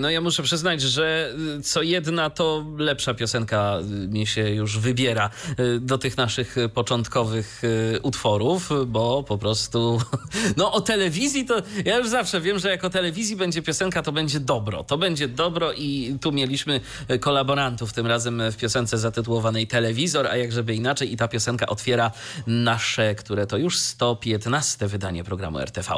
No ja muszę przyznać, że y, co jedna to lepsza piosenka y, mi się już wybiera y, do tych naszych początkowych utworów, bo po prostu no o telewizji to ja już zawsze wiem, że jak o telewizji będzie piosenka, to będzie dobro. To będzie dobro i tu mieliśmy kolaborantów tym razem w piosence zatytułowanej Telewizor, a jak żeby inaczej i ta piosenka otwiera nasze, które to już 115 wydanie programu RTV.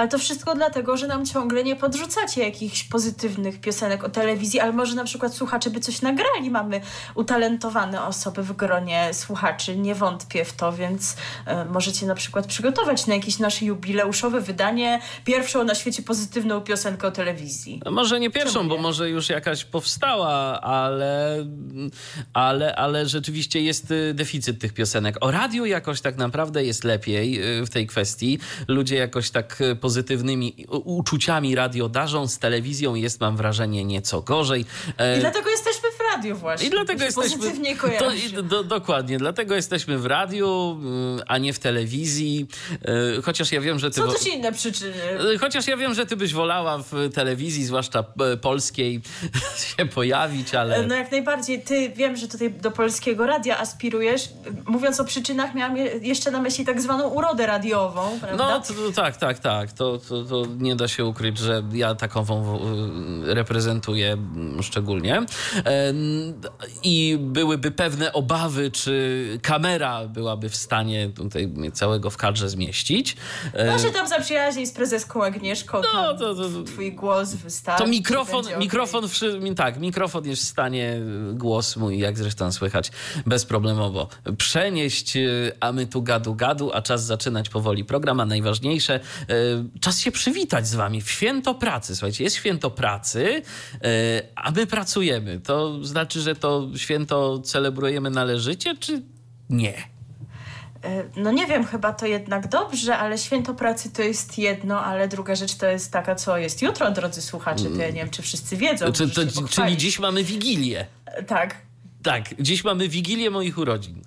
Ale to wszystko dlatego, że nam ciągle nie podrzucacie jakichś pozytywnych piosenek o telewizji, ale może na przykład słuchacze by coś nagrali. Mamy utalentowane osoby w gronie słuchaczy, nie wątpię w to, więc y, możecie na przykład przygotować na jakieś nasze jubileuszowe wydanie pierwszą na świecie pozytywną piosenkę o telewizji. No może nie pierwszą, bo może już jakaś powstała, ale, ale, ale rzeczywiście jest y, deficyt tych piosenek. O radiu jakoś tak naprawdę jest lepiej y, w tej kwestii. Ludzie jakoś tak pozytywnie pozytywnymi uczuciami radio darzą, z telewizją jest, mam wrażenie, nieco gorzej. E, I dlatego jesteśmy w radiu właśnie. I dlatego jesteśmy. Pozytywnie to, do, dokładnie, dlatego jesteśmy w radiu, y, a nie w telewizji. Y, chociaż ja wiem, że ty. Są też inne przyczyny. Y, chociaż ja wiem, że ty byś wolała w telewizji, zwłaszcza polskiej, się pojawić, ale. No jak najbardziej. Ty wiem, że tutaj do polskiego radia aspirujesz. Mówiąc o przyczynach, miałam jeszcze na myśli tak zwaną urodę radiową, prawda? No to, tak, tak, tak to, to, to nie da się ukryć, że ja takową reprezentuję mm, szczególnie. I byłyby pewne obawy, czy kamera byłaby w stanie tutaj całego w kadrze zmieścić. No się tam zaprzyjaźnij z prezeską Agnieszką. No, to, to, to, twój głos wystarczy. To mikrofon, mikrofon, okay. tak, mikrofon jest w stanie y, głos mój, jak zresztą słychać, bezproblemowo przenieść, y, a my tu gadu gadu, a czas zaczynać powoli program, a najważniejsze czas się przywitać z wami w święto pracy. Słuchajcie, jest święto pracy, e, a my pracujemy. To znaczy, że to święto celebrujemy należycie, czy nie? E, no nie wiem, chyba to jednak dobrze, ale święto pracy to jest jedno, ale druga rzecz to jest taka, co jest jutro, drodzy słuchacze. To ja nie wiem, czy wszyscy wiedzą. Czy, to, czyli dziś mamy Wigilię. E, tak. Tak, dziś mamy Wigilię moich urodzin.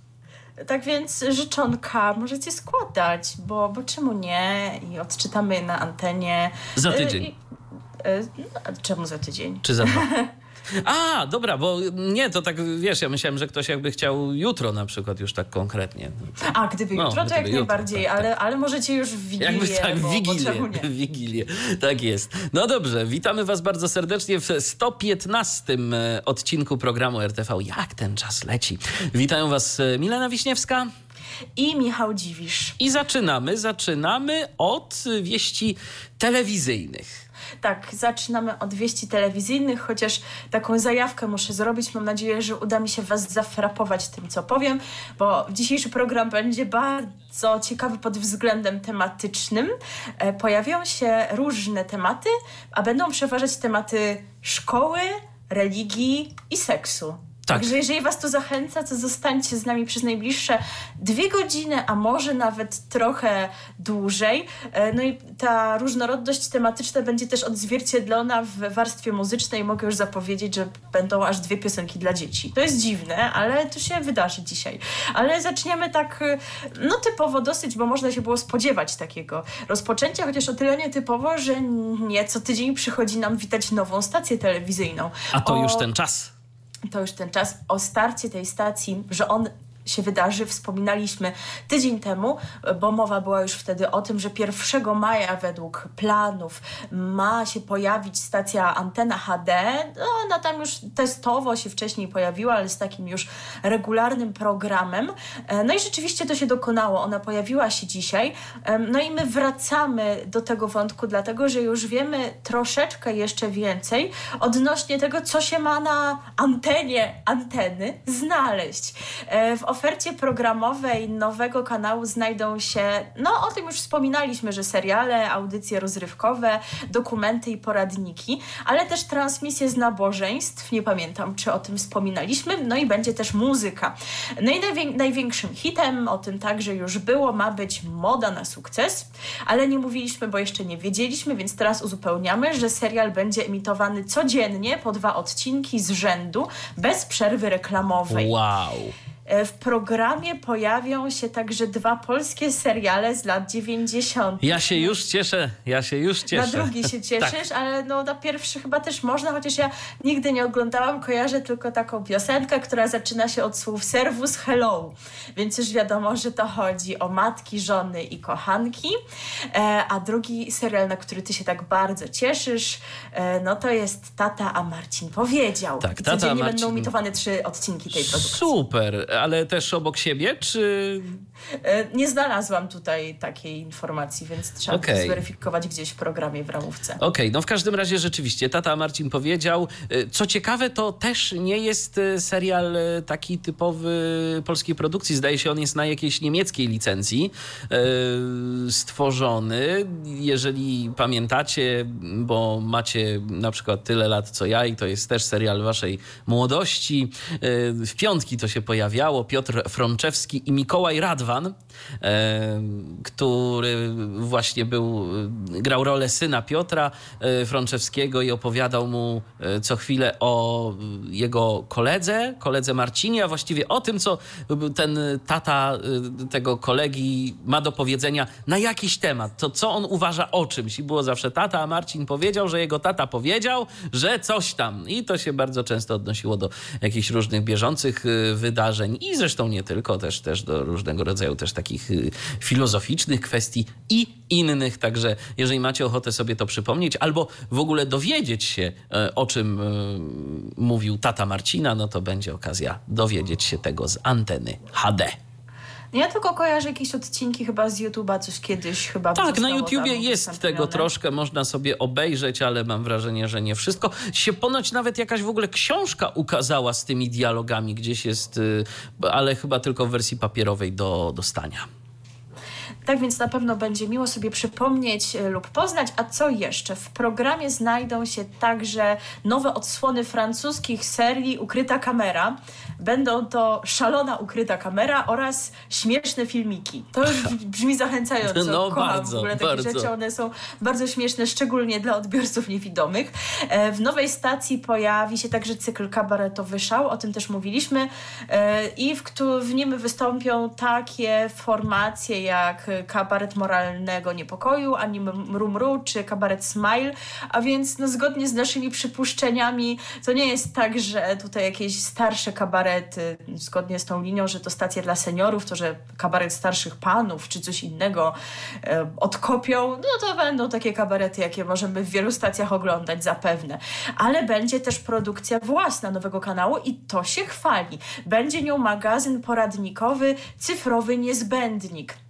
Tak więc życzonka możecie składać, bo, bo czemu nie? I odczytamy na antenie. Za tydzień. I, no, czemu za tydzień? Czy za dwa? A, dobra, bo nie, to tak wiesz, ja myślałem, że ktoś jakby chciał jutro na przykład już tak konkretnie. A, gdyby no, jutro, to jak najbardziej, tak, ale, tak. ale możecie już w Wigilię. Jakby tak, bo, Wigilię, bo Wigilię. Tak jest. No dobrze, witamy Was bardzo serdecznie w 115 e, odcinku programu RTV. Jak ten czas leci. Witają Was e, Milena Wiśniewska i Michał Dziwisz. I zaczynamy, zaczynamy od wieści telewizyjnych. Tak, zaczynamy od wieści telewizyjnych, chociaż taką zajawkę muszę zrobić. Mam nadzieję, że uda mi się Was zafrapować tym, co powiem, bo dzisiejszy program będzie bardzo ciekawy pod względem tematycznym. E, pojawią się różne tematy, a będą przeważać tematy szkoły, religii i seksu. Tak. Także jeżeli Was to zachęca, to zostańcie z nami przez najbliższe dwie godziny, a może nawet trochę dłużej. E, no i ta różnorodność tematyczna będzie też odzwierciedlona w warstwie muzycznej. Mogę już zapowiedzieć, że będą aż dwie piosenki dla dzieci. To jest dziwne, ale to się wydarzy dzisiaj. Ale zaczniemy tak, e, no typowo dosyć, bo można się było spodziewać takiego rozpoczęcia, chociaż o tyle nietypowo, że nie co tydzień przychodzi nam witać nową stację telewizyjną. A to o... już ten czas to już ten czas o starcie tej stacji, że on się wydarzy, wspominaliśmy tydzień temu, bo mowa była już wtedy o tym, że 1 maja według planów ma się pojawić stacja Antena HD. No, ona tam już testowo się wcześniej pojawiła, ale z takim już regularnym programem. E, no i rzeczywiście to się dokonało. Ona pojawiła się dzisiaj. E, no i my wracamy do tego wątku, dlatego że już wiemy troszeczkę jeszcze więcej odnośnie tego, co się ma na antenie anteny znaleźć. E, w ofercie programowej nowego kanału znajdą się, no o tym już wspominaliśmy, że seriale, audycje rozrywkowe, dokumenty i poradniki, ale też transmisje z nabożeństw, nie pamiętam czy o tym wspominaliśmy, no i będzie też muzyka. No i najwię największym hitem, o tym także już było, ma być moda na sukces, ale nie mówiliśmy, bo jeszcze nie wiedzieliśmy, więc teraz uzupełniamy, że serial będzie emitowany codziennie po dwa odcinki z rzędu, bez przerwy reklamowej. Wow. E, w programie pojawią się także dwa polskie seriale z lat 90. Ja się już cieszę, ja się już cieszę. Na drugi się cieszysz, tak. ale no na pierwszy chyba też można, chociaż ja nigdy nie oglądałam, kojarzę tylko taką piosenkę, która zaczyna się od słów servus hello, więc już wiadomo, że to chodzi o matki, żony i kochanki, e, a drugi serial, na który ty się tak bardzo cieszysz, e, no to jest Tata, a Marcin powiedział. Tak, Tata, Codziennie Marcin... będą emitowane trzy odcinki tej produkcji. Super, ale też obok siebie, czy... E, nie znalazłam tutaj takiej informacji, więc trzeba okay. zweryfikować gdzieś w programie w ramówce. Okej, okay, no w każdym razie rzeczywiście, tata Marcin powiedział. E, co ciekawe, to też nie jest e, serial taki typowy polskiej produkcji. Zdaje się, on jest na jakiejś niemieckiej licencji stworzony. Jeżeli pamiętacie, bo macie na przykład tyle lat co ja i to jest też serial waszej młodości, w piątki to się pojawia Piotr Frączewski i Mikołaj Radwan, e, który właśnie był, grał rolę syna Piotra e, Frączewskiego i opowiadał mu e, co chwilę o jego koledze, koledze Marcinie, a właściwie o tym, co ten tata tego kolegi ma do powiedzenia na jakiś temat, to co on uważa o czymś. I było zawsze tata, a Marcin powiedział, że jego tata powiedział, że coś tam. I to się bardzo często odnosiło do jakichś różnych bieżących wydarzeń i zresztą nie tylko, też, też do różnego rodzaju też takich y, filozoficznych kwestii i innych. Także jeżeli macie ochotę sobie to przypomnieć albo w ogóle dowiedzieć się, e, o czym e, mówił tata Marcina, no to będzie okazja dowiedzieć się tego z anteny HD. Ja tylko kojarzę jakieś odcinki chyba z YouTube'a, coś kiedyś chyba Tak, na YouTubie jest tego troszkę, można sobie obejrzeć, ale mam wrażenie, że nie wszystko. Się ponoć nawet jakaś w ogóle książka ukazała z tymi dialogami, gdzieś jest, y, ale chyba tylko w wersji papierowej do dostania. Tak więc na pewno będzie miło sobie przypomnieć e, lub poznać. A co jeszcze? W programie znajdą się także nowe odsłony francuskich serii Ukryta kamera. Będą to szalona ukryta kamera oraz śmieszne filmiki. To już brzmi zachęcająco. No, Kocham bardzo, w ogóle takie bardzo. rzeczy. One są bardzo śmieszne, szczególnie dla odbiorców niewidomych. E, w nowej stacji pojawi się także cykl kabaretowy Szał, o tym też mówiliśmy. E, I w, w nim wystąpią takie formacje jak kabaret moralnego niepokoju, ani Mrumru, czy kabaret Smile, a więc no, zgodnie z naszymi przypuszczeniami to nie jest tak, że tutaj jakieś starsze kabarety, zgodnie z tą linią, że to stacja dla seniorów, to że kabaret starszych panów, czy coś innego e, odkopią, no to będą takie kabarety, jakie możemy w wielu stacjach oglądać zapewne. Ale będzie też produkcja własna nowego kanału i to się chwali. Będzie nią magazyn poradnikowy Cyfrowy Niezbędnik.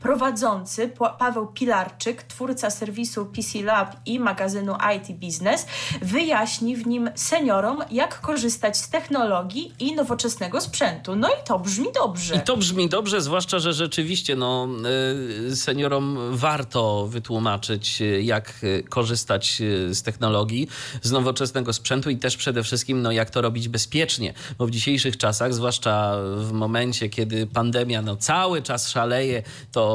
Prowadzący Paweł Pilarczyk, twórca serwisu PC Lab i magazynu IT Business, wyjaśni w nim seniorom, jak korzystać z technologii i nowoczesnego sprzętu. No i to brzmi dobrze. I to brzmi dobrze, zwłaszcza, że rzeczywiście no, y, seniorom warto wytłumaczyć, y, jak y, korzystać z technologii, z nowoczesnego sprzętu i też przede wszystkim, no, jak to robić bezpiecznie. Bo w dzisiejszych czasach, zwłaszcza w momencie, kiedy pandemia no, cały czas szaleje, to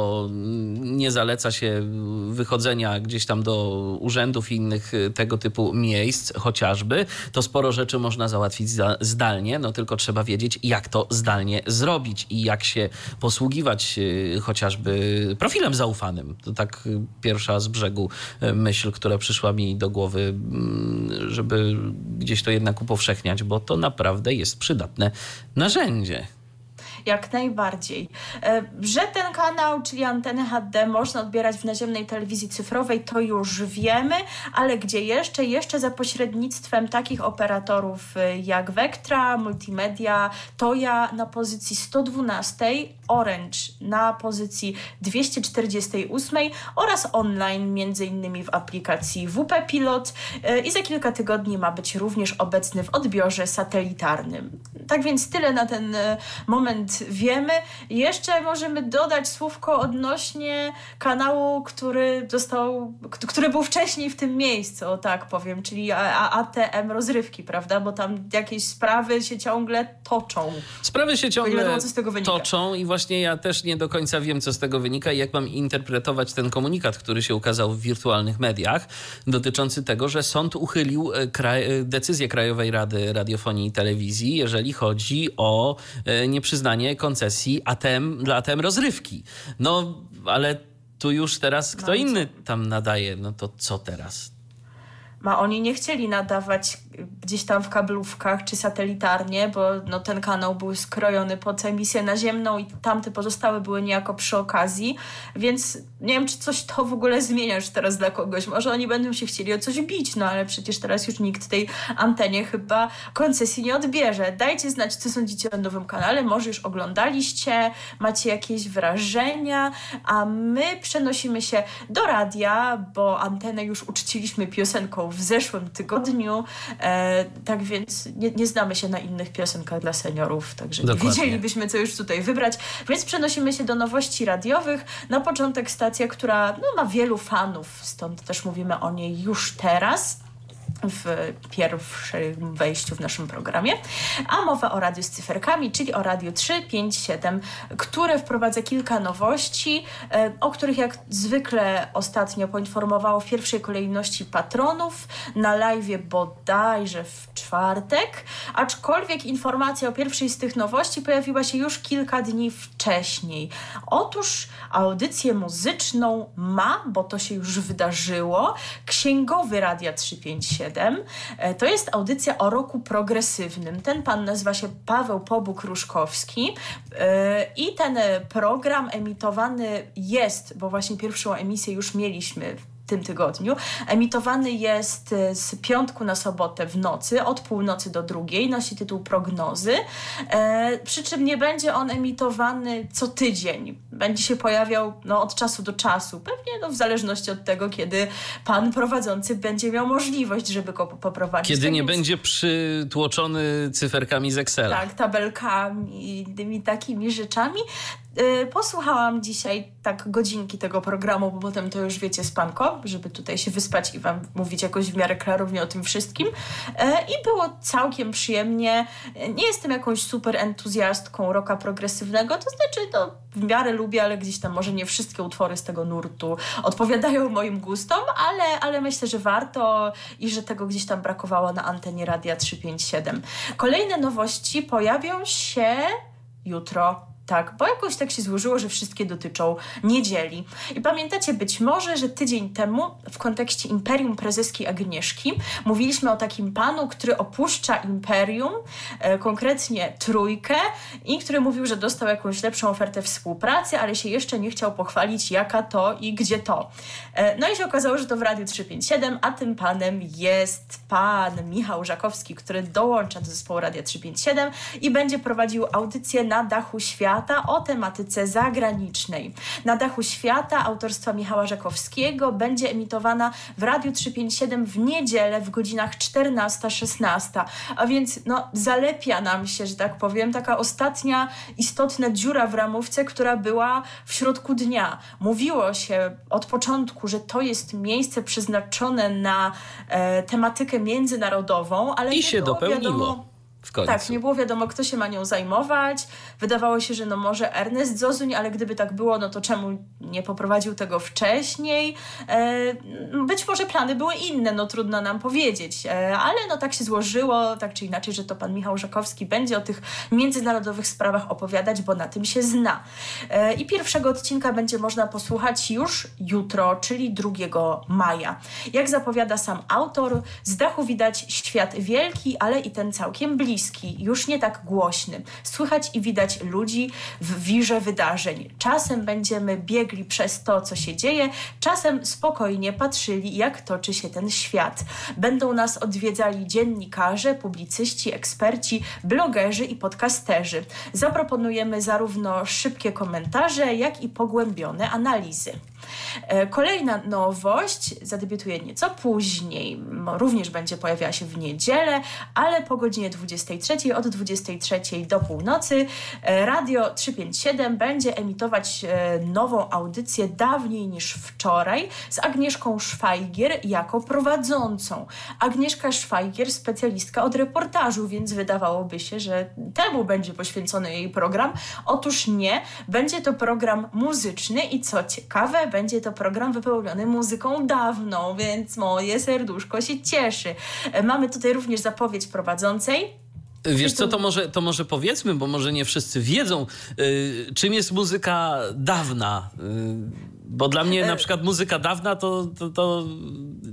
nie zaleca się wychodzenia gdzieś tam do urzędów i innych y, tego typu miejsc chociażby, to sporo rzeczy można załatwić zdalnie, no tylko trzeba wiedzieć, jak to zdalnie zrobić i jak się posługiwać y, chociażby profilem zaufanym. To tak y, pierwsza z brzegu myśl, która przyszła mi do głowy, mm, żeby gdzieś to jednak upowszechniać, bo to naprawdę jest przydatne narzędzie jak najbardziej. E, że ten kanał, czyli anteny HD, można odbierać w naziemnej telewizji cyfrowej, to już wiemy, ale gdzie jeszcze? Jeszcze za pośrednictwem takich operatorów e, jak Vectra, Multimedia, Toya na pozycji 112, Orange na pozycji 248 oraz online, między innymi w aplikacji WP Pilot e, i za kilka tygodni ma być również obecny w odbiorze satelitarnym. Tak więc tyle na ten moment wiemy. Jeszcze możemy dodać słówko odnośnie kanału, który został, który był wcześniej w tym miejscu, o tak powiem, czyli ATM rozrywki, prawda? Bo tam jakieś sprawy się ciągle toczą. Sprawy się ciągle wiadomo, toczą i właśnie ja też nie do końca wiem, co z tego wynika i jak mam interpretować ten komunikat, który się ukazał w wirtualnych mediach, dotyczący tego, że sąd uchylił e, kraj, e, decyzję Krajowej Rady Radiofonii i Telewizji, jeżeli chodzi o e, nieprzyznanie koncesji ATM dla ATM rozrywki. No, ale tu już teraz kto no inny tam nadaje, no to co teraz? Ma oni nie chcieli nadawać gdzieś tam w kablówkach czy satelitarnie, bo no, ten kanał był skrojony pod emisję naziemną i tamte pozostałe były niejako przy okazji, więc nie wiem, czy coś to w ogóle zmienia już teraz dla kogoś. Może oni będą się chcieli o coś bić, no ale przecież teraz już nikt tej antenie chyba koncesji nie odbierze. Dajcie znać, co sądzicie o nowym kanale, może już oglądaliście, macie jakieś wrażenia, a my przenosimy się do radia, bo antenę już uczciliśmy piosenką w zeszłym tygodniu. E, tak więc nie, nie, znamy się na innych piosenkach dla seniorów, także Dokładnie. nie wiedzielibyśmy, co już tutaj wybrać. Więc przenosimy się do nowości radiowych. Na początek stacja, która no, ma wielu fanów, stąd też mówimy o niej już teraz w pierwszym wejściu w naszym programie, a mowa o radiu z cyferkami, czyli o radiu 357, które wprowadza kilka nowości, e, o których jak zwykle ostatnio poinformowało w pierwszej kolejności patronów na live bodajże w czwartek, aczkolwiek informacja o pierwszej z tych nowości pojawiła się już kilka dni wcześniej. Otóż audycję muzyczną ma, bo to się już wydarzyło, księgowy Radia 357, E, to jest audycja o roku progresywnym. Ten pan nazywa się Paweł Pobuk-Ruszkowski e, i ten program emitowany jest, bo właśnie pierwszą emisję już mieliśmy tym tygodniu. Emitowany jest e, z piątku na sobotę w nocy, od północy do drugiej, nosi tytuł Prognozy, e, przy czym nie będzie on emitowany co tydzień. Będzie się pojawiał no, od czasu do czasu, pewnie no, w zależności od tego, kiedy pan prowadzący będzie miał możliwość, żeby go poprowadzić. Kiedy tak nie więc... będzie przytłoczony cyferkami z Excela. Tak, tabelkami i tymi takimi rzeczami. Y, posłuchałam dzisiaj tak godzinki tego programu, bo potem to już wiecie spanko, żeby tutaj się wyspać i wam mówić jakoś w miarę klarownie o tym wszystkim. Y, I było całkiem przyjemnie. Nie jestem jakąś super entuzjastką roka progresywnego, to znaczy to w miarę lubię, ale gdzieś tam może nie wszystkie utwory z tego nurtu odpowiadają moim gustom, ale, ale myślę, że warto i że tego gdzieś tam brakowało na antenie Radia 357. Kolejne nowości pojawią się jutro tak, bo jakoś tak się złożyło, że wszystkie dotyczą niedzieli. I pamiętacie być może, że tydzień temu w kontekście Imperium Prezeski Agnieszki mówiliśmy o takim panu, który opuszcza Imperium, e, konkretnie trójkę i który mówił, że dostał jakąś lepszą ofertę współpracy, ale się jeszcze nie chciał pochwalić jaka to i gdzie to. E, no i się okazało, że to w Radiu 357, a tym panem jest pan Michał Żakowski, który dołącza do zespołu Radia 357 i będzie prowadził audycję na dachu świata świata o tematyce zagranicznej. Na dachu świata autorstwa Michała Żakowskiego będzie emitowana w Radiu 357 w niedzielę w godzinach 14-16. A więc no, zalepia nam się, że tak powiem, taka ostatnia istotna dziura w ramówce, która była w środku dnia. Mówiło się od początku, że to jest miejsce przeznaczone na e, tematykę międzynarodową, ale I się dopełniło. Wiadomo, w końcu. Tak, nie było wiadomo, kto się ma nią zajmować. Wydawało się, że no może Ernest Zozuń, ale gdyby tak było, no to czemu nie poprowadził tego wcześniej? E, być może plany były inne, no trudno nam powiedzieć, e, ale no tak się złożyło, tak czy inaczej, że to pan Michał Żakowski będzie o tych międzynarodowych sprawach opowiadać, bo na tym się zna. E, I pierwszego odcinka będzie można posłuchać już jutro, czyli 2 maja. Jak zapowiada sam autor, z dachu widać świat wielki, ale i ten całkiem bliski bliski, już nie tak głośny. Słychać i widać ludzi w wirze wydarzeń. Czasem będziemy biegli przez to, co się dzieje, czasem spokojnie patrzyli, jak toczy się ten świat. Będą nas odwiedzali dziennikarze, publicyści, eksperci, blogerzy i podcasterzy. Zaproponujemy zarówno szybkie komentarze, jak i pogłębione analizy. E, kolejna nowość zadebiutuje nieco później. Również będzie pojawiała się w niedzielę, ale po godzinie 23 od 23 do północy e, Radio 357 będzie emitować e, nową audycję dawniej niż wczoraj z Agnieszką Szwajgier jako prowadzącą. Agnieszka Szwajgier, specjalistka od reportażu, więc wydawałoby się, że temu będzie poświęcony jej program. Otóż nie, będzie to program muzyczny i co ciekawe, będzie to program wypełniony muzyką dawną, więc moje serduszko się cieszy. E, mamy tutaj również zapowiedź prowadzącej. Wiesz co, to może, to może powiedzmy, bo może nie wszyscy wiedzą, yy, czym jest muzyka dawna. Yy, bo dla mnie na e, przykład muzyka dawna to, to, to,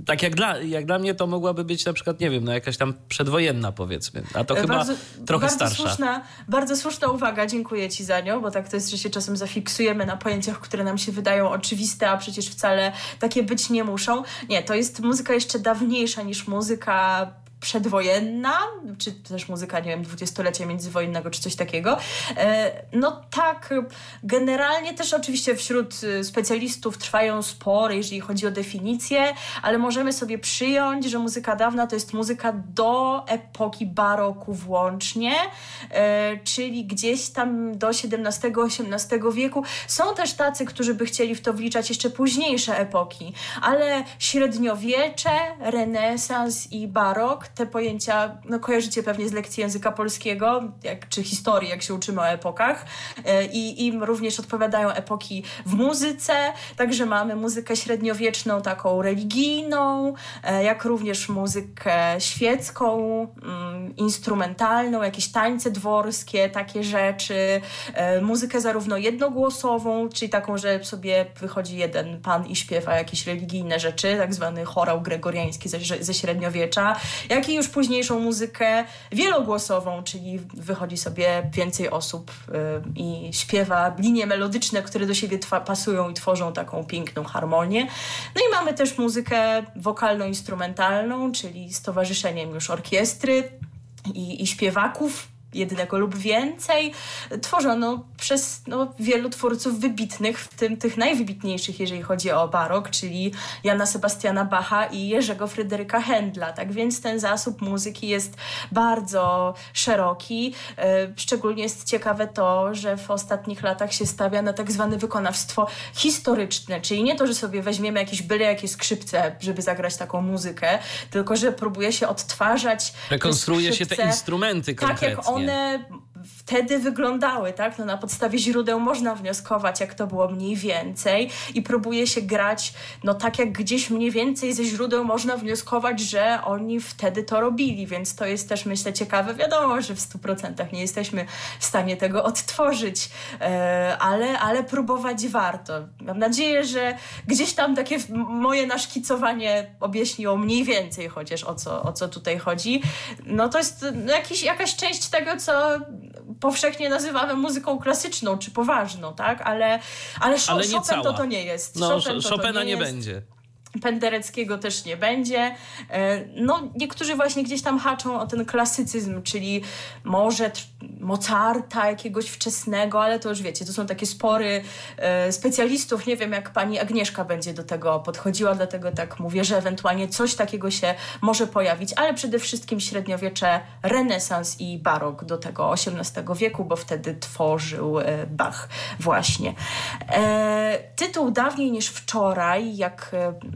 tak jak dla, jak dla mnie to mogłaby być na przykład, nie wiem, no jakaś tam przedwojenna powiedzmy, a to chyba bardzo, trochę bardzo starsza. Słuszna, bardzo słuszna uwaga, dziękuję Ci za nią, bo tak to jest, że się czasem zafiksujemy na pojęciach, które nam się wydają oczywiste, a przecież wcale takie być nie muszą. Nie, to jest muzyka jeszcze dawniejsza niż muzyka przedwojenna, czy też muzyka, nie wiem, dwudziestolecia międzywojennego, czy coś takiego. E, no tak, generalnie też oczywiście wśród y, specjalistów trwają spory, jeżeli chodzi o definicję, ale możemy sobie przyjąć, że muzyka dawna to jest muzyka do epoki baroku włącznie, e, czyli gdzieś tam do XVII-XVIII wieku. Są też tacy, którzy by chcieli w to wliczać jeszcze późniejsze epoki, ale średniowiecze, renesans i barok te pojęcia no, kojarzycie pewnie z lekcji języka polskiego, jak, czy historii, jak się uczymy o epokach. E, I im również odpowiadają epoki w muzyce, także mamy muzykę średniowieczną, taką religijną, e, jak również muzykę świecką, mm, instrumentalną, jakieś tańce dworskie, takie rzeczy, e, muzykę zarówno jednogłosową, czyli taką, że sobie wychodzi jeden pan i śpiewa jakieś religijne rzeczy, tak zwany chorał gregoriański ze, ze średniowiecza, jak i już późniejszą muzykę wielogłosową, czyli wychodzi sobie więcej osób y, i śpiewa linie melodyczne, które do siebie pasują i tworzą taką piękną harmonię. No i mamy też muzykę wokalno-instrumentalną, czyli z towarzyszeniem już orkiestry i, i śpiewaków jednego lub więcej, tworzono przez no, wielu twórców wybitnych, w tym tych najwybitniejszych, jeżeli chodzi o barok, czyli Jana Sebastiana Bacha i Jerzego Fryderyka Händla. Tak więc ten zasób muzyki jest bardzo szeroki. E, szczególnie jest ciekawe to, że w ostatnich latach się stawia na tak zwane wykonawstwo historyczne, czyli nie to, że sobie weźmiemy jakieś byle jakie skrzypce, żeby zagrać taką muzykę, tylko że próbuje się odtwarzać. Rekonstruuje się te instrumenty konkretnie. Tak jak on one wtedy wyglądały, tak? No na podstawie źródeł można wnioskować, jak to było mniej więcej i próbuje się grać, no tak jak gdzieś mniej więcej ze źródeł można wnioskować, że oni wtedy to robili, więc to jest też myślę ciekawe. Wiadomo, że w 100% nie jesteśmy w stanie tego odtworzyć, e, ale, ale próbować warto. Mam nadzieję, że gdzieś tam takie moje naszkicowanie objaśniło mniej więcej chociaż o co, o co tutaj chodzi. No to jest jakiś, jakaś część tego, co powszechnie nazywamy muzyką klasyczną czy poważną, tak? Ale, ale, ale Chopin to to nie jest. No, Chopin to Chopina to nie, nie będzie. Pendereckiego też nie będzie. E, no, niektórzy właśnie gdzieś tam haczą o ten klasycyzm, czyli może Mozarta jakiegoś wczesnego, ale to już wiecie, to są takie spory e, specjalistów. Nie wiem, jak pani Agnieszka będzie do tego podchodziła, dlatego tak mówię, że ewentualnie coś takiego się może pojawić, ale przede wszystkim średniowiecze, renesans i barok do tego XVIII wieku, bo wtedy tworzył e, Bach właśnie. Tytuł dawniej niż wczoraj, jak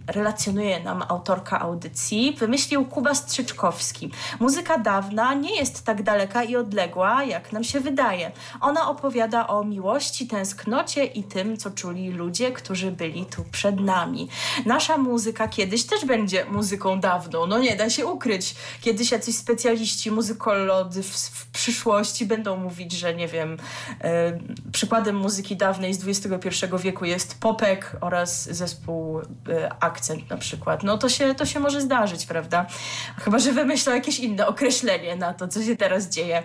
relacjonuje nam autorka audycji, wymyślił Kuba Strzyczkowski. Muzyka dawna nie jest tak daleka i odległa, jak nam się wydaje. Ona opowiada o miłości, tęsknocie i tym, co czuli ludzie, którzy byli tu przed nami. Nasza muzyka kiedyś też będzie muzyką dawną, no nie da się ukryć. Kiedyś jacyś specjaliści, muzykolodzy w, w przyszłości będą mówić, że nie wiem, e, przykładem muzyki dawnej z XXI wieku jest Popek oraz zespół e, akcent na przykład. No to się, to się może zdarzyć, prawda? Chyba, że wymyślą jakieś inne określenie na to, co się teraz dzieje.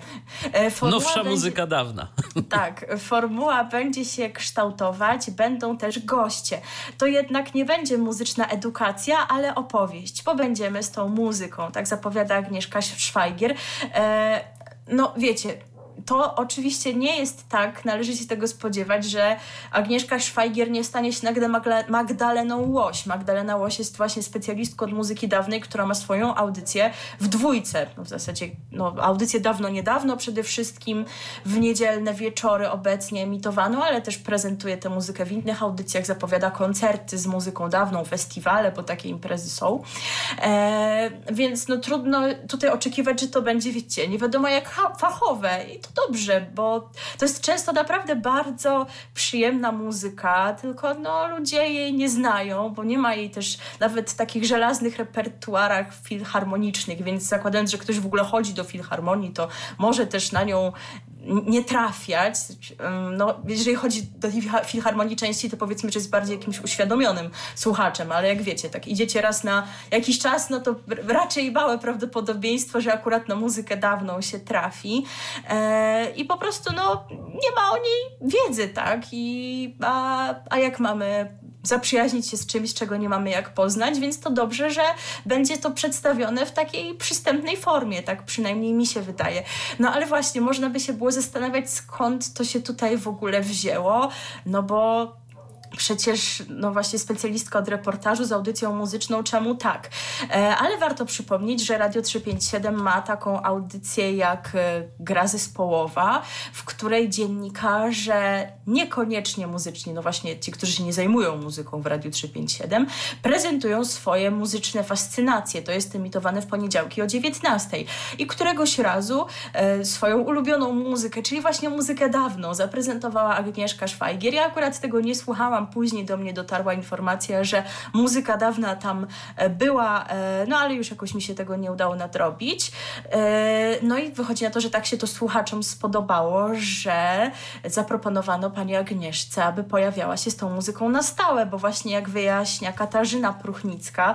E, formuła Nowsza będzie... muzyka dawna. Tak, formuła będzie się kształtować, będą też goście. To jednak nie będzie muzyczna edukacja, ale opowieść. Pobędziemy z tą muzyką, tak zapowiada Agnieszka Szwajgier. E, no wiecie, to oczywiście nie jest tak, należy się tego spodziewać, że Agnieszka Szwajgier nie stanie się nagle Magdaleną Łoś. Magdalena Łoś jest właśnie specjalistką od muzyki dawnej, która ma swoją audycję w dwójce. No w zasadzie no, audycję dawno, niedawno przede wszystkim, w niedzielne wieczory obecnie emitowano, ale też prezentuje tę muzykę w innych audycjach, zapowiada koncerty z muzyką dawną, festiwale, bo takie imprezy są. E, więc no trudno tutaj oczekiwać, że to będzie, wiecie, nie wiadomo jak fachowe. To dobrze, bo to jest często naprawdę bardzo przyjemna muzyka, tylko no, ludzie jej nie znają, bo nie ma jej też nawet w takich żelaznych repertuarach filharmonicznych, więc zakładając, że ktoś w ogóle chodzi do filharmonii, to może też na nią nie trafiać. No, jeżeli chodzi do filharmonii częściej, to powiedzmy, że jest bardziej jakimś uświadomionym słuchaczem, ale jak wiecie, tak idziecie raz na jakiś czas, no to raczej małe prawdopodobieństwo, że akurat na muzykę dawną się trafi e, i po prostu no, nie ma o niej wiedzy, tak? I, a, a jak mamy zaprzyjaźnić się z czymś, czego nie mamy jak poznać, więc to dobrze, że będzie to przedstawione w takiej przystępnej formie, tak przynajmniej mi się wydaje. No ale właśnie, można by się było zastanawiać, skąd to się tutaj w ogóle wzięło, no bo przecież no właśnie specjalistka od reportażu z audycją muzyczną, czemu tak? E, ale warto przypomnieć, że Radio 357 ma taką audycję jak e, gra zespołowa, w której dziennikarze niekoniecznie muzyczni, no właśnie ci, którzy się nie zajmują muzyką w Radiu 357, prezentują swoje muzyczne fascynacje. To jest emitowane w poniedziałki o 19. I któregoś razu e, swoją ulubioną muzykę, czyli właśnie muzykę dawną, zaprezentowała Agnieszka Szwajgier. Ja akurat tego nie słuchałam, później do mnie dotarła informacja, że muzyka dawna tam e, była, e, no ale już jakoś mi się tego nie udało nadrobić. E, no i wychodzi na to, że tak się to słuchaczom spodobało, że zaproponowano pani Agnieszce, aby pojawiała się z tą muzyką na stałe, bo właśnie jak wyjaśnia Katarzyna Pruchnicka,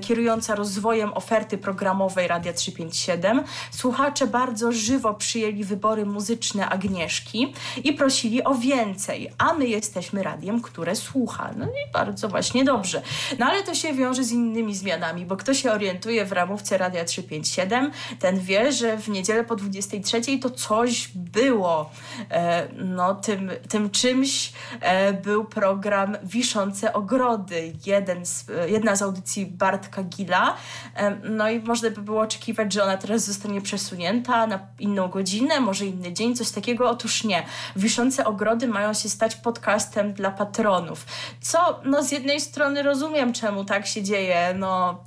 kierująca rozwojem oferty programowej Radia 357, słuchacze bardzo żywo przyjęli wybory muzyczne Agnieszki i prosili o więcej, a my jesteśmy radiem, które które słucha. No i bardzo właśnie dobrze. No ale to się wiąże z innymi zmianami, bo kto się orientuje w ramówce Radia 357, ten wie, że w niedzielę po 23 to coś było. E, no tym, tym czymś e, był program Wiszące Ogrody, jeden z, jedna z audycji Bartka Gila. E, no i można by było oczekiwać, że ona teraz zostanie przesunięta na inną godzinę, może inny dzień, coś takiego. Otóż nie. Wiszące Ogrody mają się stać podcastem dla patronów milionów. Co, no z jednej strony rozumiem, czemu tak się dzieje, no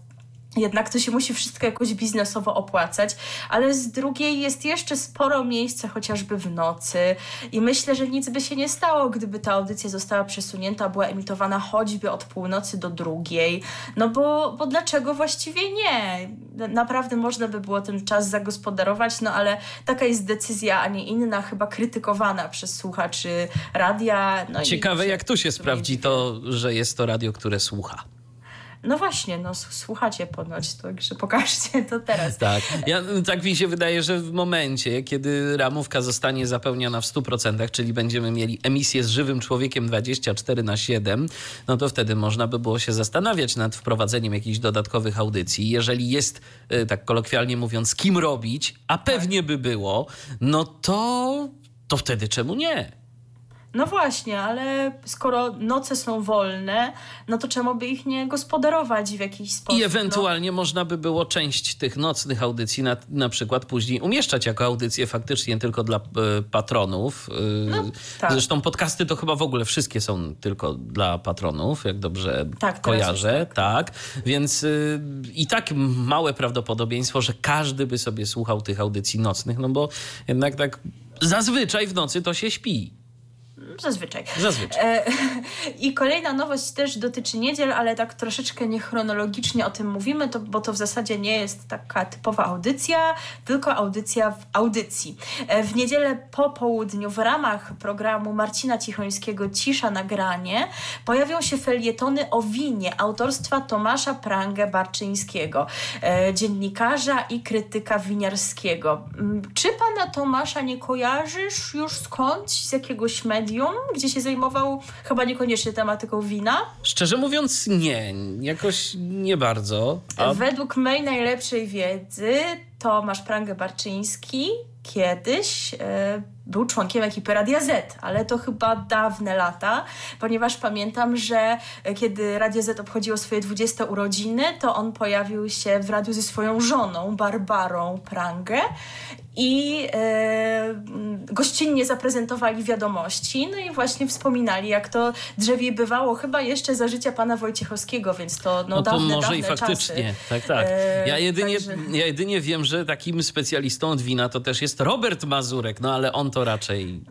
jednak to się musi wszystko jakoś biznesowo opłacać, ale z drugiej jest jeszcze sporo miejsca, chociażby w nocy i myślę, że nic by się nie stało, gdyby ta audycja została przesunięta, była emitowana choćby od północy do drugiej, no bo, bo dlaczego właściwie nie? Naprawdę można by było ten czas zagospodarować, no ale taka jest decyzja, a nie inna, chyba krytykowana przez słuchaczy radia. No Ciekawe, jak tu się sprawdzi to, że jest to radio, które słucha. No właśnie, no słuchacie ponoć, także pokażcie to teraz. Tak, ja, tak mi się wydaje, że w momencie, kiedy ramówka zostanie zapełniona w 100%, czyli będziemy mieli emisję z żywym człowiekiem 24 na 7, no to wtedy można by było się zastanawiać nad wprowadzeniem jakichś dodatkowych audycji. Jeżeli jest, y, tak kolokwialnie mówiąc, kim robić, a pewnie by było, no to, to wtedy czemu nie? No właśnie, ale skoro noce są wolne, no to czemu by ich nie gospodarować w jakiś sposób? I ewentualnie no? można by było część tych nocnych audycji na, na przykład później umieszczać jako audycje faktycznie tylko dla y, patronów. Y, no, tak. Zresztą podcasty to chyba w ogóle wszystkie są tylko dla patronów, jak dobrze tak, kojarzę. Tak. tak. Więc y, i tak małe prawdopodobieństwo, że każdy by sobie słuchał tych audycji nocnych, no bo jednak tak zazwyczaj w nocy to się śpi. Zazwyczaj. Zazwyczaj. E, I kolejna nowość też dotyczy niedziel, ale tak troszeczkę niechronologicznie o tym mówimy, to, bo to w zasadzie nie jest taka typowa audycja, tylko audycja w audycji. E, w niedzielę po południu w ramach programu Marcina Cichońskiego Cisza Nagranie pojawią się felietony o winie autorstwa Tomasza Prangę Barczyńskiego, e, dziennikarza i krytyka winiarskiego. Mm, czy pana Tomasza nie kojarzysz już skądś, z jakiegoś medium? Gdzie się zajmował chyba niekoniecznie tematyką wina? Szczerze mówiąc, nie. Jakoś nie bardzo. A... Według mojej najlepszej wiedzy Tomasz Prangę Barczyński kiedyś był członkiem ekipy Radia Z, ale to chyba dawne lata, ponieważ pamiętam, że kiedy Radio Z obchodziło swoje 20 urodziny, to on pojawił się w radiu ze swoją żoną, Barbarą Prangę i e, gościnnie zaprezentowali wiadomości, no i właśnie wspominali, jak to drzewie bywało chyba jeszcze za życia pana Wojciechowskiego, więc to no, no to dawne, może dawne i faktycznie, czasy. tak, tak. Ja jedynie, także... ja jedynie wiem, że takim specjalistą od wina to też jest Robert Mazurek, no ale on to raczej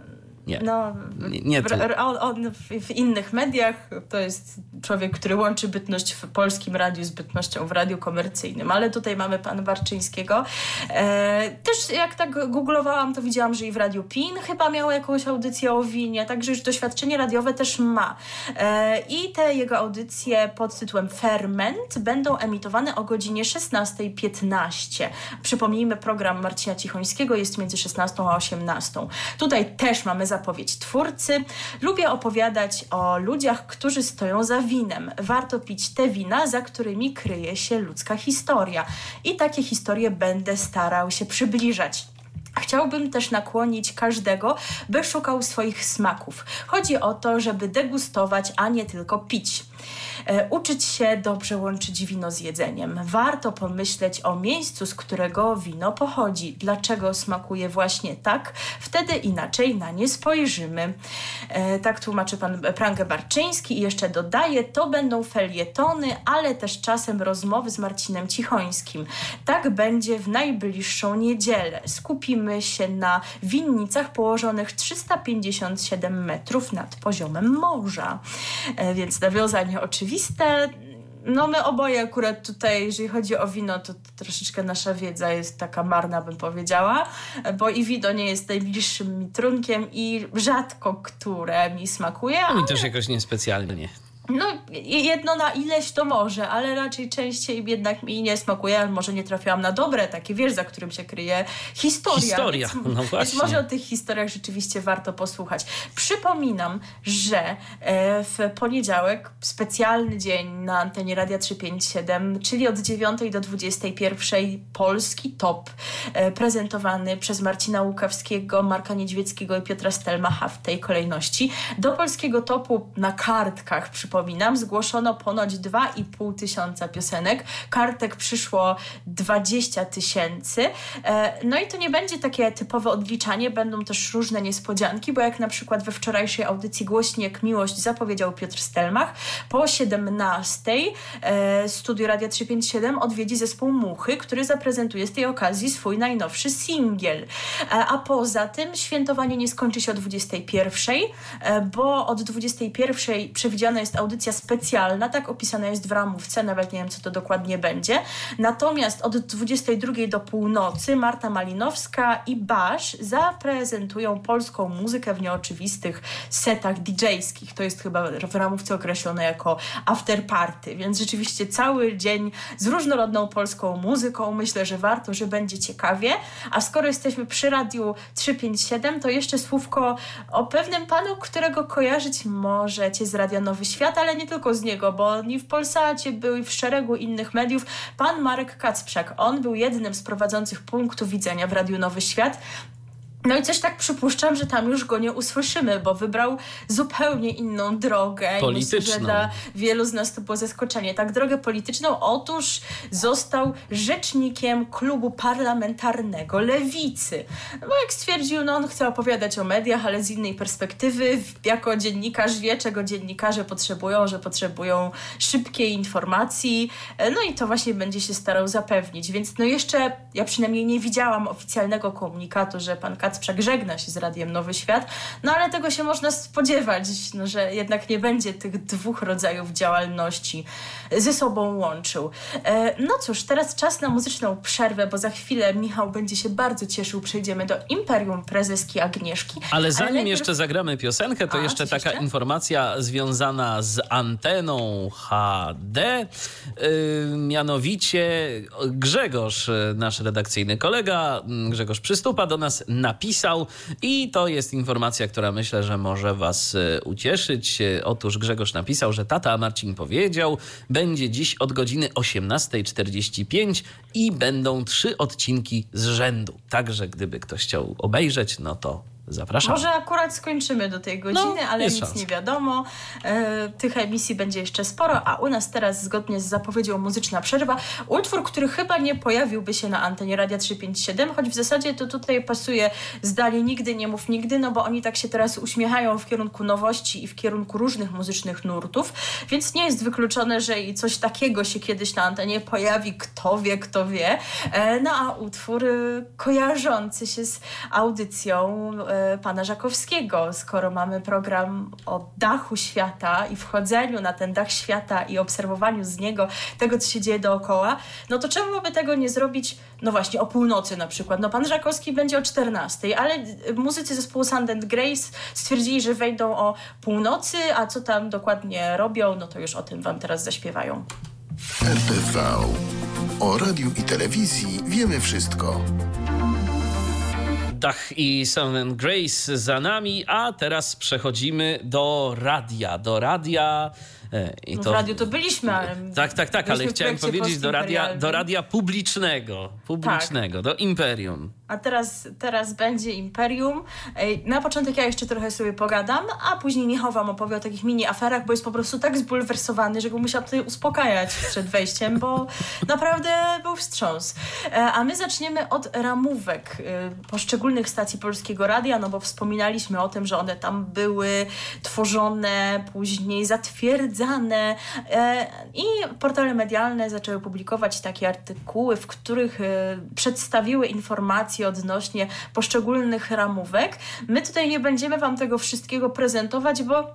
nie. No, nie, nie on, on w, innych mediach to jest człowiek, który łączy bytność w polskim radiu z bytnością w radiu komercyjnym, ale tutaj mamy pan Barczyńskiego. E, też jak tak googlowałam, to widziałam, że i w Radiu PIN chyba miał jakąś audycję o winie, także już doświadczenie radiowe też ma. E, I te jego audycje pod tytułem Ferment będą emitowane o godzinie 16.15. Przypomnijmy, program Marcina Cichońskiego jest między 16 a 18. Tutaj też mamy zapowiedź twórcy. Lubię opowiadać o ludziach, którzy stoją za winem. Warto pić te wina, za którymi kryje się ludzka historia. I takie historie będę starał się przybliżać. Chciałbym też nakłonić każdego, by szukał swoich smaków. Chodzi o to, żeby degustować, a nie tylko pić. E, uczyć się dobrze łączyć wino z jedzeniem. Warto pomyśleć o miejscu, z którego wino pochodzi. Dlaczego smakuje właśnie tak? Wtedy inaczej na nie spojrzymy. E, tak tłumaczy pan Prangę Barczyński i jeszcze dodaje, to będą felietony, ale też czasem rozmowy z Marcinem Cichońskim. Tak będzie w najbliższą niedzielę. Skupimy się na winnicach położonych 357 metrów nad poziomem morza. E, więc nawiązanie oczywiście oczywiste. No my oboje akurat tutaj, jeżeli chodzi o wino, to troszeczkę nasza wiedza jest taka marna, bym powiedziała, bo i wino nie jest najbliższym mi trunkiem i rzadko które mi smakuje. No mi też jakoś niespecjalnie. No, jedno na ileś to może, ale raczej częściej jednak mi nie smakuje, może nie trafiłam na dobre, takie wiesz, za którym się kryje historia. Historia, więc, no właśnie. Więc może o tych historiach rzeczywiście warto posłuchać. Przypominam, że e, w poniedziałek, specjalny dzień na antenie Radia 357, czyli od 9 do 21 polski top e, prezentowany przez Marcina Łukawskiego, Marka Niedźwieckiego i Piotra Stelmacha w tej kolejności. Do polskiego topu na kartkach, przypominam, przypominam, zgłoszono ponoć 2,5 tysiąca piosenek. Kartek przyszło 20 tysięcy. E, no i to nie będzie takie typowe odliczanie, będą też różne niespodzianki, bo jak na przykład we wczorajszej audycji Głośnie jak miłość zapowiedział Piotr Stelmach, po 17 e, Studio Radia 357 odwiedzi zespół Muchy, który zaprezentuje z tej okazji swój najnowszy singiel. E, a poza tym świętowanie nie skończy się o 21, bo od 21 przewidziane jest audycja specjalna, tak opisana jest w ramówce, nawet nie wiem, co to dokładnie będzie. Natomiast od 22 do północy Marta Malinowska i Basz zaprezentują polską muzykę w nieoczywistych setach DJ-skich. To jest chyba w ramówce określone jako after party, więc rzeczywiście cały dzień z różnorodną polską muzyką. Myślę, że warto, że będzie ciekawie. A skoro jesteśmy przy Radiu 357, to jeszcze słówko o pewnym panu, którego kojarzyć możecie z Radia Nowy Świat świat, ale nie tylko z niego, bo i w Polsacie był w szeregu innych mediów pan Marek Kacprzak. On był jednym z prowadzących punktu widzenia w Radiu Nowy Świat. No i coś tak przypuszczam, że tam już go nie usłyszymy, bo wybrał zupełnie inną drogę. Polityczną. I myślę, że dla wielu z nas to było zaskoczenie. Tak, drogę polityczną. Otóż został rzecznikiem klubu parlamentarnego Lewicy. No bo jak stwierdził, no on chce opowiadać o mediach, ale z innej perspektywy. Jako dziennikarz wie, czego dziennikarze potrzebują, że potrzebują szybkiej informacji. No i to właśnie będzie się starał zapewnić. Więc no jeszcze, ja przynajmniej nie widziałam oficjalnego komunikatu, że pan Kat Kacprzak żegna się z Radiem Nowy Świat, no ale tego się można spodziewać, no, że jednak nie będzie tych dwóch rodzajów działalności ze sobą łączył. E, no cóż, teraz czas na muzyczną przerwę, bo za chwilę Michał będzie się bardzo cieszył. Przejdziemy do Imperium Prezeski Agnieszki. Ale zanim ale najpierw... jeszcze zagramy piosenkę, to A, jeszcze taka jeszcze? informacja związana z anteną HD. Yy, mianowicie Grzegorz, nasz redakcyjny kolega, Grzegorz Przystupa do nas napisał napisał i to jest informacja, która myślę, że może Was ucieszyć. Otóż Grzegorz napisał, że tata Marcin powiedział, będzie dziś od godziny 18.45 i będą trzy odcinki z rzędu. Także gdyby ktoś chciał obejrzeć, no to Zapraszam. Może akurat skończymy do tej godziny, no, ale nic szans. nie wiadomo. E, tych emisji będzie jeszcze sporo, a u nas teraz zgodnie z zapowiedzią muzyczna przerwa. Utwór, który chyba nie pojawiłby się na antenie Radia 357, choć w zasadzie to tutaj pasuje zdanie nigdy nie mów nigdy, no bo oni tak się teraz uśmiechają w kierunku nowości i w kierunku różnych muzycznych nurtów, więc nie jest wykluczone, że i coś takiego się kiedyś na antenie pojawi, kto wie, kto wie. E, no a utwór y, kojarzący się z audycją E, pana Żakowskiego, skoro mamy program o dachu świata i wchodzeniu na ten dach świata i obserwowaniu z niego tego, co się dzieje dookoła, no to czemu by tego nie zrobić, no właśnie, o północy na przykład. No pan Żakowski będzie o 14, ale muzycy zespołu Sand and Grace stwierdzili, że wejdą o północy, a co tam dokładnie robią, no to już o tym wam teraz zaśpiewają. RTV. O radiu i telewizji wiemy wszystko. Dach i and Grace za nami, a teraz przechodzimy do radia. Do radia. E, I no to... W radiu to byliśmy, ale. Tak, tak, tak, ale chciałem powiedzieć do radia, do radia publicznego. Publicznego, tak. do Imperium a teraz, teraz będzie Imperium. Na początek ja jeszcze trochę sobie pogadam, a później Michał wam opowie o takich mini aferach, bo jest po prostu tak zbulwersowany, że go musiał tutaj uspokajać przed wejściem, bo naprawdę był wstrząs. E, a my zaczniemy od ramówek e, poszczególnych stacji Polskiego Radia, no bo wspominaliśmy o tym, że one tam były tworzone, później zatwierdzane e, i portale medialne zaczęły publikować takie artykuły, w których przedstawiły informacje odnośnie poszczególnych ramówek. My tutaj nie będziemy Wam tego wszystkiego prezentować, bo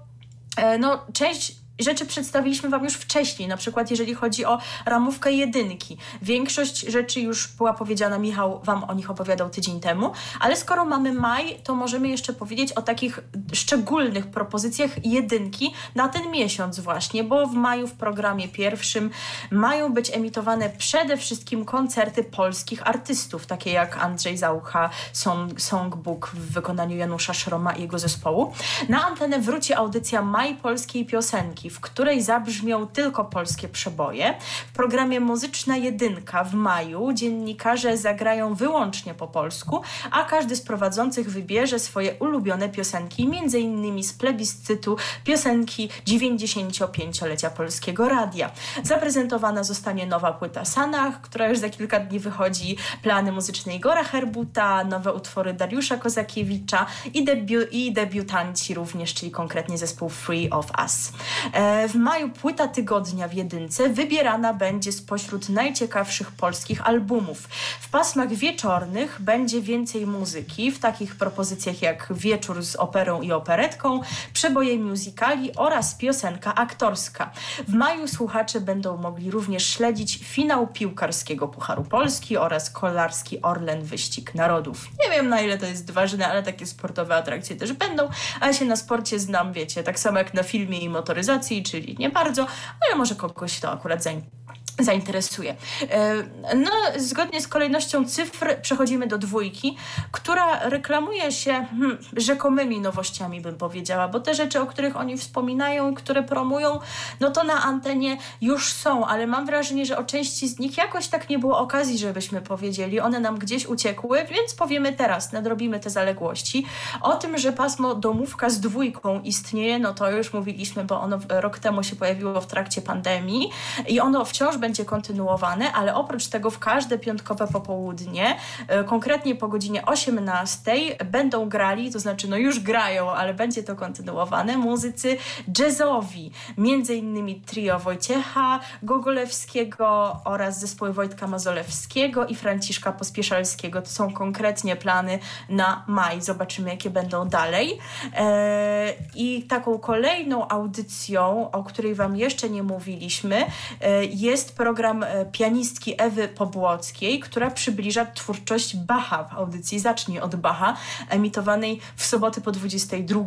e, no, część rzeczy przedstawiliśmy Wam już wcześniej, na przykład jeżeli chodzi o ramówkę jedynki. Większość rzeczy już była powiedziana, Michał Wam o nich opowiadał tydzień temu, ale skoro mamy maj, to możemy jeszcze powiedzieć o takich szczególnych propozycjach jedynki na ten miesiąc właśnie, bo w maju w programie pierwszym mają być emitowane przede wszystkim koncerty polskich artystów, takie jak Andrzej Zaucha, Song, Songbook w wykonaniu Janusza Szroma i jego zespołu. Na antenę wróci audycja Maj Polskiej Piosenki, w której zabrzmią tylko polskie przeboje. W programie Muzyczna Jedynka w maju dziennikarze zagrają wyłącznie po polsku, a każdy z prowadzących wybierze swoje ulubione piosenki, innymi z plebiscytu piosenki 95-lecia Polskiego Radia. Zaprezentowana zostanie nowa płyta Sanach, która już za kilka dni wychodzi, plany muzyczne Igora Herbuta, nowe utwory Dariusza Kozakiewicza i, debiu i debiutanci również, czyli konkretnie zespół Free of Us. E, w maju płyta tygodnia w jedynce wybierana będzie spośród najciekawszych polskich albumów. W pasmach wieczornych będzie więcej muzyki, w takich propozycjach jak Wieczór z operą i operetką, przeboje musicali oraz piosenka aktorska. W maju słuchacze będą mogli również śledzić finał piłkarskiego Pucharu Polski oraz kolarski Orlen Wyścig Narodów. Nie wiem na ile to jest ważne, ale takie sportowe atrakcje też będą, a ja się na sporcie znam, wiecie, tak samo jak na filmie i motoryzacji, czyli nie bardzo, ale może kogoś to akurat zainteresuje zainteresuje. E, no, zgodnie z kolejnością cyfr przechodzimy do dwójki, która reklamuje się hmm, rzekomymi nowościami, bym powiedziała, bo te rzeczy, o których oni wspominają, które promują, no to na antenie już są, ale mam wrażenie, że o części z nich jakoś tak nie było okazji, żebyśmy powiedzieli. One nam gdzieś uciekły, więc powiemy teraz, nadrobimy te zaległości. O tym, że pasmo domówka z dwójką istnieje, no to już mówiliśmy, bo ono rok temu się pojawiło w trakcie pandemii i ono wciąż będzie będzie kontynuowane, ale oprócz tego w każde piątkowe popołudnie, e, konkretnie po godzinie 18 będą grali, to znaczy no już grają, ale będzie to kontynuowane, muzycy jazzowi, między innymi trio Wojciecha Gogolewskiego oraz zespoły Wojtka Mazolewskiego i Franciszka Pospieszalskiego. To są konkretnie plany na maj. Zobaczymy, jakie będą dalej. E, I taką kolejną audycją, o której Wam jeszcze nie mówiliśmy, e, jest program e, pianistki Ewy Pobłockiej, która przybliża twórczość Bacha w audycji Zacznij od Bacha, emitowanej w sobotę po 22,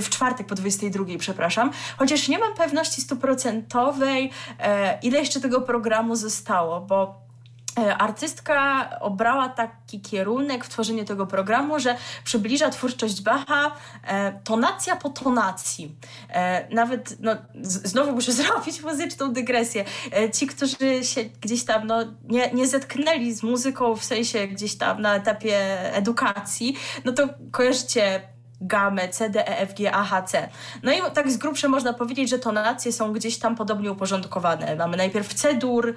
w czwartek po 22, przepraszam. Chociaż nie mam pewności stuprocentowej, e, ile jeszcze tego programu zostało, bo artystka obrała taki kierunek w tworzeniu tego programu, że przybliża twórczość Bacha e, tonacja po tonacji. E, nawet, no, znowu muszę zrobić muzyczną dygresję. E, ci, którzy się gdzieś tam no, nie, nie zetknęli z muzyką w sensie gdzieś tam na etapie edukacji, no to kojarzycie gamę C, D, E, F, G, A, H, C. No i tak z grubsza można powiedzieć, że tonacje są gdzieś tam podobnie uporządkowane. Mamy najpierw C-dur,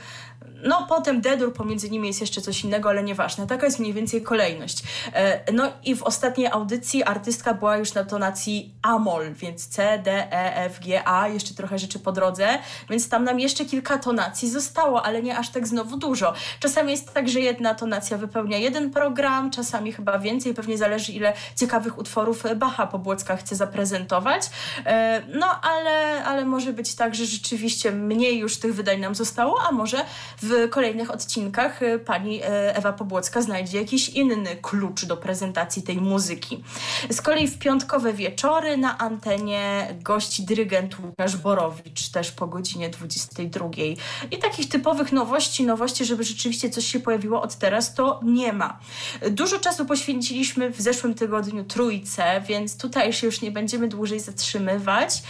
no potem D-dur, pomiędzy nimi jest jeszcze coś innego, ale nieważne. Taka jest mniej więcej kolejność. E, no i w ostatniej audycji artystka była już na tonacji A-moll, więc C, D, E, F, G, A, jeszcze trochę rzeczy po drodze, więc tam nam jeszcze kilka tonacji zostało, ale nie aż tak znowu dużo. Czasami jest tak, że jedna tonacja wypełnia jeden program, czasami chyba więcej, pewnie zależy ile ciekawych utworów Bacha Pobłocka chce zaprezentować. E, no ale, ale może być tak, że rzeczywiście mniej już tych wydań nam zostało, a może w kolejnych odcinkach e, pani e, Ewa Pobłocka znajdzie jakiś inny klucz do prezentacji tej muzyki. Z kolei w piątkowe wieczory na antenie gości dyrygent Łukasz Borowicz, też po godzinie 22. I takich typowych nowości, nowości, żeby rzeczywiście coś się pojawiło od teraz, to nie ma. Dużo czasu poświęciliśmy w zeszłym tygodniu trójce, więc tutaj się już nie będziemy dłużej zatrzymywać.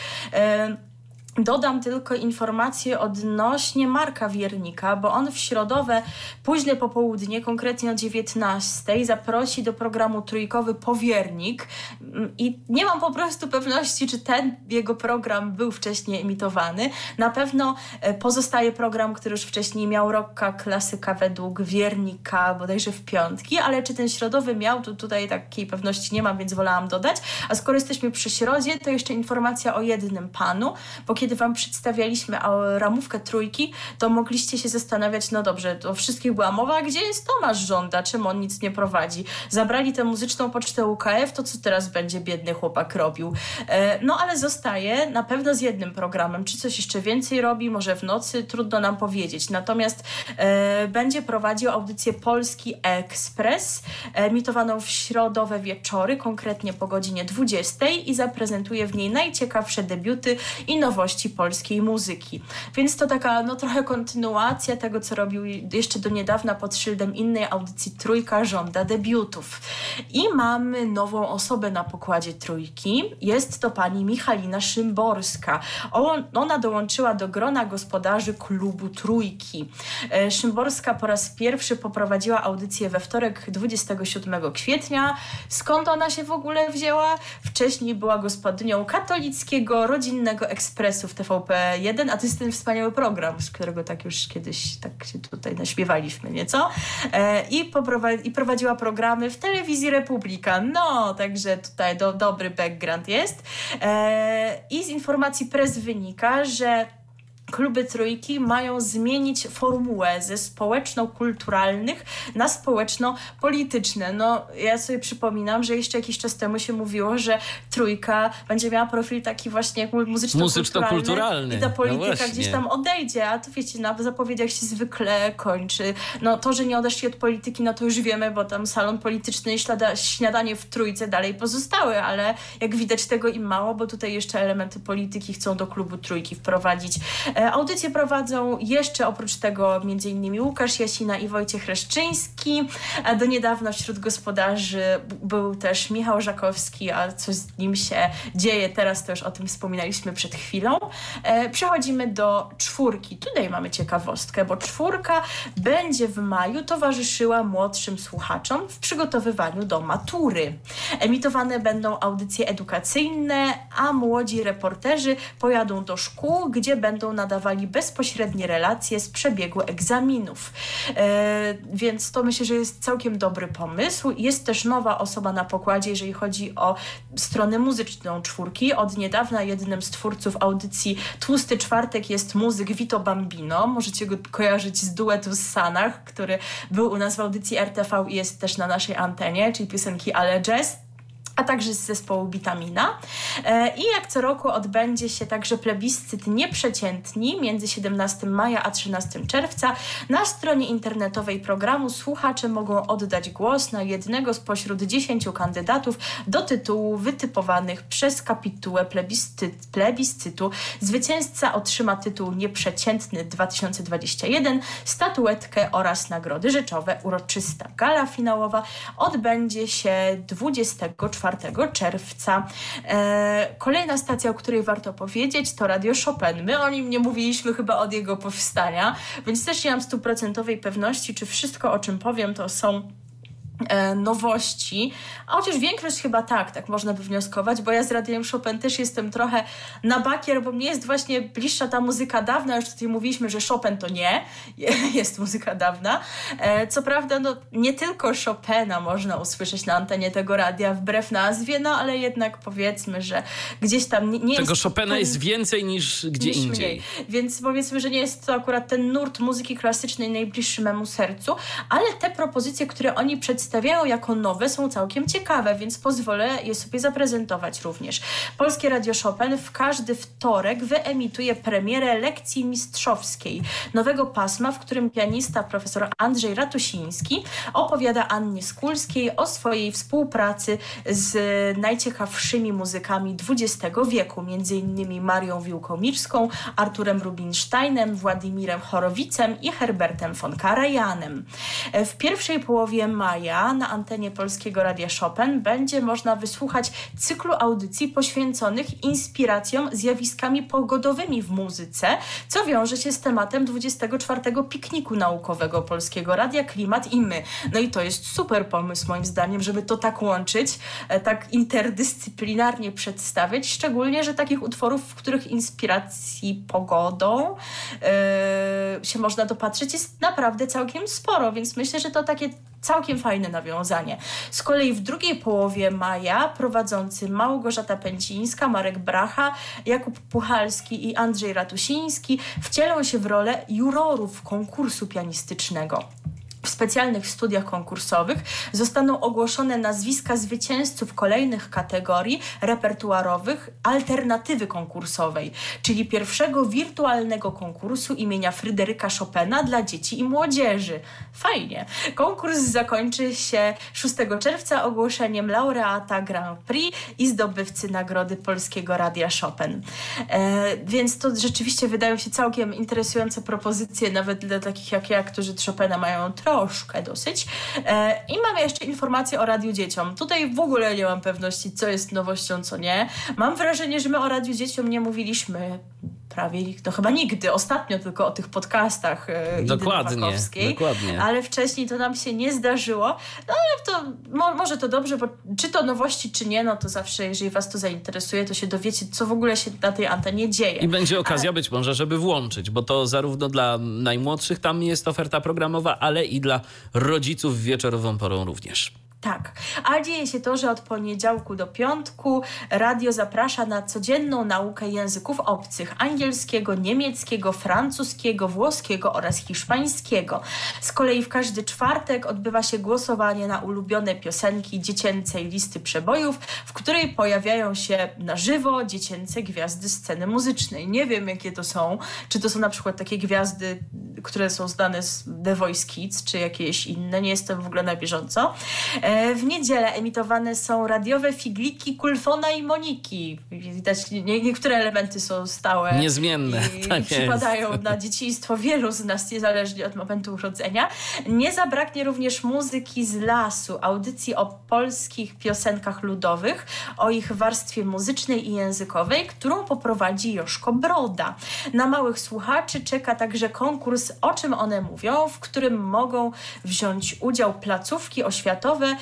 Dodam tylko informację odnośnie Marka Wiernika, bo on w środowe, późne popołudnie, konkretnie o 19, zaprosi do programu trójkowy Powiernik i nie mam po prostu pewności, czy ten jego program był wcześniej emitowany. Na pewno e, pozostaje program, który już wcześniej miał rocka, klasyka według Wiernika, bodajże w piątki, ale czy ten środowy miał, to tutaj takiej pewności nie mam, więc wolałam dodać. A skoro jesteśmy przy środzie, to jeszcze informacja o jednym panu, bo kiedy Wam przedstawialiśmy ramówkę trójki, to mogliście się zastanawiać, no dobrze, to wszystkich była mowa, gdzie jest Tomasz Żąda, czym on nic nie prowadzi. Zabrali tę muzyczną pocztę UKF, to co teraz będzie biedny chłopak robił? E, no ale zostaje na pewno z jednym programem. Czy coś jeszcze więcej robi? Może w nocy? Trudno nam powiedzieć. Natomiast e, będzie prowadził audycję Polski Express, emitowaną w środowe wieczory, konkretnie po godzinie 20 i zaprezentuje w niej najciekawsze debiuty i nowości polskiej muzyki. Więc to taka no, trochę kontynuacja tego, co robił jeszcze do niedawna pod szyldem innej audycji Trójka żąda debiutów. I mamy nową osobę na pokładzie Trójki. Jest to pani Michalina Szymborska. ona dołączyła do grona gospodarzy klubu Trójki. E, Szymborska po raz pierwszy poprowadziła audycję we wtorek 27 kwietnia. Skąd ona się w ogóle wzięła? Wcześniej była gospodynią katolickiego rodzinnego ekspresu w TVP1, a to jest ten wspaniały program, z którego tak już kiedyś tak się tutaj naśpiewaliśmy nieco. E, i, I prowadziła programy w telewizji Republika. No, także tutaj do, dobry background jest. E, I z informacji press wynika, że kluby trójki mają zmienić formułę ze społeczno-kulturalnych na społeczno-polityczne. No, ja sobie przypominam, że jeszcze jakiś czas temu się mówiło, że trójka będzie miała profil taki właśnie muzyczno-kulturalny, muzyczno i ta polityka no gdzieś tam odejdzie, a to wiecie, na zapowiedziach się zwykle kończy. No to, że nie odeszli od polityki, no to już wiemy, bo tam salon polityczny i śniadanie w trójce dalej pozostały, ale jak widać tego im mało, bo tutaj jeszcze elementy polityki chcą do klubu trójki wprowadzić. E, E, audycję prowadzą jeszcze oprócz tego m.in. Łukasz Jasina i Wojciech Reszczyński. Do niedawna wśród gospodarzy był też Michał Żakowski, a coś z nim się dzieje teraz, to już o tym wspominaliśmy przed chwilą. E, przechodzimy do czwórki. Tutaj mamy ciekawostkę, bo czwórka będzie w maju towarzyszyła młodszym słuchaczom w przygotowywaniu do matury. Emitowane będą audycje edukacyjne, a młodzi reporterzy pojadą do szkół, gdzie będą nadawali nadawali bezpośrednie relacje z przebiegu egzaminów. E, więc to myślę, że jest całkiem dobry pomysł. Jest też nowa osoba na pokładzie, jeżeli chodzi o stronę muzyczną czwórki. Od niedawna jednym z twórców audycji Tłusty Czwartek jest muzyk Vito Bambino. Możecie go kojarzyć z duetu z Sanach, który był u nas w audycji RTV i jest też na naszej antenie, czyli piosenki Ale Jazz. A także z zespołu Bitamina. E, I jak co roku odbędzie się także plebiscyt nieprzeciętni między 17 maja a 13 czerwca. Na stronie internetowej programu słuchacze mogą oddać głos na jednego spośród 10 kandydatów do tytułu wytypowanych przez kapitułę plebiscyt, plebiscytu. Zwycięzca otrzyma tytuł Nieprzeciętny 2021, statuetkę oraz nagrody rzeczowe. Uroczysta gala finałowa odbędzie się 24 4 czerwca. E, kolejna stacja, o której warto powiedzieć, to Radio Chopin. My o nim nie mówiliśmy chyba od jego powstania, więc też nie mam stuprocentowej pewności, czy wszystko, o czym powiem, to są nowości, a chociaż większość chyba tak, tak można wywnioskować, bo ja z Radiem Chopin też jestem trochę na bakier, bo mnie jest właśnie bliższa ta muzyka dawna, już tutaj mówiliśmy, że Chopin to nie, jest muzyka dawna. E, co prawda, no, nie tylko Chopina można usłyszeć na antenie tego radia, wbrew nazwie, no ale jednak powiedzmy, że gdzieś tam nie, nie tego jest... Chopina ten, jest więcej niż gdzie niż indziej. Mniej. Więc powiedzmy, że nie jest to akurat ten nurt muzyki klasycznej najbliższy memu sercu, ale te propozycje, które oni przedstawiają przedstawiają jako nowe, są całkiem ciekawe, więc pozwolę je sobie zaprezentować również. Polskie Radio Chopin w każdy wtorek wyemituje premierę lekcji mistrzowskiej, nowego pasma, w którym pianista profesor Andrzej Ratusiński opowiada Annie Skulskiej o swojej współpracy z najciekawszymi muzykami XX wieku, m.in. Marią Wiłkomirską, Arturem Rubinsteinem, Władimirem Chorowicem i Herbertem von Karajanem. W pierwszej połowie maja na antenie Polskiego Radia Chopin będzie można wysłuchać cyklu audycji poświęconych inspiracjom, zjawiskami pogodowymi w muzyce, co wiąże się z tematem 24 pikniku naukowego Polskiego Radia Klimat i My. No i to jest super pomysł moim zdaniem, żeby to tak łączyć, e, tak interdyscyplinarnie przedstawić, szczególnie, że takich utworów, w których inspiracji pogodą yy, się można dopatrzeć jest naprawdę całkiem sporo, więc myślę, że to takie całkiem fajne nawiązanie. Z kolei w drugiej połowie maja prowadzący Małgorzata Pęcińska, Marek Bracha, Jakub Puchalski i Andrzej Ratusiński wcielą się w rolę jurorów konkursu pianistycznego. W specjalnych studiach konkursowych zostaną ogłoszone nazwiska zwycięzców kolejnych kategorii repertuarowych alternatywy konkursowej, czyli pierwszego wirtualnego konkursu imienia Fryderyka Chopina dla dzieci i młodzieży. Fajnie. Konkurs zakończy się 6 czerwca ogłoszeniem laureata Grand Prix i zdobywcy nagrody Polskiego Radia Chopin. E, więc to rzeczywiście wydają się całkiem interesujące propozycje, nawet dla takich jak ja, którzy Chopina mają trochę troszkę dosyć. E, I mamy jeszcze informacje o Radiu Dzieciom. Tutaj w ogóle nie mam pewności, co jest nowością, co nie. Mam wrażenie, że my o Radiu Dzieciom nie mówiliśmy prawie, no chyba nigdy, ostatnio tylko o tych podcastach e, dokładnie, dokładnie. ale wcześniej to nam się nie zdarzyło. No ale to mo, może to dobrze, bo czy to nowości, czy nie, no to zawsze, jeżeli was to zainteresuje, to się dowiecie, co w ogóle się na tej antenie dzieje. I będzie okazja ale... być może, żeby włączyć, bo to zarówno dla najmłodszych tam jest oferta programowa, ale i dla rodziców wieczorową porą również. Tak, a dzieje się to, że od poniedziałku do piątku radio zaprasza na codzienną naukę języków obcych angielskiego, niemieckiego, francuskiego, włoskiego oraz hiszpańskiego. Z kolei w każdy czwartek odbywa się głosowanie na ulubione piosenki dziecięcej listy przebojów, w której pojawiają się na żywo dziecięce gwiazdy sceny muzycznej. Nie wiem, jakie to są. Czy to są na przykład takie gwiazdy, które są znane z The Voice Kids, czy jakieś inne. Nie jestem w ogóle na bieżąco. E, w niedzielę emitowane są radiowe figliki Kulfona i Moniki. Widać, nie, niektóre elementy są stałe. Niezmienne. I, tak przypadają jest. na dzieciństwo wielu z nas, niezależnie od momentu urodzenia. Nie zabraknie również muzyki z lasu, audycji o polskich piosenkach ludowych, o ich warstwie muzycznej i językowej, którą poprowadzi Joszko Broda. Na małych słuchaczy czeka także konkurs O czym one mówią, w którym mogą wziąć udział placówki oświatowe,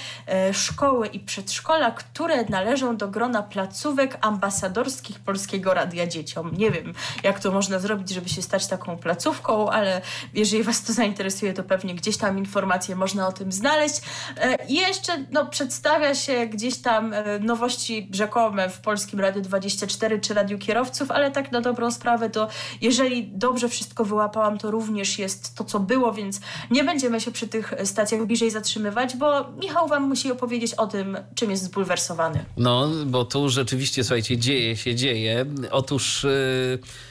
szkoły i przedszkola, które należą do grona placówek ambasadorskich Polskiego Radia Dzieciom. Nie wiem, jak to można zrobić, żeby się stać taką placówką, ale jeżeli Was to zainteresuje, to pewnie gdzieś tam informacje można o tym znaleźć. E, I jeszcze no, przedstawia się gdzieś tam e, nowości rzekome w Polskim Radiu 24 czy Radiu Kierowców, ale tak na dobrą sprawę to jeżeli dobrze wszystko wyłapałam, to również jest to, co było, więc nie będziemy się przy tych stacjach bliżej zatrzymywać, bo Michał wam musi opowiedzieć o tym, czym jest zbulwersowany. No, bo tu rzeczywiście, słuchajcie, dzieje się, dzieje. Otóż... Yy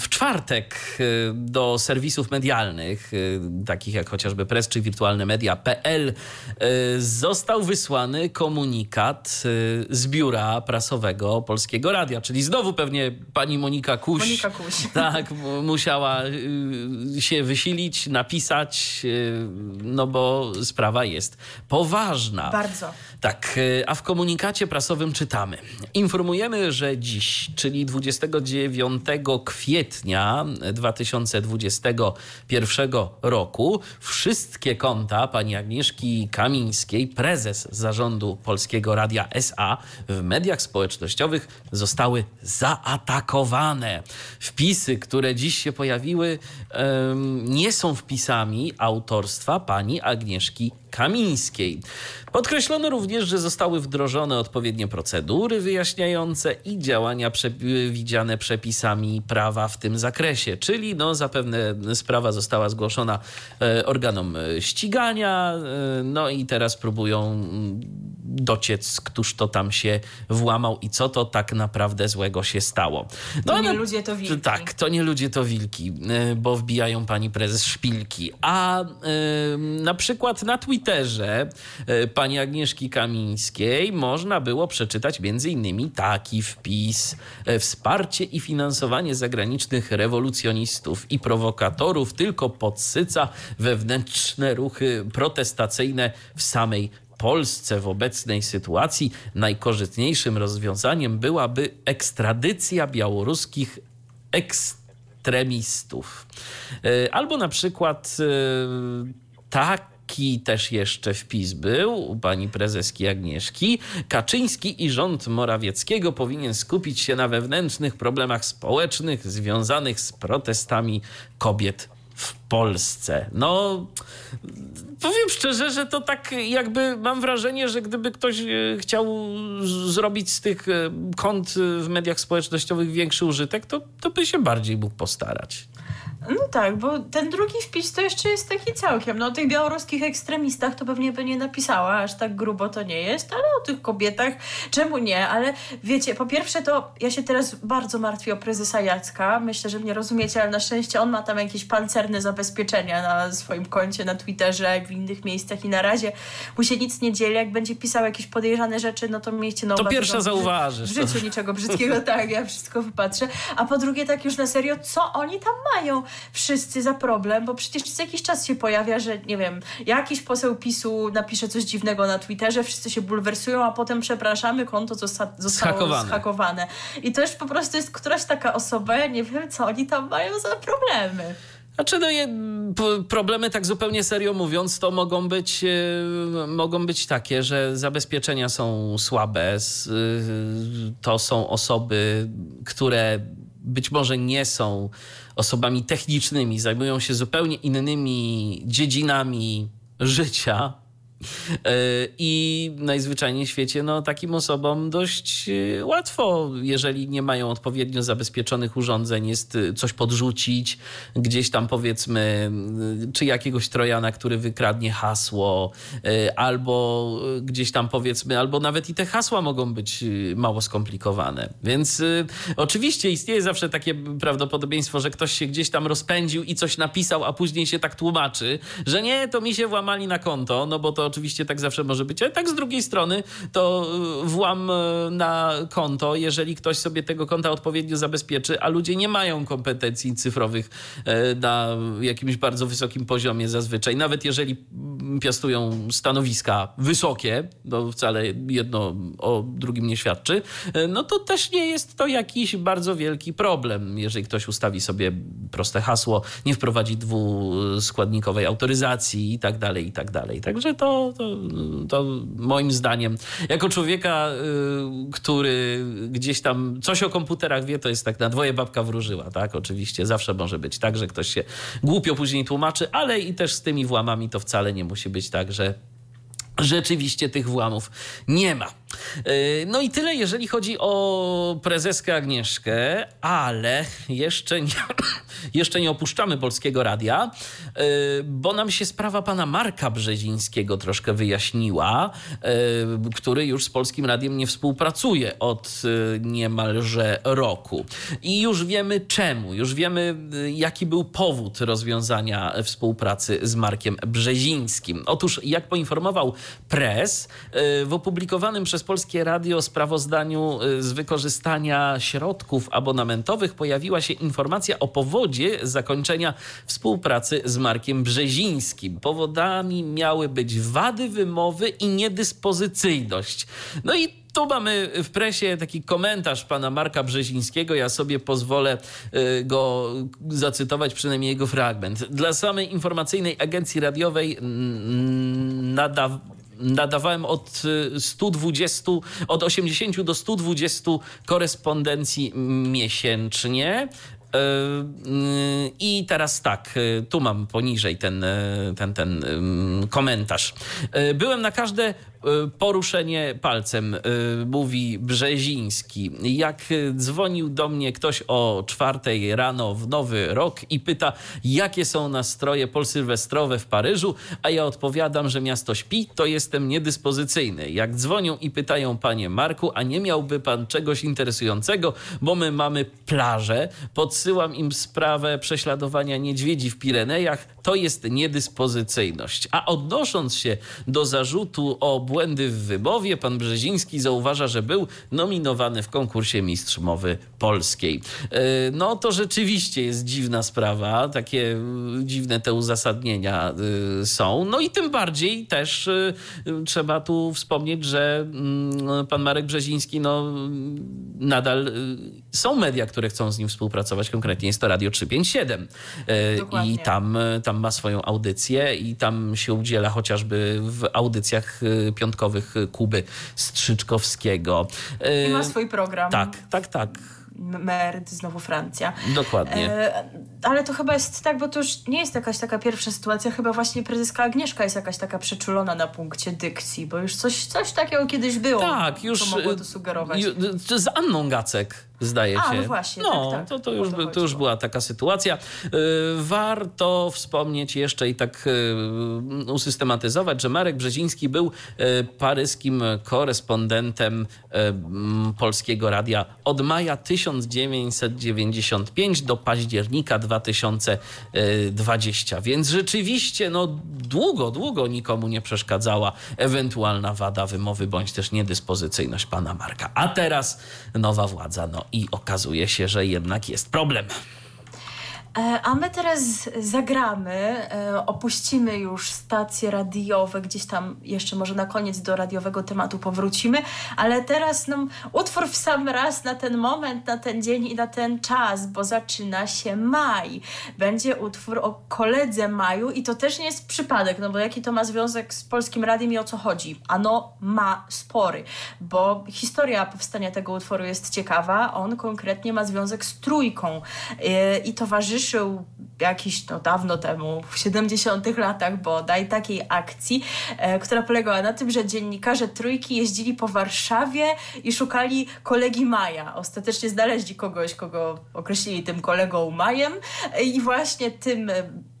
w czwartek y, do serwisów medialnych, y, takich jak chociażby Press czy wirtualnemedia.pl, y, został wysłany komunikat z biura prasowego Polskiego Radia, czyli znowu pewnie pani Monika Kuś, Monika Kuś. Tak, musiała się wysilić, napisać, no bo sprawa jest poważna. Bardzo. Tak, a w komunikacie prasowym czytamy. Informujemy, że dziś, czyli 29 kwietnia 2021 roku wszystkie konta pani Agnieszki Kamińskiej, prezes zarządu Polskiego Radia SA w mediach społecznościowych zostały zaatakowane. Wpisy, które dziś się pojawiły, nie są wpisami autorstwa pani Agnieszki Kamińskiej. Podkreślono również, że zostały wdrożone odpowiednie procedury wyjaśniające i działania przewidziane przepisami prawa w tym zakresie, czyli no, zapewne sprawa została zgłoszona e, organom e, ścigania, e, no i teraz próbują mm, dociec, któż to tam się włamał i co to tak naprawdę złego się stało. No, to nie ludzie, to wilki. Tak, to nie ludzie, to wilki, bo wbijają pani prezes szpilki. A na przykład na Twitterze pani Agnieszki Kamińskiej można było przeczytać m.in. taki wpis. E, wsparcie i finansowanie zagranicznych rewolucjonistów i prowokatorów tylko podsyca wewnętrzne ruchy protestacyjne w samej Polsce w obecnej sytuacji najkorzystniejszym rozwiązaniem byłaby ekstradycja białoruskich ekstremistów. E, albo na przykład e, tak taki też jeszcze wpis był u pani prezeski Agnieszki. Kaczyński i rząd Morawieckiego powinien skupić się na wewnętrznych problemach społecznych związanych z protestami kobiet w Polsce. No, powiem szczerze, że to tak jakby mam wrażenie, że gdyby ktoś e, chciał zrobić z tych e, kont w mediach społecznościowych większy użytek, to, to by się bardziej mógł postarać. No tak, bo ten drugi wpis to jeszcze jest taki całkiem. No o tych białoruskich ekstremistach to pewnie by nie napisała, aż tak grubo to nie jest, ale o tych kobietach czemu nie? Ale wiecie, po pierwsze to ja się teraz bardzo martwię o prezesa Jacka. Myślę, że mnie rozumiecie, ale na szczęście on ma tam jakieś pancerne zabezpieczenia na swoim koncie, na Twitterze, w innych miejscach i na razie mu się nic nie dzieje. Jak będzie pisał jakieś podejrzane rzeczy, no to miejcie na uwadze. To pierwsza zauważysz. W życiu to. niczego brzydkiego, tak, ja wszystko wypatrzę. A po drugie, tak już na serio, co oni tam mają? Wszyscy za problem, bo przecież co jakiś czas się pojawia, że nie wiem, jakiś poseł PiSu napisze coś dziwnego na Twitterze, wszyscy się bulwersują, a potem przepraszamy, konto zostało zhakowane. zhakowane. I to już po prostu jest któraś taka osoba, ja nie wiem, co oni tam mają za problemy. Znaczy, no, je, problemy tak zupełnie serio mówiąc, to mogą być, e, mogą być takie, że zabezpieczenia są słabe. to są osoby, które być może nie są osobami technicznymi, zajmują się zupełnie innymi dziedzinami życia, I najzwyczajniej w świecie no, takim osobom dość e, łatwo, jeżeli nie mają odpowiednio zabezpieczonych urządzeń, jest e, coś podrzucić, gdzieś tam powiedzmy, czy jakiegoś trojana, który wykradnie hasło, albo gdzieś tam powiedzmy, albo nawet i te hasła mogą być mało skomplikowane. Więc oczywiście istnieje zawsze takie prawdopodobieństwo, że ktoś się gdzieś tam rozpędził i coś napisał, a później się tak tłumaczy, że nie, to mi się włamali na konto, no bo to oczywiście tak zawsze może być, ale tak z drugiej strony to y, włam y, na konto, jeżeli ktoś sobie tego konta odpowiednio zabezpieczy, a ludzie nie mają kompetencji cyfrowych e, na jakimś bardzo wysokim poziomie zazwyczaj, nawet jeżeli piastują stanowiska wysokie, to wcale jedno o drugim nie świadczy, e, no to też nie jest to jakiś bardzo wielki problem, jeżeli ktoś ustawi sobie proste hasło, nie wprowadzi dwuskładnikowej autoryzacji i tak dalej, i tak dalej. Także to to, to, moim zdaniem, jako człowieka, y, który gdzieś tam coś o komputerach wie, to jest tak na dwoje babka wróżyła, tak? Oczywiście zawsze może być tak, że ktoś się głupio później tłumaczy, ale i też z tymi włamami to wcale nie musi być tak, że rzeczywiście tych włamów nie ma. No i tyle, jeżeli chodzi o prezeskę Agnieszkę, ale jeszcze nie, jeszcze nie opuszczamy Polskiego Radia, bo nam się sprawa pana Marka Brzezińskiego troszkę wyjaśniła, który już z Polskim Radiem nie współpracuje od niemalże roku. I już wiemy czemu, już wiemy jaki był powód rozwiązania współpracy z Markiem Brzezińskim. Otóż, jak poinformował Press, w opublikowanym przez Polskie Radio sprawozdaniu y, z wykorzystania środków abonamentowych pojawiła się informacja o powodzie zakończenia współpracy z Markiem Brzezińskim. Powodami miały być wady wymowy i niedyspozycyjność. No i tu mamy w presie taki komentarz pana Marka Brzezińskiego. Ja sobie pozwolę y, go zacytować, przynajmniej jego fragment. Dla samej informacyjnej agencji radiowej nadaw nadawałem od 120, y, od 80 do 120 korespondencji miesięcznie. Y, y, I teraz tak, tu mam poniżej ten, ten, ten komentarz. Byłem na każde poruszenie palcem, y, mówi Brzeziński. Jak dzwonił do mnie ktoś o czwartej rano w nowy rok i pyta, jakie są nastroje polsylwestrowe w Paryżu, a ja odpowiadam, że miasto śpi, to jestem niedyspozycyjny. Jak dzwonią i pytają, panie Marku, a nie miałby pan czegoś interesującego, bo my mamy plażę, podsyłam im sprawę prześladowania niedźwiedzi w Pirenejach, to jest niedyspozycyjność. A odnosząc się do zarzutu o błędy w wymowie, pan Brzeziński zauważa, że był nominowany w konkursie Mistrz Mowy Polskiej. E, no to rzeczywiście jest dziwna sprawa, takie e, dziwne te uzasadnienia e, są. No i tym bardziej też trzeba tu wspomnieć, że mm, pan Marek Brzeziński no, nadal są media, które chcą z nim współpracować, konkretnie jest to Radio 357 Dokładnie. i tam, tam ma swoją audycję i tam się udziela chociażby w audycjach piątkowych Kuby Strzyczkowskiego. I ma swój program. Tak, tak, tak. Merd, znowu Francja. Dokładnie. E, ale to chyba jest tak, bo to już nie jest jakaś taka pierwsza sytuacja, chyba właśnie prezeska Agnieszka jest jakaś taka przeczulona na punkcie dykcji, bo już coś, coś takiego kiedyś było, tak, już, co mogło to sugerować. z Anną Gacek zdaje A, się. No właśnie, no, tak, tak. To, to, już, to już była taka sytuacja. Y, warto wspomnieć jeszcze i tak y, usystematyzować, że Marek Brzeziński był y, paryskim korespondentem Polskiego Radia od maja 1995 do października 2020. Więc rzeczywiście no, długo, długo nikomu nie przeszkadzała ewentualna wada wymowy bądź też niedyspozycyjność pana Marka. A teraz nowa władza. No i okazuje się, że jednak jest problem. E, a my teraz zagramy, e, opuścimy już stacje radiowe, gdzieś tam jeszcze może na koniec do radiowego tematu powrócimy, ale teraz no, utwór w sam raz na ten moment, na ten dzień i na ten czas, bo zaczyna się maj. Będzie utwór o koledze Maju i to też nie jest przypadek, no bo jaki to ma związek z Polskim Radiem i o co chodzi? Ano ma spory, bo historia powstania tego utworu jest ciekawa, on konkretnie ma związek z Trójką e, i towarzyszy towarzyszył jakiś no, dawno temu, w 70 latach bodaj, takiej akcji, e, która polegała na tym, że dziennikarze trójki jeździli po Warszawie i szukali kolegi Maja. Ostatecznie znaleźli kogoś, kogo określili tym kolegą Majem e, i właśnie tym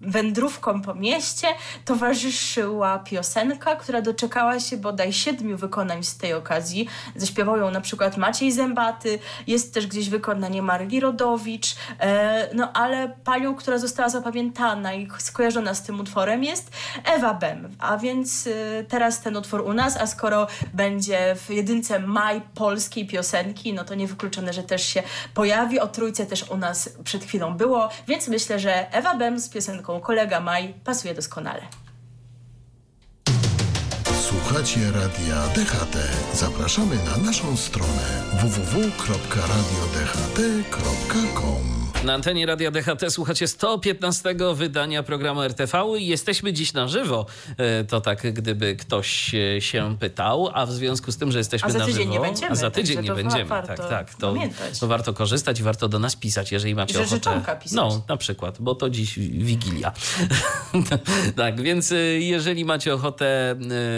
wędrówkom po mieście towarzyszyła piosenka, która doczekała się bodaj siedmiu wykonań z tej okazji. Zaśpiewał ją na przykład Maciej Zębaty, jest też gdzieś wykonanie Marli Rodowicz, e, no ale panią, która została zapamiętana i skojarzona z tym utworem jest Ewa Bem, a więc e, teraz ten utwór u nas, a skoro będzie w jedynce maj polskiej piosenki, no to niewykluczone, że też się pojawi. O trójce też u nas przed chwilą było, więc myślę, że Ewa Bem z piosenką kolega Maj pasuje doskonale. Słuchacie Radia DHT. Zapraszamy na naszą stronę www.radiodht.com Na antenie Radia DHT słuchacie 115 wydania programu RTV i jesteśmy dziś na żywo. E, to tak, gdyby ktoś e, się pytał, a w związku z tym, że jesteśmy na tydzień żywo, nie będziemy, a za tydzień także nie będziemy, warto tak, tak, to, to warto korzystać i warto do nas pisać, jeżeli macie że ochotę. pisać. No, na przykład, bo to dziś Wigilia. tak, więc e, jeżeli macie ochotę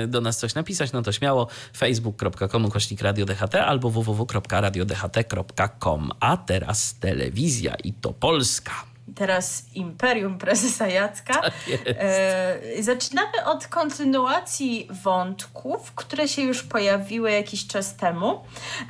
do nas coś napisać, no to śmiało facebook.com kośnik radio DHT albo www.radiodht.com. A teraz telewizja i to Polska. Teraz Imperium Prezesa Jacka. Tak. E, zaczynamy od kontynuacji wątków, które się już pojawiły jakiś czas temu.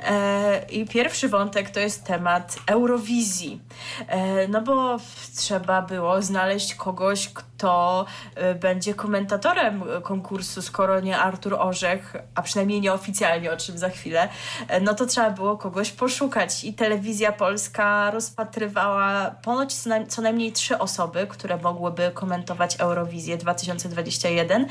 E, I pierwszy wątek to jest temat Eurowizji. E, no bo trzeba było znaleźć kogoś, kto e, będzie komentatorem konkursu, skoro nie Artur Orzech, a przynajmniej nieoficjalnie, o czym za chwilę, e, no to trzeba było kogoś poszukać. I telewizja polska rozpatrywała ponoć co, co najmniej trzy osoby, które mogłyby komentować Eurowizję 2021.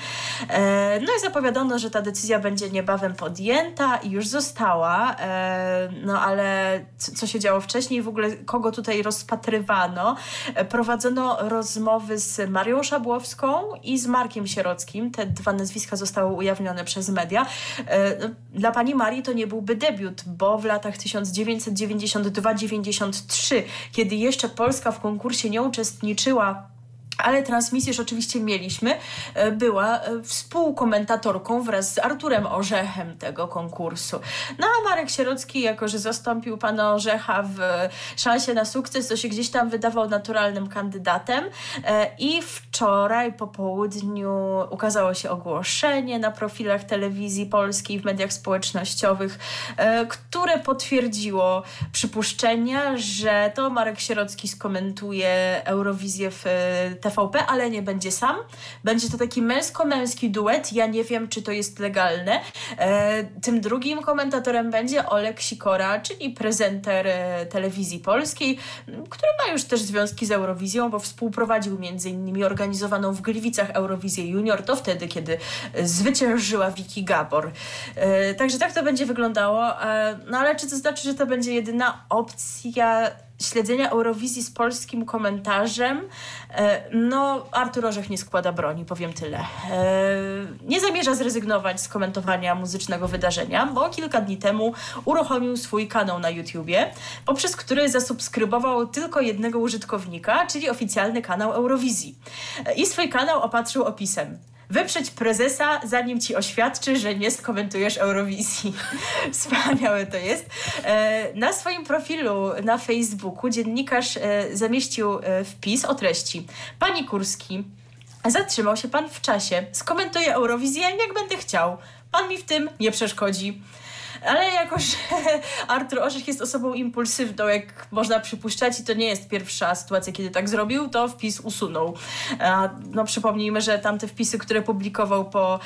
E, No i zapowiadano, że ta decyzja będzie niebawem podjęta i już została. E, No ale co, się działo wcześniej, w ogóle kogo tutaj rozpatrywano? E, Prowadzono rozmowy z Marią Szabłowską i z Markiem Sierockim. Te dwa nazwiska zostały ujawnione przez media. No, Dla pani Marii to nie byłby debiut, bo w latach 1992-93, kiedy jeszcze Polska w konkursie nie uczestniczyła ale transmisję oczywiście mieliśmy, e, była e, współkomentatorką wraz z Arturem Orzechem tego konkursu. No a Marek Sierocki, jako że zastąpił pana Orzecha w szansie na sukces, to się gdzieś tam wydawał naturalnym kandydatem E, i wczoraj po południu ukazało się ogłoszenie na profilach telewizji polskiej w mediach społecznościowych, e, które potwierdziło przypuszczenia, że to Marek Sierocki skomentuje Eurowizję w e, TVP, ale nie będzie sam. Będzie to taki męsko-męski duet. Ja nie wiem, czy to jest legalne. E, tym drugim komentatorem będzie Olek Sikora, czyli prezenter e, telewizji polskiej, który ma już też związki z Eurowizją, bo współprowadził między innymi organizowaną w Gliwicach Eurowizję Junior, to wtedy, kiedy e, zwyciężyła Vicky Gabor. Także tak to będzie wyglądało. No ale czy to znaczy, że to będzie jedyna opcja śledzenia Eurowizji z polskim komentarzem. E, No, Artur Orzech nie składa broni, powiem tyle. E, Nie zamierza zrezygnować z komentowania muzycznego wydarzenia, bo kilka dni temu uruchomił swój kanał na YouTubie, poprzez który zasubskrybował tylko jednego użytkownika, czyli oficjalny kanał Eurowizji. E, I swój kanał opatrzył opisem. Wyprzeć prezesa, zanim ci oświadczy, że nie skomentujesz Eurowizji. Wspaniałe to jest. E, Na swoim profilu na Facebooku dziennikarz e, zamieścił e, wpis o treści. Pani Kurski, zatrzymał się pan w czasie. Skomentuję Eurowizję, jak będę chciał. Pan mi w tym nie przeszkodzi. Ale jako, że Artur Orzech jest osobą impulsywną, jak można przypuszczać, i to nie jest pierwsza sytuacja, kiedy tak zrobił, to wpis usunął. No przypomnijmy, że tamte wpisy, które publikował po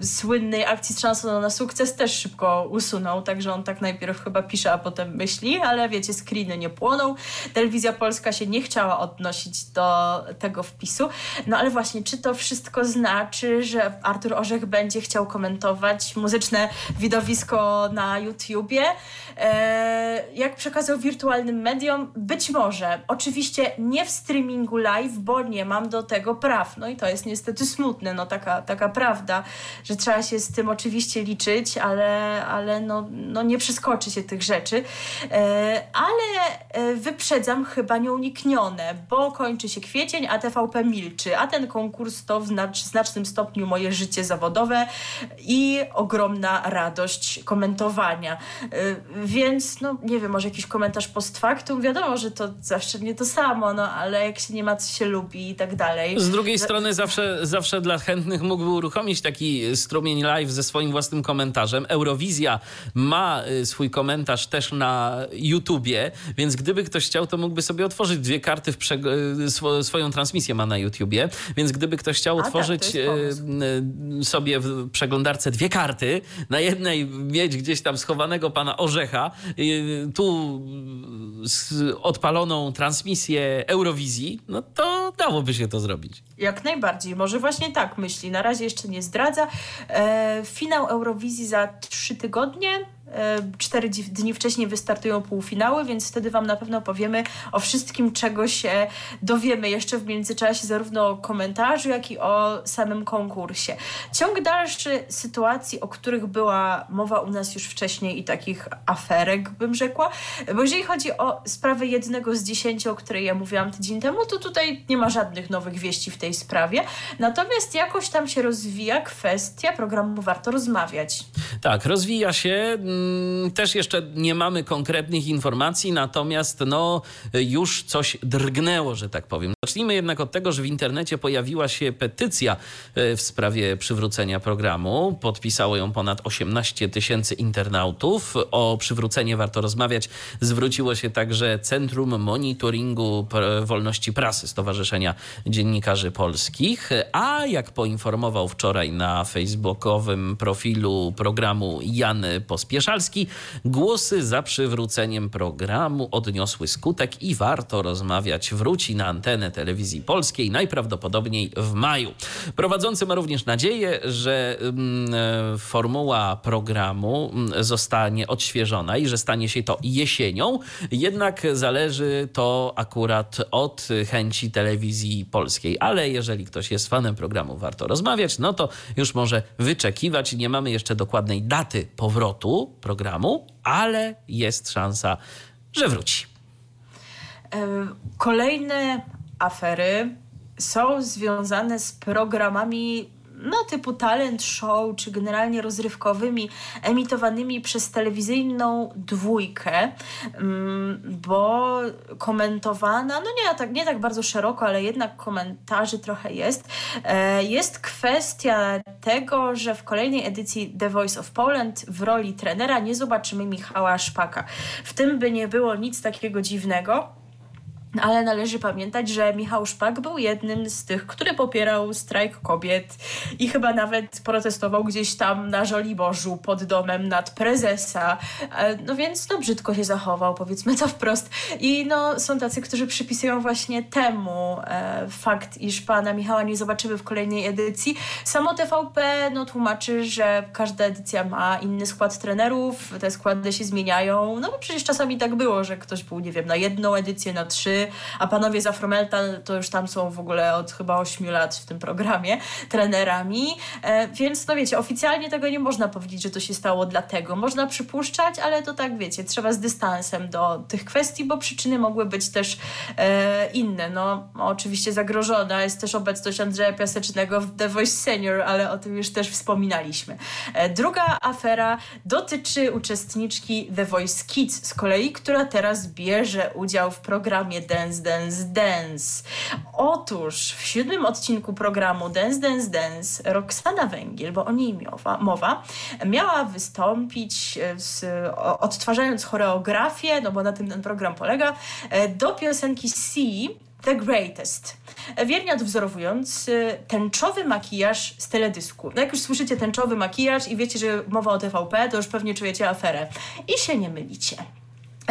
y, słynnej akcji z szansą na sukces, też szybko usunął, także on tak najpierw chyba pisze, a potem myśli, ale wiecie, screeny nie płoną. Telewizja Polska się nie chciała odnosić do tego wpisu. No ale właśnie, czy to wszystko znaczy, że Artur Orzech będzie chciał komentować muzyczne widowisko na YouTubie? E, jak przekazał wirtualnym mediom? Być może. Oczywiście nie w streamingu live, bo nie mam do tego praw. No i to jest niestety smutne, no taka, taka prawda, że trzeba się z tym oczywiście liczyć, ale, ale no, no nie przeskoczy się tych rzeczy. E, ale e, wyprzedzam chyba nieuniknione, bo kończy się kwiecień, a TVP milczy, a ten konkurs to w znacz, znacznym stopniu moje życie zawodowe i ogromna radość komentowania. E, Więc, no nie wiem, może jakiś komentarz post factum, wiadomo, że to zawsze nie to samo, no ale jak się nie ma, co się lubi i tak dalej. Z drugiej Że- strony zawsze, zawsze dla chętnych mógłby uruchomić taki strumień live ze swoim własnym komentarzem. Eurowizja ma y, swój komentarz też na YouTubie, więc gdyby ktoś chciał, to mógłby sobie otworzyć dwie karty w przeg- y, swo- swoją transmisję ma na YouTubie, więc gdyby ktoś chciał A, tak, otworzyć y, y, sobie w przeglądarce dwie karty, na jednej mieć gdzieś tam schowanego pana Orzecha, y, tu z odpaloną transmisję Eurowizji, no to dałoby się to zrobić. Jak najbardziej. Może właśnie tak myśli. Na razie jeszcze nie zdradza. E, finał Eurowizji za trzy tygodnie. Cztery dni wcześniej wystartują półfinały, więc wtedy Wam na pewno powiemy o wszystkim, czego się dowiemy jeszcze w międzyczasie, zarówno o komentarzu, jak i o samym konkursie. Ciąg dalszy sytuacji, o których była mowa u nas już wcześniej i takich aferek, bym rzekła, bo jeżeli chodzi o sprawę jednego z dziesięciu, o której ja mówiłam tydzień temu, to tutaj nie ma żadnych nowych wieści w tej sprawie. Natomiast jakoś tam się rozwija kwestia programu Warto Rozmawiać. Tak, rozwija się. Mm, też jeszcze nie mamy konkretnych informacji, natomiast no, już coś drgnęło, że tak powiem. Zacznijmy jednak od tego, że w internecie pojawiła się petycja e, w sprawie przywrócenia programu. Podpisało ją ponad 18 tysięcy internautów. O przywrócenie warto rozmawiać. Zwróciło się także Centrum Monitoringu Wolności Prasy Stowarzyszenia Dziennikarzy Polskich. A jak poinformował wczoraj na facebookowym profilu programu Jan Pospieszalski, głosy za przywróceniem programu odniosły skutek i warto rozmawiać. Wróci na antenę telewizji polskiej najprawdopodobniej w maju. Prowadzący ma również nadzieję, że mm, e, formuła programu mm, zostanie odświeżona i że stanie się to jesienią. Jednak zależy to akurat od chęci telewizji polskiej. Ale jeżeli ktoś jest fanem programu, warto rozmawiać, no to już może wyczekiwać. Nie mamy jeszcze dokładnej daty powrotu programu, ale jest szansa, że wróci. Kolejne afery są związane z programami no, typu talent show, czy generalnie rozrywkowymi, emitowanymi przez telewizyjną dwójkę, mm, bo komentowana, no nie tak, nie tak bardzo szeroko, ale jednak komentarzy trochę jest, e, jest kwestia tego, że w kolejnej edycji The Voice of Poland w roli trenera nie zobaczymy Michała Szpaka. W tym by nie było nic takiego dziwnego, ale należy pamiętać, że Michał Szpak był jednym z tych, który popierał strajk kobiet i chyba nawet protestował gdzieś tam na Żoliborzu pod domem nad prezesa. E, no więc no brzydko się zachował, powiedzmy to wprost. I no są tacy, którzy przypisują właśnie temu e, fakt, iż pana Michała nie zobaczymy w kolejnej edycji. Samo TVP no tłumaczy, że każda edycja ma inny skład trenerów, te składy się zmieniają. No bo przecież czasami tak było, że ktoś był, nie wiem, na jedną edycję, na trzy, a panowie z Afromeltal to już tam są w ogóle od chyba 8 lat w tym programie trenerami, e, więc no wiecie, oficjalnie tego nie można powiedzieć, że to się stało dlatego. Można przypuszczać, ale to tak wiecie, trzeba z dystansem do tych kwestii, bo przyczyny mogły być też e, inne. No oczywiście zagrożona jest też obecność Andrzeja Piasecznego w The Voice Senior, ale o tym już też wspominaliśmy. E, druga afera dotyczy uczestniczki The Voice Kids z kolei, która teraz bierze udział w programie Dance, Dance, Dance. Otóż w siódmym odcinku programu Dance, Dance, Dance Roxana Węgiel, bo o niej mowa, mowa miała wystąpić e, z, odtwarzając choreografię, no bo na tym ten program polega, e, do piosenki C The Greatest. Wiernie odwzorowując tęczowy makijaż z teledysku. No jak już słyszycie tęczowy makijaż i wiecie, że mowa o TVP, to już pewnie czujecie aferę. I się nie mylicie.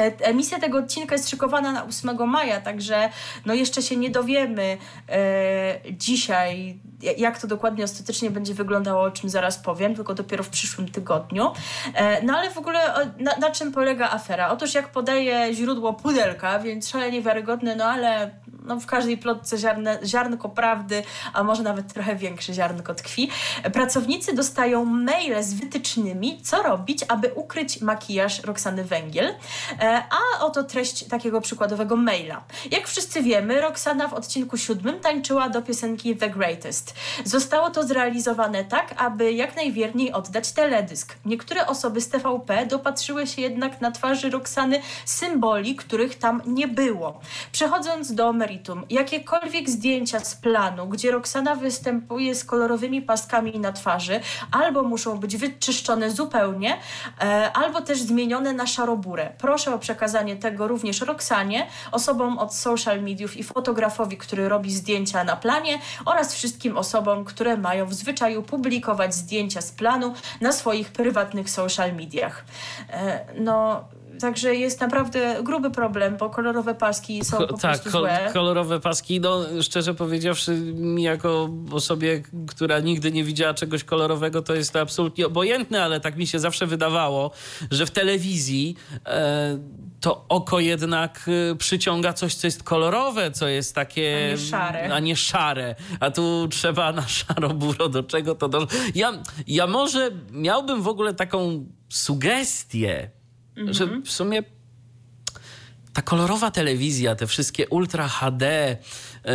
E, emisja tego odcinka jest szykowana na 8 maja, także no jeszcze się nie dowiemy e, dzisiaj, jak to dokładnie ostatecznie będzie wyglądało, o czym zaraz powiem, tylko dopiero w przyszłym tygodniu. E, no ale w ogóle na, na, czym polega afera? Otóż jak podaje źródło Pudelka, więc szalenie wiarygodne, no ale no, w każdej plotce ziarne, ziarnko prawdy, a może nawet trochę większe ziarnko tkwi. Pracownicy dostają maile z wytycznymi, co robić, aby ukryć makijaż Roxany Węgiel. E, a oto treść takiego przykładowego maila. Jak wszyscy wiemy, Roxana w odcinku siódmym tańczyła do piosenki The Greatest. Zostało to zrealizowane tak, aby jak najwierniej oddać teledysk. Niektóre osoby z TVP dopatrzyły się jednak na twarzy Roxany symboli, których tam nie było. Przechodząc do meritum, jakiekolwiek zdjęcia z planu, gdzie Roxana występuje z kolorowymi paskami na twarzy, albo muszą być wyczyszczone zupełnie, e, albo też zmienione na szaroburę. Proszę o przekazanie tego również Roxanie, osobom od social mediów i fotografowi, który robi zdjęcia na planie oraz wszystkim osobom, które mają w zwyczaju publikować zdjęcia z planu na swoich prywatnych social mediach. E, no także jest naprawdę gruby problem, bo kolorowe paski są po tak, prostu złe. kolorowe paski, no szczerze powiedziawszy, mi jako osobie, która nigdy nie widziała czegoś kolorowego, to jest to absolutnie obojętne, ale tak mi się zawsze wydawało, że w telewizji e, to oko jednak e, przyciąga coś, co jest kolorowe, co jest takie... A nie szare. A nie szare. A tu trzeba na szaro-buro, do czego to... Do... Ja, ja może miałbym w ogóle taką sugestię, Mhm. że w sumie ta kolorowa telewizja, te wszystkie Ultra HD, yy,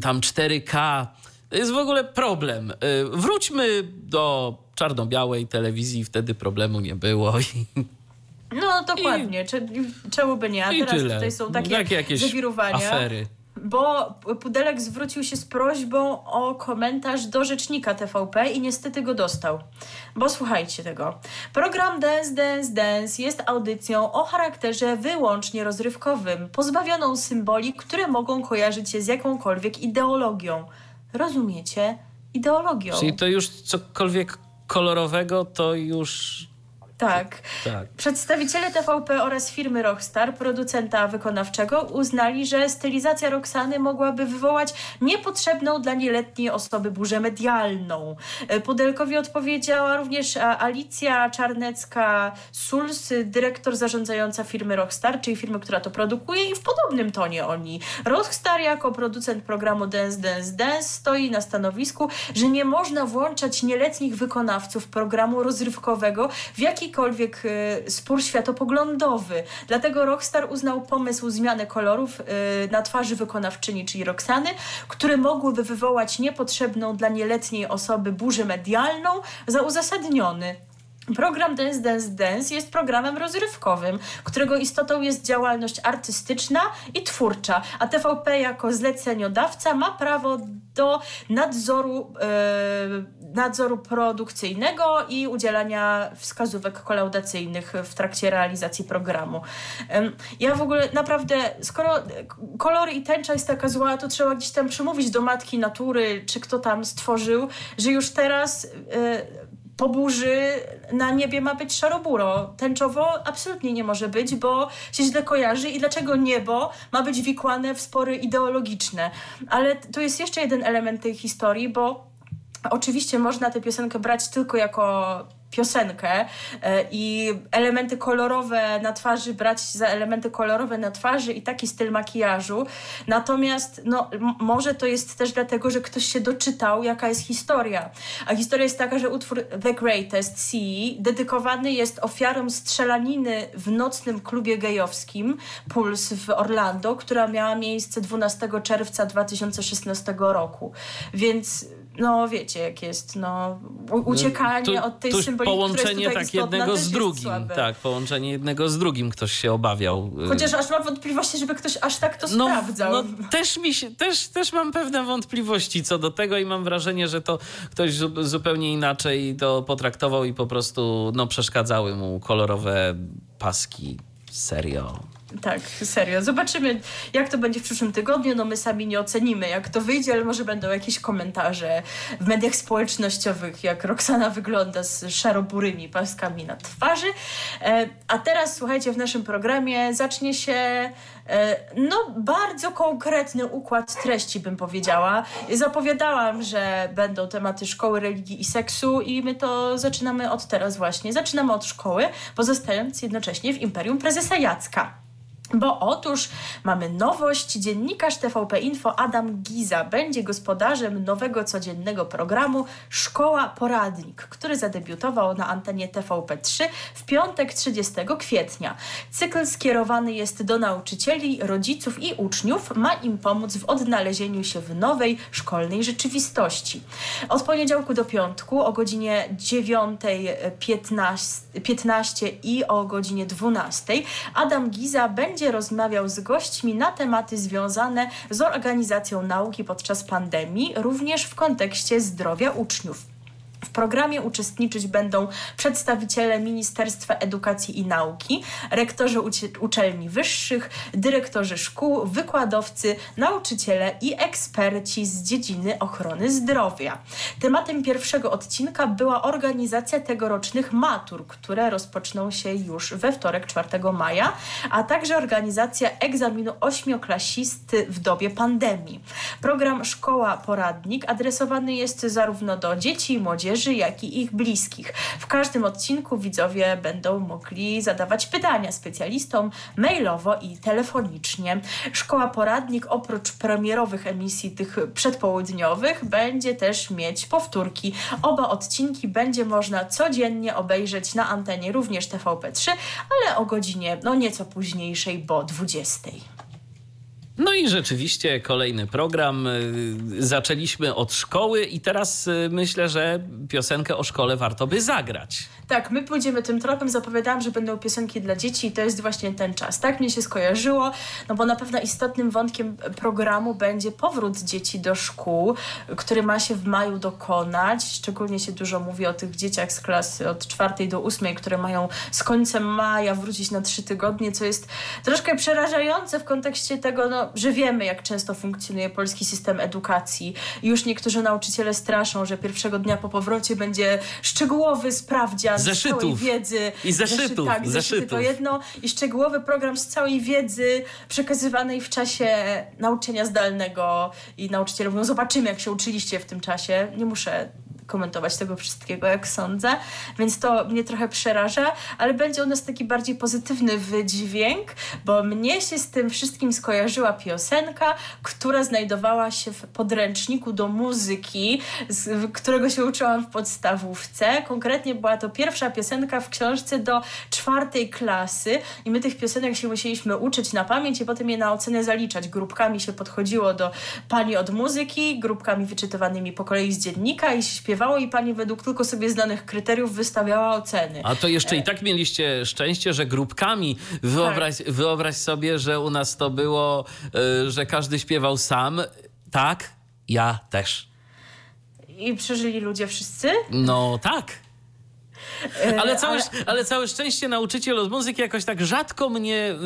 tam 4K, to jest w ogóle problem. Yy, wróćmy do czarno-białej telewizji, wtedy problemu nie było. I, No dokładnie, Cze- czemu by nie? A i teraz tyle. tutaj są takie, Takie jakieś zawirowania. afery. Bo Pudelek zwrócił się z prośbą o komentarz do rzecznika TVP i niestety go dostał. Bo słuchajcie tego. Program Dance Dance Dance jest audycją o charakterze wyłącznie rozrywkowym, pozbawioną symboli, które mogą kojarzyć się z jakąkolwiek ideologią. Rozumiecie? Ideologią. Czyli to już cokolwiek kolorowego, to już Tak. tak. Przedstawiciele TVP oraz firmy Rockstar, producenta wykonawczego, uznali, że stylizacja Roxany mogłaby wywołać niepotrzebną dla nieletniej osoby burzę medialną. E, Pudelkowi odpowiedziała również a, Alicja Czarnecka-Suls, dyrektor zarządzająca firmy Rockstar, czyli firmy, która to produkuje i w podobnym tonie oni. Rockstar jako producent programu Dance Dance Dance stoi na stanowisku, że nie można włączać nieletnich wykonawców programu rozrywkowego w jakikolwiek e, spór światopoglądowy. Dlatego Rockstar uznał pomysł zmiany kolorów e, na twarzy wykonawczyni, czyli Roxany, które mogłyby wywołać niepotrzebną dla nieletniej osoby burzę medialną za uzasadniony. Program Dance Dance Dance jest programem rozrywkowym, którego istotą jest działalność artystyczna i twórcza, a TVP jako zleceniodawca ma prawo do nadzoru, e, nadzoru produkcyjnego i udzielania wskazówek kolaudacyjnych w trakcie realizacji programu. Ja w ogóle naprawdę, skoro kolory i tęcza jest taka zła, to trzeba gdzieś tam przemówić do matki natury, czy kto tam stworzył, że już teraz e, po burzy na niebie ma być szaroburo. Tęczowo absolutnie nie może być, bo się źle kojarzy i dlaczego niebo ma być wikłane w spory ideologiczne. Ale tu jest jeszcze jeden element tej historii, bo oczywiście można tę piosenkę brać tylko jako piosenkę e, i elementy kolorowe na twarzy brać za elementy kolorowe na twarzy i taki styl makijażu. Natomiast no, może to jest też dlatego, że ktoś się doczytał, jaka jest historia. A historia jest taka, że utwór The Greatest Sea dedykowany jest ofiarom strzelaniny w nocnym klubie gejowskim Puls w Orlando, która miała miejsce 12 czerwca 2016 roku. Więc no wiecie, jak jest, no u- uciekanie Tu- od tej tu symboliki, połączenie tak istotna, jednego z drugim. Tak, połączenie jednego z drugim ktoś się obawiał. y, Chociaż aż mam wątpliwości, żeby ktoś aż tak to sprawdzał. No, też, mi się, też, też mam pewne wątpliwości co do tego i mam wrażenie, że to ktoś zu, zupełnie inaczej to potraktował i po prostu no, przeszkadzały mu kolorowe paski. Serio. Tak, serio. Zobaczymy, jak to będzie w przyszłym tygodniu. No my sami nie ocenimy, jak to wyjdzie, ale może będą jakieś komentarze w mediach społecznościowych, jak Roxana wygląda z szaroburymi paskami na twarzy. E, a teraz, słuchajcie, w naszym programie zacznie się e, no bardzo konkretny układ treści, bym powiedziała. Zapowiadałam, że będą tematy szkoły, religii i seksu i my to zaczynamy od teraz właśnie. Zaczynamy od szkoły, pozostając jednocześnie w Imperium Prezesa Jacka. Bo otóż mamy nowość. Dziennikarz TVP Info Adam Giza będzie gospodarzem nowego codziennego programu Szkoła Poradnik, który zadebiutował na antenie TVP3 w piątek 30 kwietnia. Cykl skierowany jest do nauczycieli, rodziców i uczniów. Ma im pomóc w odnalezieniu się w nowej szkolnej rzeczywistości. Od poniedziałku do piątku o godzinie 9.15 15 i o godzinie 12 Adam Giza będzie rozmawiał z gośćmi na tematy związane z organizacją nauki podczas pandemii, również w kontekście zdrowia uczniów. W programie uczestniczyć będą przedstawiciele Ministerstwa Edukacji i Nauki, rektorzy uczelni wyższych, dyrektorzy szkół, wykładowcy, nauczyciele i eksperci z dziedziny ochrony zdrowia. Tematem pierwszego odcinka była organizacja tegorocznych matur, które rozpoczną się już we wtorek 4 maja, a także organizacja egzaminu ośmioklasisty w dobie pandemii. Program Szkoła Poradnik adresowany jest zarówno do dzieci i młodzieży, młodzieży, jak i ich bliskich. W każdym odcinku widzowie będą mogli zadawać pytania specjalistom mailowo i telefonicznie. Szkoła Poradnik oprócz premierowych emisji tych przedpołudniowych będzie też mieć powtórki. Oba odcinki będzie można codziennie obejrzeć na antenie również TVP3, ale o godzinie no nieco późniejszej, bo 20. No i rzeczywiście kolejny program. Y, zaczęliśmy od szkoły i teraz y, myślę, że piosenkę o szkole warto by zagrać. Tak, my pójdziemy tym tropem. Zapowiadałam, że będą piosenki dla dzieci i to jest właśnie ten czas. Tak mnie się skojarzyło, no bo na pewno istotnym wątkiem programu będzie powrót dzieci do szkół, który ma się w maju dokonać. Szczególnie się dużo mówi o tych dzieciach z klasy od czwartej do ósmej, które mają z końcem maja wrócić na trzy tygodnie, co jest troszkę przerażające w kontekście tego, no, że wiemy, jak często funkcjonuje polski system edukacji. Już niektórzy nauczyciele straszą, że pierwszego dnia po powrocie będzie szczegółowy sprawdzian zeszytów. całej wiedzy. I zeszytów. Zeszyt, tak, zeszyty to jedno. I szczegółowy program z całej wiedzy przekazywanej w czasie nauczania zdalnego. I nauczyciele mówią, zobaczymy, jak się uczyliście w tym czasie. Nie muszę komentować tego wszystkiego, jak sądzę, więc to mnie trochę przeraża, ale będzie u nas taki bardziej pozytywny wydźwięk, bo mnie się z tym wszystkim skojarzyła piosenka, która znajdowała się w podręczniku do muzyki, z którego się uczyłam w podstawówce. Konkretnie była to pierwsza piosenka w książce do czwartej klasy i my tych piosenek się musieliśmy uczyć na pamięć i potem je na ocenę zaliczać. Grupkami się podchodziło do pani od muzyki, grupkami wyczytywanymi po kolei z dziennika i śpiewało i pani według tylko sobie znanych kryteriów wystawiała oceny. A to jeszcze i tak mieliście szczęście, że grupkami wyobraź, tak. wyobraź sobie, że u nas to było, y, że każdy śpiewał sam. Tak, ja też. I przeżyli ludzie wszyscy? No tak. E, ale całe, ale... ale całe szczęście nauczyciel od muzyki jakoś tak rzadko mnie y,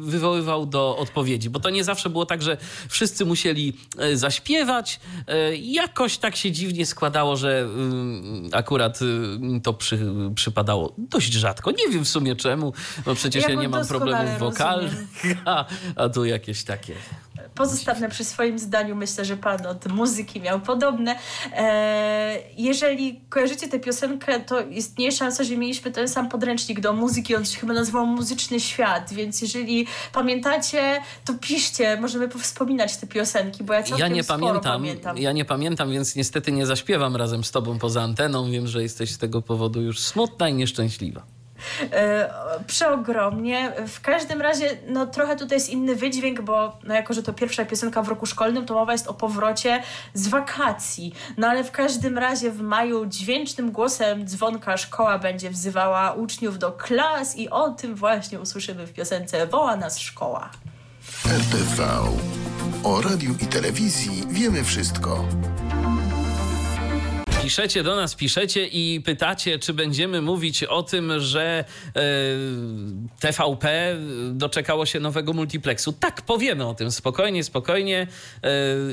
wywoływał do odpowiedzi, bo to nie zawsze było tak, że wszyscy musieli e, zaśpiewać. E, jakoś tak się dziwnie składało, że y, akurat y, to przy, przypadało dość rzadko. Nie wiem w sumie czemu, bo przecież ja, ja nie mam problemów wokalnych, a, a tu jakieś takie pozostanę przy swoim zdaniu. Myślę, że pan od muzyki miał podobne. E, jeżeli kojarzycie tę piosenkę, to istnieje szansa, że mieliśmy ten sam podręcznik do muzyki. On się chyba nazywał Muzyczny Świat, więc jeżeli pamiętacie, to piszcie. Możemy powspominać te piosenki, bo ja całkiem ja nie pamiętam, pamiętam. Ja nie pamiętam, więc niestety nie zaśpiewam razem z tobą poza anteną. Wiem, że jesteś z tego powodu już smutna i nieszczęśliwa. E, przeogromnie. W każdym razie, no trochę tutaj jest inny wydźwięk, bo no jako, że to pierwsza piosenka w roku szkolnym, to mowa jest o powrocie z wakacji. No ale w każdym razie w maju dźwięcznym głosem dzwonka szkoła będzie wzywała uczniów do klas i o tym właśnie usłyszymy w piosence Woła nas szkoła. RTV. O radiu i telewizji wiemy wszystko. Piszecie do nas, piszecie i pytacie, czy będziemy mówić o tym, że e, TVP doczekało się nowego multiplexu. Tak, powiemy o tym spokojnie, spokojnie. E,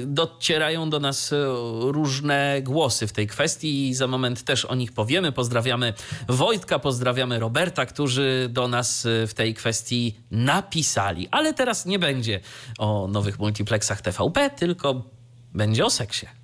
docierają do nas różne głosy w tej kwestii i za moment też o nich powiemy. Pozdrawiamy Wojtka, pozdrawiamy Roberta, którzy do nas w tej kwestii napisali. Ale teraz nie będzie o nowych multiplexach TVP, tylko będzie o seksie.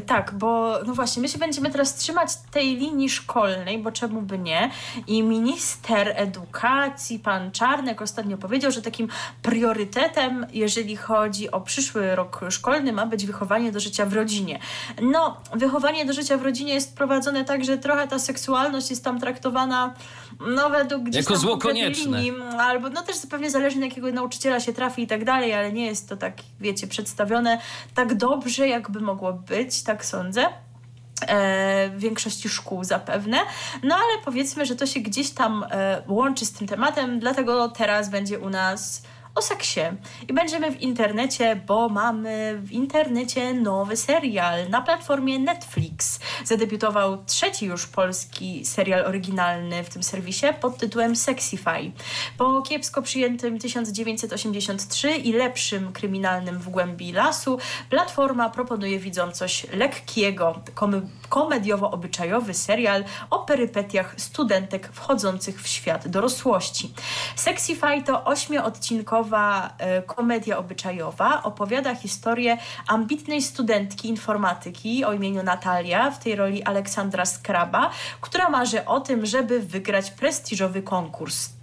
Tak, bo no właśnie, my się będziemy teraz trzymać tej linii szkolnej, bo czemu by nie? I minister edukacji, pan Czarnek, ostatnio powiedział, że takim priorytetem, jeżeli chodzi o przyszły rok szkolny, ma być wychowanie do życia w rodzinie. No, wychowanie do życia w rodzinie jest prowadzone tak, że trochę ta seksualność jest tam traktowana no według gdzieś jako tam zło konieczne. Linii, albo no też pewnie zależy na jakiego nauczyciela się trafi i tak dalej, ale nie jest to tak, wiecie, przedstawione tak dobrze, jakby mogło być tak sądzę. E, w większości szkół zapewne. No ale powiedzmy, że to się gdzieś tam e, łączy z tym tematem, dlatego teraz będzie u nas o seksie. I będziemy w internecie, bo mamy w internecie nowy serial na platformie Netflix. Zadebiutował trzeci już polski serial oryginalny w tym serwisie pod tytułem Sexify. Po kiepsko przyjętym 1983 i lepszym kryminalnym w głębi lasu, platforma proponuje widzom coś lekkiego, komediowo-obyczajowy serial o perypetiach studentek wchodzących w świat dorosłości. Sexify to ośmioodcinkowa e, komedia obyczajowa. Opowiada historię ambitnej studentki informatyki o imieniu Natalia, w tej roli Aleksandra Skraba, która marzy o tym, żeby wygrać prestiżowy konkurs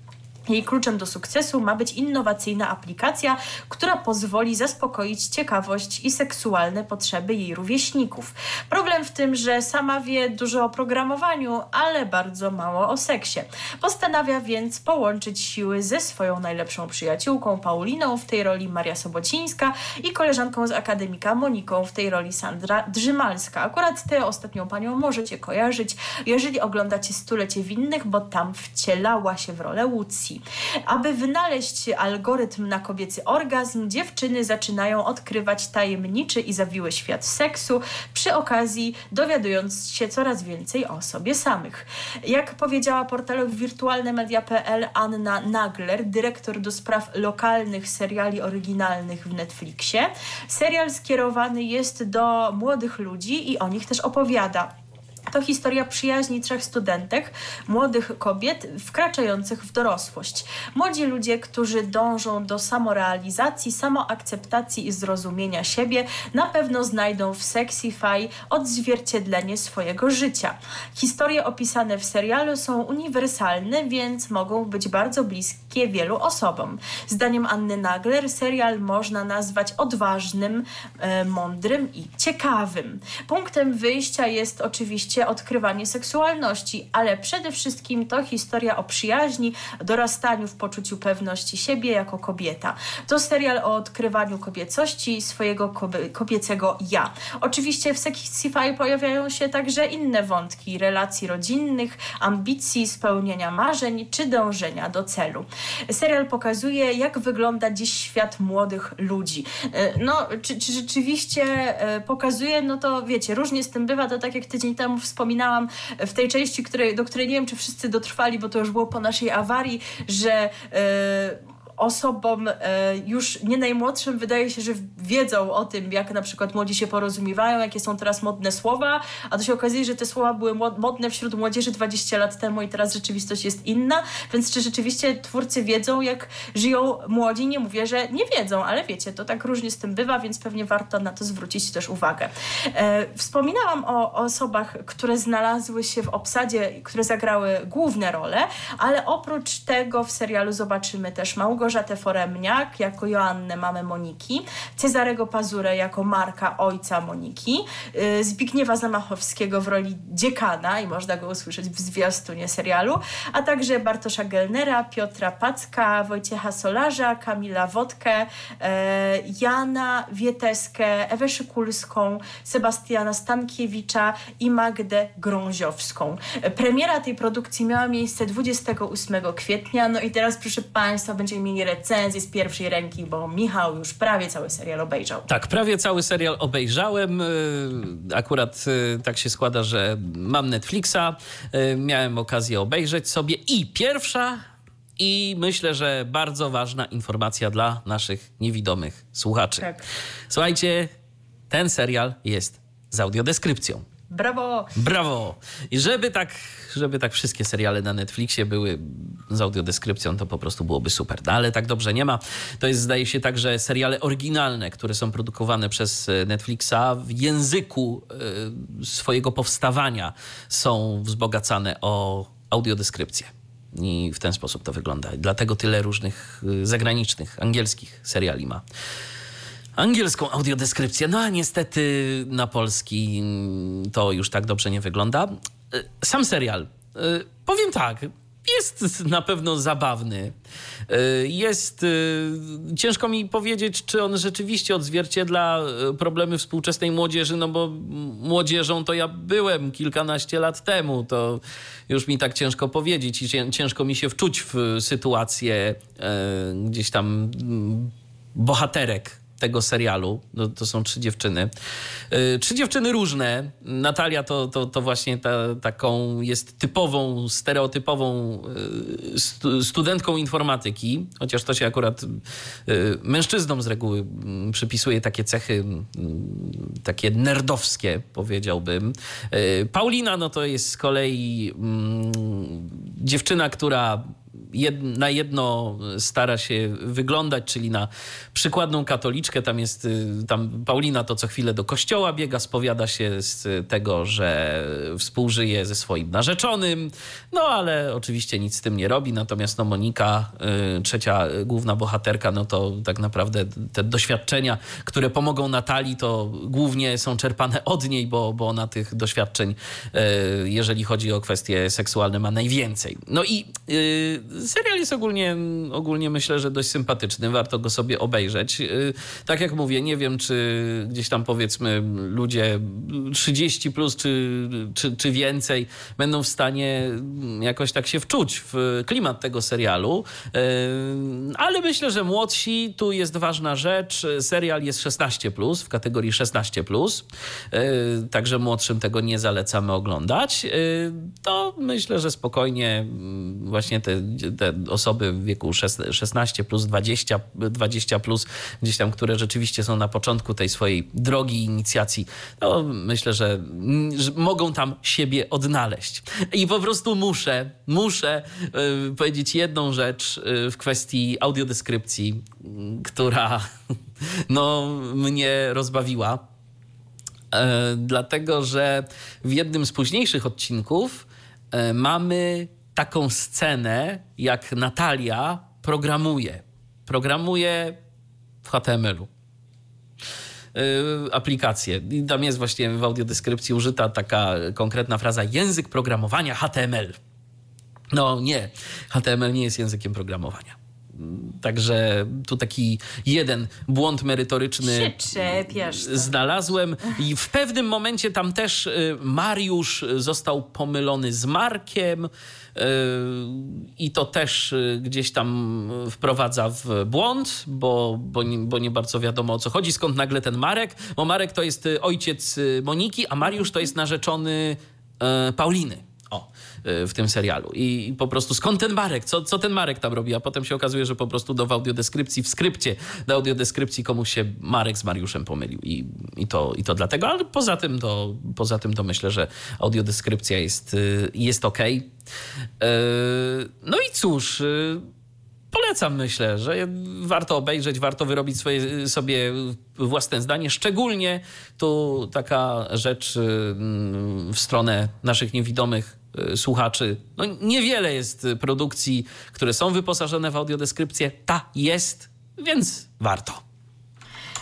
jej kluczem do sukcesu ma być innowacyjna aplikacja, która pozwoli zaspokoić ciekawość i seksualne potrzeby jej rówieśników. Problem w tym, że sama wie dużo o programowaniu, ale bardzo mało o seksie. Postanawia więc połączyć siły ze swoją najlepszą przyjaciółką Pauliną, w tej roli Maria Sobocińska i koleżanką z akademika Moniką, w tej roli Sandra Drzymalska. Akurat tę ostatnią panią możecie kojarzyć, jeżeli oglądacie Stulecie Winnych, bo tam wcielała się w rolę Łucji. Aby wynaleźć algorytm na kobiecy orgazm, dziewczyny zaczynają odkrywać tajemniczy i zawiły świat seksu, przy okazji dowiadując się coraz więcej o sobie samych. Jak powiedziała portalu wirtualnemedia.pl Anna Nagler, dyrektor do spraw lokalnych seriali oryginalnych w Netflixie, serial skierowany jest do młodych ludzi i o nich też opowiada. To historia przyjaźni trzech studentek, młodych kobiet wkraczających w dorosłość. Młodzi ludzie, którzy dążą do samorealizacji, samoakceptacji i zrozumienia siebie, na pewno znajdą w Sexify odzwierciedlenie swojego życia. Historie opisane w serialu są uniwersalne, więc mogą być bardzo bliskie wielu osobom. Zdaniem Anny Nagler serial można nazwać odważnym, e, mądrym i ciekawym. Punktem wyjścia jest oczywiście odkrywanie seksualności, ale przede wszystkim to historia o przyjaźni, dorastaniu w poczuciu pewności siebie jako kobieta. To serial o odkrywaniu kobiecości swojego kobiecego ja. Oczywiście w Sexify pojawiają się także inne wątki relacji rodzinnych, ambicji, spełnienia marzeń czy dążenia do celu. Serial pokazuje, jak wygląda dziś świat młodych ludzi. E, no, czy, czy rzeczywiście e, pokazuje, no to wiecie, różnie z tym bywa, to tak jak tydzień temu wspominałam w tej części, której, do której nie wiem, czy wszyscy dotrwali, bo to już było po naszej awarii, że yy, osobom e, już nie najmłodszym wydaje się, że wiedzą o tym, jak na przykład młodzi się porozumiewają, jakie są teraz modne słowa, a to się okazuje, że te słowa były modne wśród młodzieży 20 lat temu i teraz rzeczywistość jest inna, więc czy rzeczywiście twórcy wiedzą, jak żyją młodzi? Nie mówię, że nie wiedzą, ale wiecie, to tak różnie z tym bywa, więc pewnie warto na to zwrócić też uwagę. E, wspominałam o osobach, które znalazły się w obsadzie, które zagrały główne role, ale oprócz tego w serialu zobaczymy też Małgorzatę Małgorzatę Foremniak jako Joannę, mamę Moniki, Cezarego Pazurę jako Marka, ojca Moniki, y, Zbigniewa Zamachowskiego w roli dziekana i można go usłyszeć w zwiastunie serialu, a także Bartosza Gelnera, Piotra Packa, Wojciecha Solarza, Kamila Wodkę, y, Jana Wieteskę, Ewę Szykulską, Sebastiana Stankiewicza i Magdę Grąziowską. Premiera tej produkcji miała miejsce 28 kwietnia, no i teraz proszę Państwa będziemy mieli recenzję z pierwszej ręki, bo Michał już prawie cały serial obejrzał. Tak, prawie cały serial obejrzałem. Y, akurat y, tak się składa, że mam Netflixa, y, miałem okazję obejrzeć sobie i pierwsza i myślę, że bardzo ważna informacja dla naszych niewidomych słuchaczy. Tak. Słuchajcie, ten serial jest z audiodeskrypcją. Brawo! Brawo! I żeby tak, żeby tak wszystkie seriale na Netflixie były z audiodeskrypcją, to po prostu byłoby super. No, ale tak dobrze nie ma. To jest, zdaje się, także seriale oryginalne, które są produkowane przez e, Netflixa w języku y, swojego powstawania są wzbogacane o audiodeskrypcję. I w ten sposób to wygląda. Dlatego tyle różnych e, zagranicznych, angielskich seriali ma angielską audiodeskrypcję. No a niestety na polski to już tak dobrze nie wygląda. E, sam serial. E, powiem tak, jest na pewno zabawny. E, jest ciężko mi powiedzieć, czy on rzeczywiście odzwierciedla problemy współczesnej młodzieży, no bo młodzieżą to ja byłem kilkanaście lat temu. To już mi tak ciężko powiedzieć i ciężko mi się wczuć w sytuację gdzieś tam bohaterek tego serialu. No, to są trzy dziewczyny. Yy, trzy dziewczyny różne. Natalia to, to, to właśnie ta, taką jest typową, stereotypową yy, stu, studentką informatyki, chociaż to się akurat yy, mężczyznom z reguły mm, przypisuje takie cechy mm, takie nerdowskie, powiedziałbym. Paulina no to jest z kolei mm, dziewczyna, która jed, na jedno stara się wyglądać, czyli na przykładną katoliczkę. Tam jest, y, tam Paulina to co chwilę do kościoła biega, spowiada się z tego, że współżyje ze swoim narzeczonym, no ale oczywiście nic z tym nie robi. Natomiast no Monika, y, trzecia główna bohaterka, no to tak naprawdę te doświadczenia, które pomogą Natalii, to głównie są czerpane od niej, bo, bo ona tych doświadczeń, y, jeżeli chodzi o kwestie seksualne, ma najwięcej. No i serial jest ogólnie, ogólnie myślę, że dość sympatyczny. Warto go sobie obejrzeć. Y, tak jak mówię, nie wiem, czy gdzieś tam powiedzmy ludzie 30 plus czy, czy, czy więcej będą w stanie jakoś tak się wczuć w klimat tego serialu. Y, ale myślę, że młodsi, tu jest ważna rzecz. Serial jest 16 plus, w kategorii 16 plus. Y, także młodszym tego nie zalecamy oglądać. To myślę, że spokojnie mm, właśnie te te osoby w wieku 16 plus 20, 20 plus, gdzieś tam, które rzeczywiście są na początku tej swojej drogi inicjacji, no myślę, że, że mogą tam siebie odnaleźć. I po prostu muszę, muszę y, powiedzieć jedną rzecz y, w kwestii audiodeskrypcji, która no, mnie rozbawiła. Y, dlatego, że w jednym z późniejszych odcinków mamy taką scenę, jak Natalia programuje. Programuje w HTML-u yy, aplikację. I tam jest właśnie w audiodeskrypcji użyta taka konkretna fraza język programowania HTML. No nie, HTML nie jest językiem programowania. Także tu taki jeden błąd merytoryczny znalazłem. I w pewnym momencie tam też y, Mariusz został pomylony z Markiem. Y, I to też y, gdzieś tam wprowadza w błąd, bo, bo, nie, bo nie bardzo wiadomo o co chodzi. Skąd nagle ten Marek? Bo Marek to jest ojciec Moniki, a Mariusz to jest narzeczony Pauliny. W tym serialu. I po prostu skąd ten Marek? Co, co ten Marek tam robi? A potem się okazuje, że po prostu do audiodeskrypcji, w skrypcie do audiodeskrypcji komuś się Marek z Mariuszem pomylił. I, i, to, i to dlatego, ale poza tym to, poza tym to myślę, że audiodeskrypcja jest, y, jest ok. No i cóż y, polecam, myślę, że warto obejrzeć, warto wyrobić swoje, sobie własne zdanie. Szczególnie tu taka rzecz y, w stronę naszych niewidomych słuchaczy. No, niewiele jest produkcji, które są wyposażone w audiodeskrypcję. Ta jest, więc warto.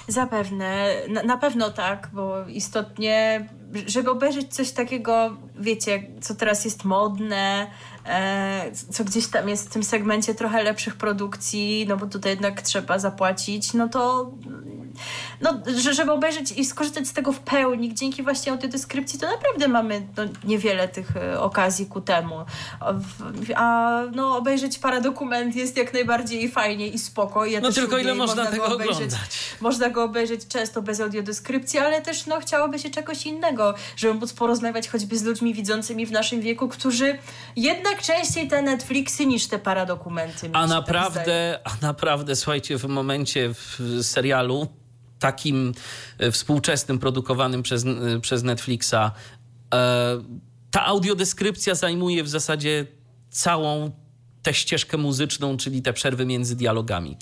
Zapewne, na, na, pewno tak, bo istotnie, żeby obejrzeć coś takiego, wiecie, co teraz jest modne, e, co gdzieś tam jest w tym segmencie trochę lepszych produkcji, no bo tutaj jednak trzeba zapłacić, no to no, żeby obejrzeć i skorzystać z tego w pełni, dzięki właśnie audiodeskrypcji, to naprawdę mamy no, niewiele tych e, okazji ku temu. A no, obejrzeć paradokument jest jak najbardziej fajnie i spoko. Ja no tylko ile można, można tego obejrzeć, oglądać. Można go obejrzeć często bez audiodeskrypcji, ale też no, chciałoby się czegoś innego, żeby móc porozmawiać choćby z ludźmi widzącymi w naszym wieku, którzy jednak częściej te Netflixy niż te paradokumenty. A naprawdę, tak a naprawdę, słuchajcie, w momencie w serialu takim e, współczesnym, produkowanym przez, e, przez Netflixa, e, ta audiodeskrypcja zajmuje w zasadzie całą tę ścieżkę muzyczną, czyli te przerwy między dialogami.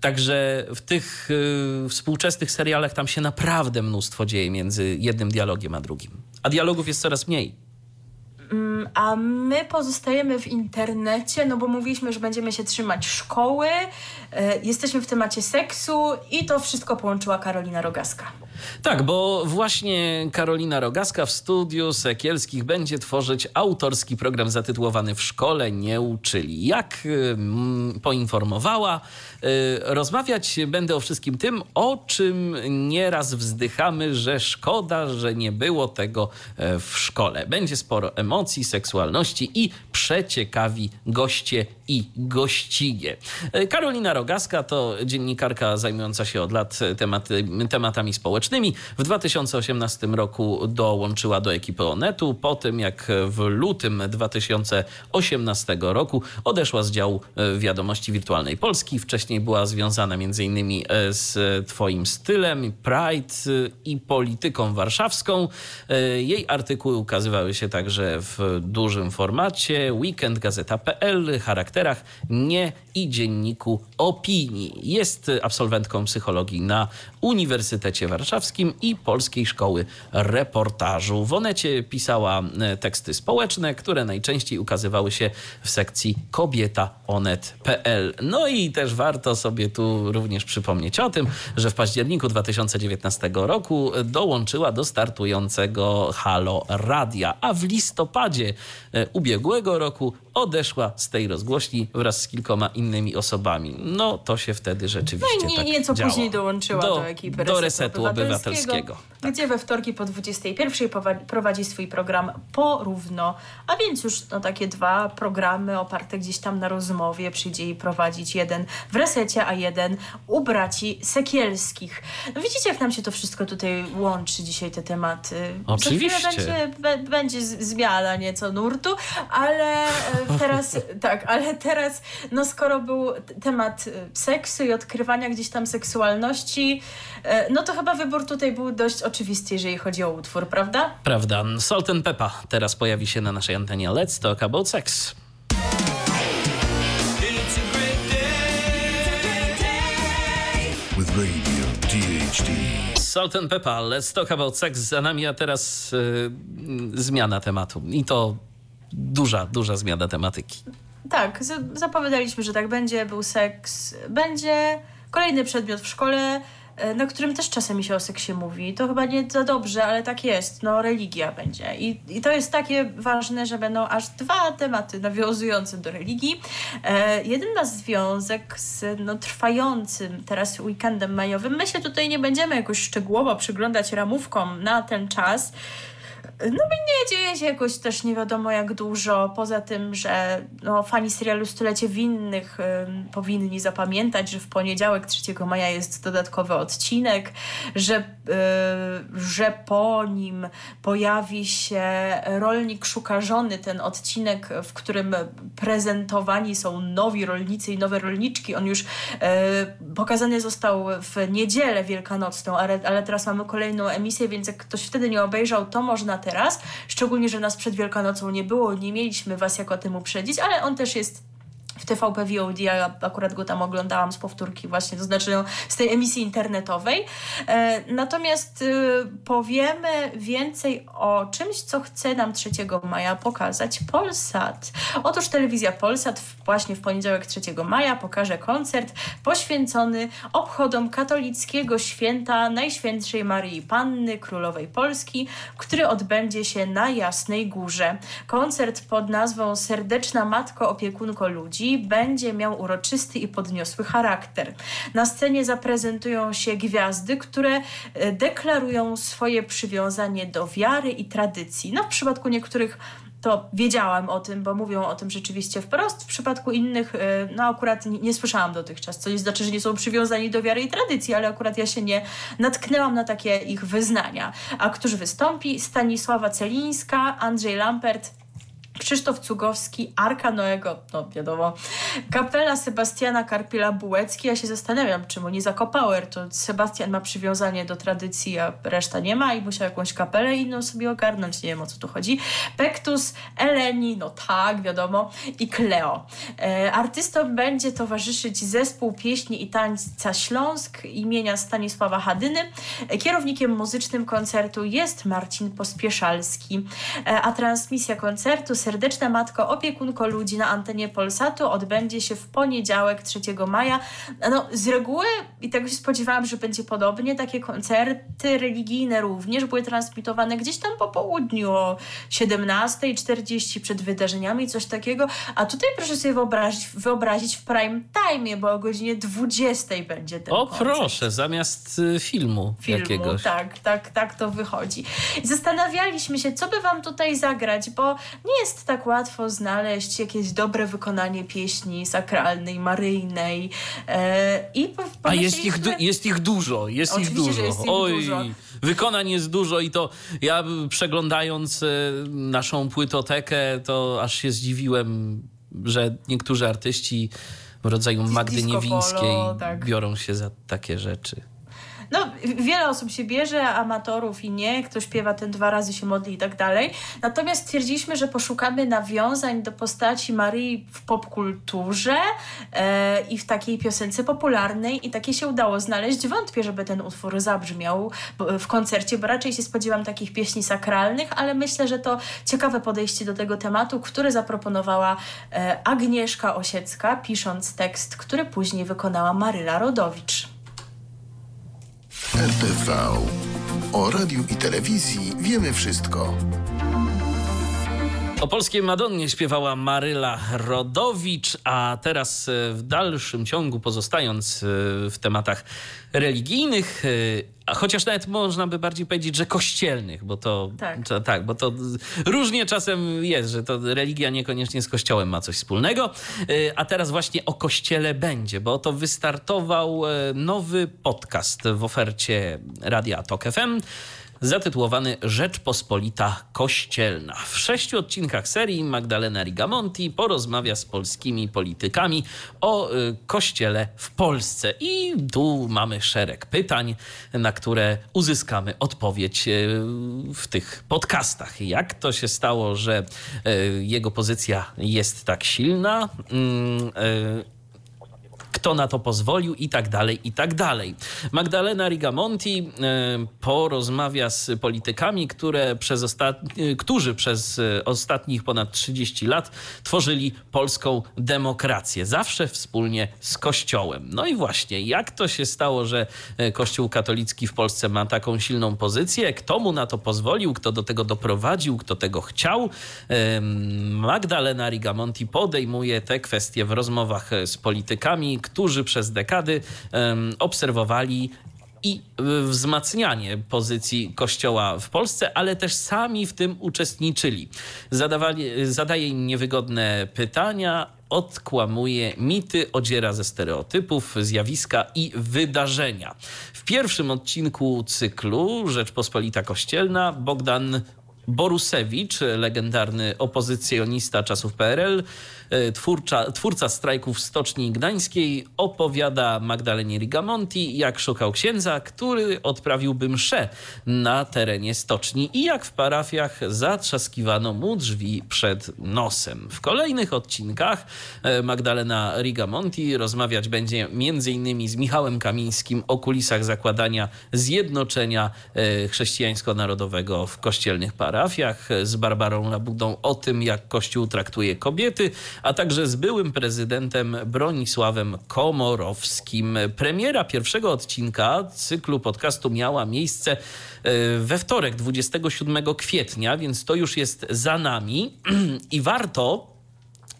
Także w tych y, współczesnych serialach tam się naprawdę mnóstwo dzieje między jednym dialogiem a drugim. A dialogów jest coraz mniej. Mm, a my pozostajemy w internecie, no bo mówiliśmy, że będziemy się trzymać szkoły, e, jesteśmy w temacie seksu i to wszystko połączyła Karolina Rogaska. Tak, bo właśnie Karolina Rogaska w studiu Sekielskich będzie tworzyć autorski program zatytułowany W szkole nie uczyli. Jak mm, poinformowała, y, rozmawiać będę o wszystkim tym, o czym nieraz wzdychamy, że szkoda, że nie było tego e, w szkole. Będzie sporo emocji, seksualności i przeciekawi goście i gościnie. E, Karolina Rogaska to dziennikarka zajmująca się od lat tematy, tematami społecznymi. W 2018 roku dołączyła do ekipy Onetu, po tym jak w lutym 2018 roku odeszła z działu e, wiadomości wirtualnej Polski. Wcześniej była związana m.in. E, z Twoim stylem, Pride i polityką warszawską. Jej artykuły ukazywały się także w dużym formacie Weekend, Gazeta.pl, charakterach nie i dzienniku opinii. Jest absolwentką psychologii na Uniwersytecie Warszawskim i Polskiej Szkoły Reportażu. W Onecie pisała e, teksty społeczne, które najczęściej ukazywały się w sekcji kobietaonet.pl. No i też warto sobie tu również przypomnieć o tym, że w październiku 2019 roku dołączyła do startującego Halo Radia, a w listopadzie e, ubiegłego roku odeszła z tej rozgłośni wraz z kilkoma innymi osobami. No to się wtedy rzeczywiście no i nie, tak nieco działo. później dołączyła do, do ekipy do Resetu Obywatelskiego, obywatelskiego tak. gdzie we wtorki po 21 prowadzi swój program Porówno, a więc już no, takie dwa programy oparte gdzieś tam na rozmowie przyjdzie jej prowadzić jeden w Resecie, a jeden u braci Sekielskich. No widzicie, jak nam się to wszystko tutaj łączy dzisiaj, te tematy. Oczywiście. Będzie, będzie zmiana nieco nurtu, ale e, teraz, tak, ale teraz, no skoro był temat seksu i odkrywania gdzieś tam seksualności, e, no to chyba wybór tutaj był dość oczywisty, jeżeli chodzi o utwór, prawda? Prawda. Salt and Peppa teraz pojawi się na naszej antenie Let's Talk About Sex. With Radio DHD. Salt and Peppa, Let's Talk About Sex za nami, a teraz yy, zmiana tematu. I to duża, duża zmiana tematyki. Tak, zapowiadaliśmy, że tak będzie, był seks, będzie kolejny przedmiot w szkole, e, na którym też czasami się o seksie mówi. To chyba nie za dobrze, ale tak jest. No, religia będzie. I, i to jest takie ważne, że będą aż dwa tematy nawiązujące do religii. E, jeden ma związek z no, trwającym teraz weekendem majowym. My się tutaj nie będziemy jakoś szczegółowo przyglądać ramówkom na ten czas, no nie dzieje się jakoś też nie wiadomo jak dużo, poza tym, że no, fani serialu Stulecie Winnych powinni zapamiętać, że w poniedziałek 3 maja jest dodatkowy odcinek, że, y, że po nim pojawi się Rolnik Szuka Żony, ten odcinek, w którym prezentowani są nowi rolnicy i nowe rolniczki. On już y, pokazany został w niedzielę wielkanocną, ale, ale teraz mamy kolejną emisję, więc jak ktoś wtedy nie obejrzał, to można teraz. Szczególnie, że nas przed Wielkanocą nie było, nie mieliśmy Was jak o tym uprzedzić, ale on też jest w TVP VOD, ja akurat go tam oglądałam z powtórki właśnie, to znaczy no, z tej emisji internetowej. E, natomiast y, powiemy więcej o czymś, co chce nam 3 maja pokazać Polsat. Otóż telewizja Polsat w, właśnie w poniedziałek 3 maja pokaże koncert poświęcony obchodom katolickiego święta Najświętszej Marii Panny, Królowej Polski, który odbędzie się na Jasnej Górze. Koncert pod nazwą Serdeczna Matko Opiekunko Ludzi będzie miał uroczysty i podniosły charakter. Na scenie zaprezentują się gwiazdy, które e, deklarują swoje przywiązanie do wiary i tradycji. No w przypadku niektórych to wiedziałam o tym, bo mówią o tym rzeczywiście wprost. W przypadku innych, e, no akurat nie, nie, słyszałam dotychczas, co nie znaczy, że nie są przywiązani do wiary i tradycji, ale akurat ja się nie natknęłam na takie ich wyznania. A któż wystąpi? Stanisława Celińska, Andrzej Lampert, Krzysztof Cugowski, Arka Noego, no wiadomo, kapela Sebastiana Karpiela-Bułecki. Ja się zastanawiam, czemu nie Zakopower, to Sebastian ma przywiązanie do tradycji, a reszta nie ma i musiał jakąś kapelę inną sobie ogarnąć, nie wiem o co tu chodzi. Pektus, Eleni, no tak, wiadomo, i Kleo. E, artystom będzie towarzyszyć zespół pieśni i tańca Śląsk imienia Stanisława Hadyny. E, kierownikiem muzycznym koncertu jest Marcin Pospieszalski, e, a transmisja koncertu Serdeczna Matko, opiekunko ludzi na antenie Polsatu odbędzie się w poniedziałek 3 maja. No, z reguły i tego się spodziewałam, że będzie podobnie. Takie koncerty religijne również były transmitowane gdzieś tam po południu o 17.40 przed wydarzeniami, coś takiego. A tutaj proszę sobie wyobrazić, wyobrazić w prime time, bo o godzinie 20 będzie ten O koncert. proszę, zamiast y, filmu, Filmu, jakiegoś. tak, tak, tak to wychodzi. Zastanawialiśmy się, co by wam tutaj zagrać, bo nie jest tak łatwo znaleźć jakieś dobre wykonanie pieśni sakralnej, maryjnej. E, I po- A jest ich, jest ich dużo, jest ich dużo. jest ich Oj, dużo. wykonań jest dużo i to ja przeglądając y, naszą płytotekę, to aż się zdziwiłem, że niektórzy artyści w rodzaju Magdy Disco Niewińskiej polo, tak. biorą się za takie rzeczy. No, wiele osób się bierze, amatorów i nie, kto śpiewa ten dwa razy się modli i tak dalej. Natomiast stwierdziliśmy, że poszukamy nawiązań do postaci Maryi w popkulturze e, i w takiej piosence popularnej i takie się udało znaleźć. Wątpię, żeby ten utwór zabrzmiał bo- w koncercie, bo raczej się spodziewam takich pieśni sakralnych, ale myślę, że to ciekawe podejście do tego tematu, które zaproponowała e, Agnieszka Osiecka, pisząc tekst, który później wykonała Maryla Rodowicz. RTV. O radiu i telewizji wiemy wszystko. O polskiej Madonnie śpiewała Maryla Rodowicz, a teraz e, w dalszym ciągu pozostając e, w tematach religijnych, e, a chociaż nawet można by bardziej powiedzieć, że kościelnych, bo to Tak. to, tak, bo to różnie czasem jest, że to religia niekoniecznie z kościołem ma coś wspólnego. E, A teraz właśnie o kościele będzie, bo to wystartował e, nowy podcast w ofercie Radia Tok FM zatytułowany Rzeczpospolita Kościelna. W sześciu odcinkach serii Magdalena Rigamonti porozmawia z polskimi politykami o y, kościele w Polsce. I tu mamy szereg pytań, na które uzyskamy odpowiedź y, w tych podcastach. Jak to się stało, że y, jego pozycja jest tak silna? Kto na to pozwolił i tak dalej, i tak dalej. Magdalena Rigamonti e, porozmawia z politykami, które przez e, którzy przez e, ostatnich ponad 30 lat tworzyli polską demokrację. Zawsze wspólnie z Kościołem. No i właśnie, jak to się stało, że Kościół katolicki w Polsce ma taką silną pozycję? Kto mu na to pozwolił? Kto do tego doprowadził? Kto tego chciał? Magdalena Rigamonti podejmuje te kwestie w rozmowach z politykami, którzy przez dekady obserwowali i y, wzmacnianie pozycji Kościoła w Polsce, ale też sami w tym uczestniczyli. Zadawali, zadaje im niewygodne pytania, odkłamuje mity, odziera ze stereotypów, zjawiska i wydarzenia. W pierwszym odcinku cyklu Rzeczpospolita Kościelna Bogdan Borusewicz, legendarny opozycjonista czasów PRL, twórcza, twórca strajków w Stoczni Gdańskiej, opowiada Magdalenie Rigamonti, jak szukał księdza, który odprawiłby mszę na terenie stoczni i jak w parafiach zatrzaskiwano mu drzwi przed nosem. W kolejnych odcinkach e, Magdalena Rigamonti rozmawiać będzie m.in. z Michałem Kamińskim o kulisach zakładania zjednoczenia e, chrześcijańsko-narodowego w kościelnych parafiach, z Barbarą Labudą o tym, jak Kościół traktuje kobiety, a także z byłym prezydentem Bronisławem Komorowskim. Premiera pierwszego odcinka cyklu podcastu miała miejsce e, we wtorek, 27 kwietnia, więc to już jest za nami i warto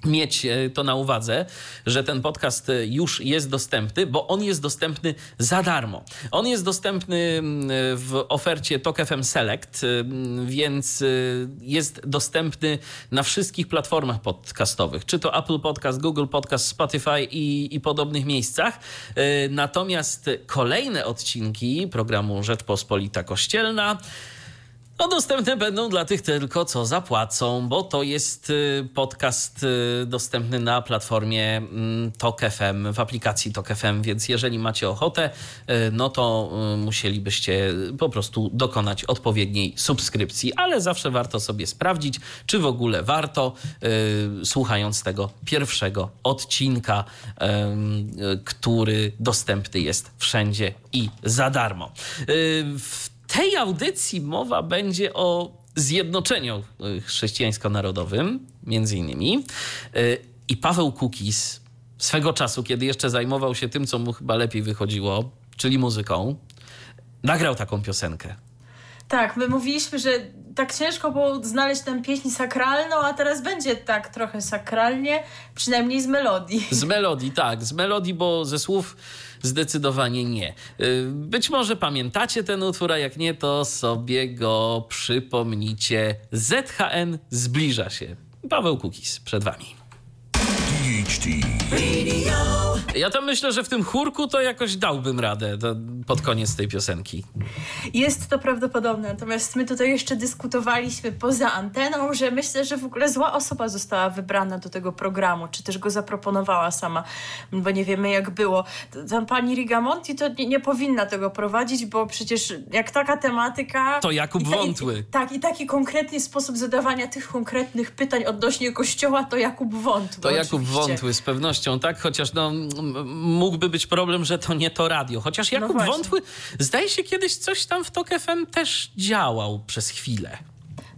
mieć e, to na uwadze, że ten podcast e, już jest dostępny, bo on jest dostępny za darmo. On jest dostępny mm, w ofercie Tok FM Select, więc e, jest dostępny na wszystkich platformach podcastowych, czy to Apple Podcast, Google Podcast, Spotify i, i podobnych miejscach. E, Natomiast kolejne odcinki programu Rzeczpospolita Kościelna no, dostępne będą dla tych tylko, co zapłacą, bo to jest y, podcast y, dostępny na platformie mm, Tok FM, w aplikacji Tok FM, więc jeżeli macie ochotę, y, no to musielibyście po prostu dokonać odpowiedniej subskrypcji, ale zawsze warto sobie sprawdzić, czy w ogóle warto, słuchając tego pierwszego odcinka, który dostępny jest wszędzie i za darmo. W tej audycji mowa będzie o zjednoczeniu y, chrześcijańsko-narodowym, między innymi. Y, I Paweł Kukis swego czasu, kiedy jeszcze zajmował się tym, co mu chyba lepiej wychodziło, czyli muzyką, nagrał taką piosenkę. Tak, my mówiliśmy, że tak ciężko było znaleźć tę pieśń sakralną, a teraz będzie tak trochę sakralnie, przynajmniej z melodii. Z melodii, tak, z melodii, bo ze słów zdecydowanie nie. Y, być może pamiętacie ten utwór, a jak nie, to sobie go przypomnicie. ZHN zbliża się. Paweł Kukis przed wami. Ja to myślę, że w tym chórku to jakoś dałbym radę pod koniec tej piosenki. Jest to prawdopodobne, natomiast my tutaj jeszcze dyskutowaliśmy poza anteną, że myślę, że w ogóle zła osoba została wybrana do tego programu, czy też go zaproponowała sama, bo nie wiemy jak było. Tam pani Rigamonti to nie, nie powinna tego prowadzić, bo przecież jak taka tematyka... To Jakub i ta- Wątły. I, tak, i taki konkretny sposób zadawania tych konkretnych pytań odnośnie kościoła to Jakub Wątły. To Jakub oczywiście. Wątły z pewnością, tak? Chociaż no, mógłby być problem, że to nie to radio. Chociaż Jakub właśnie. Wątły, zdaje się, kiedyś coś tam w TOK FM też działał przez chwilę.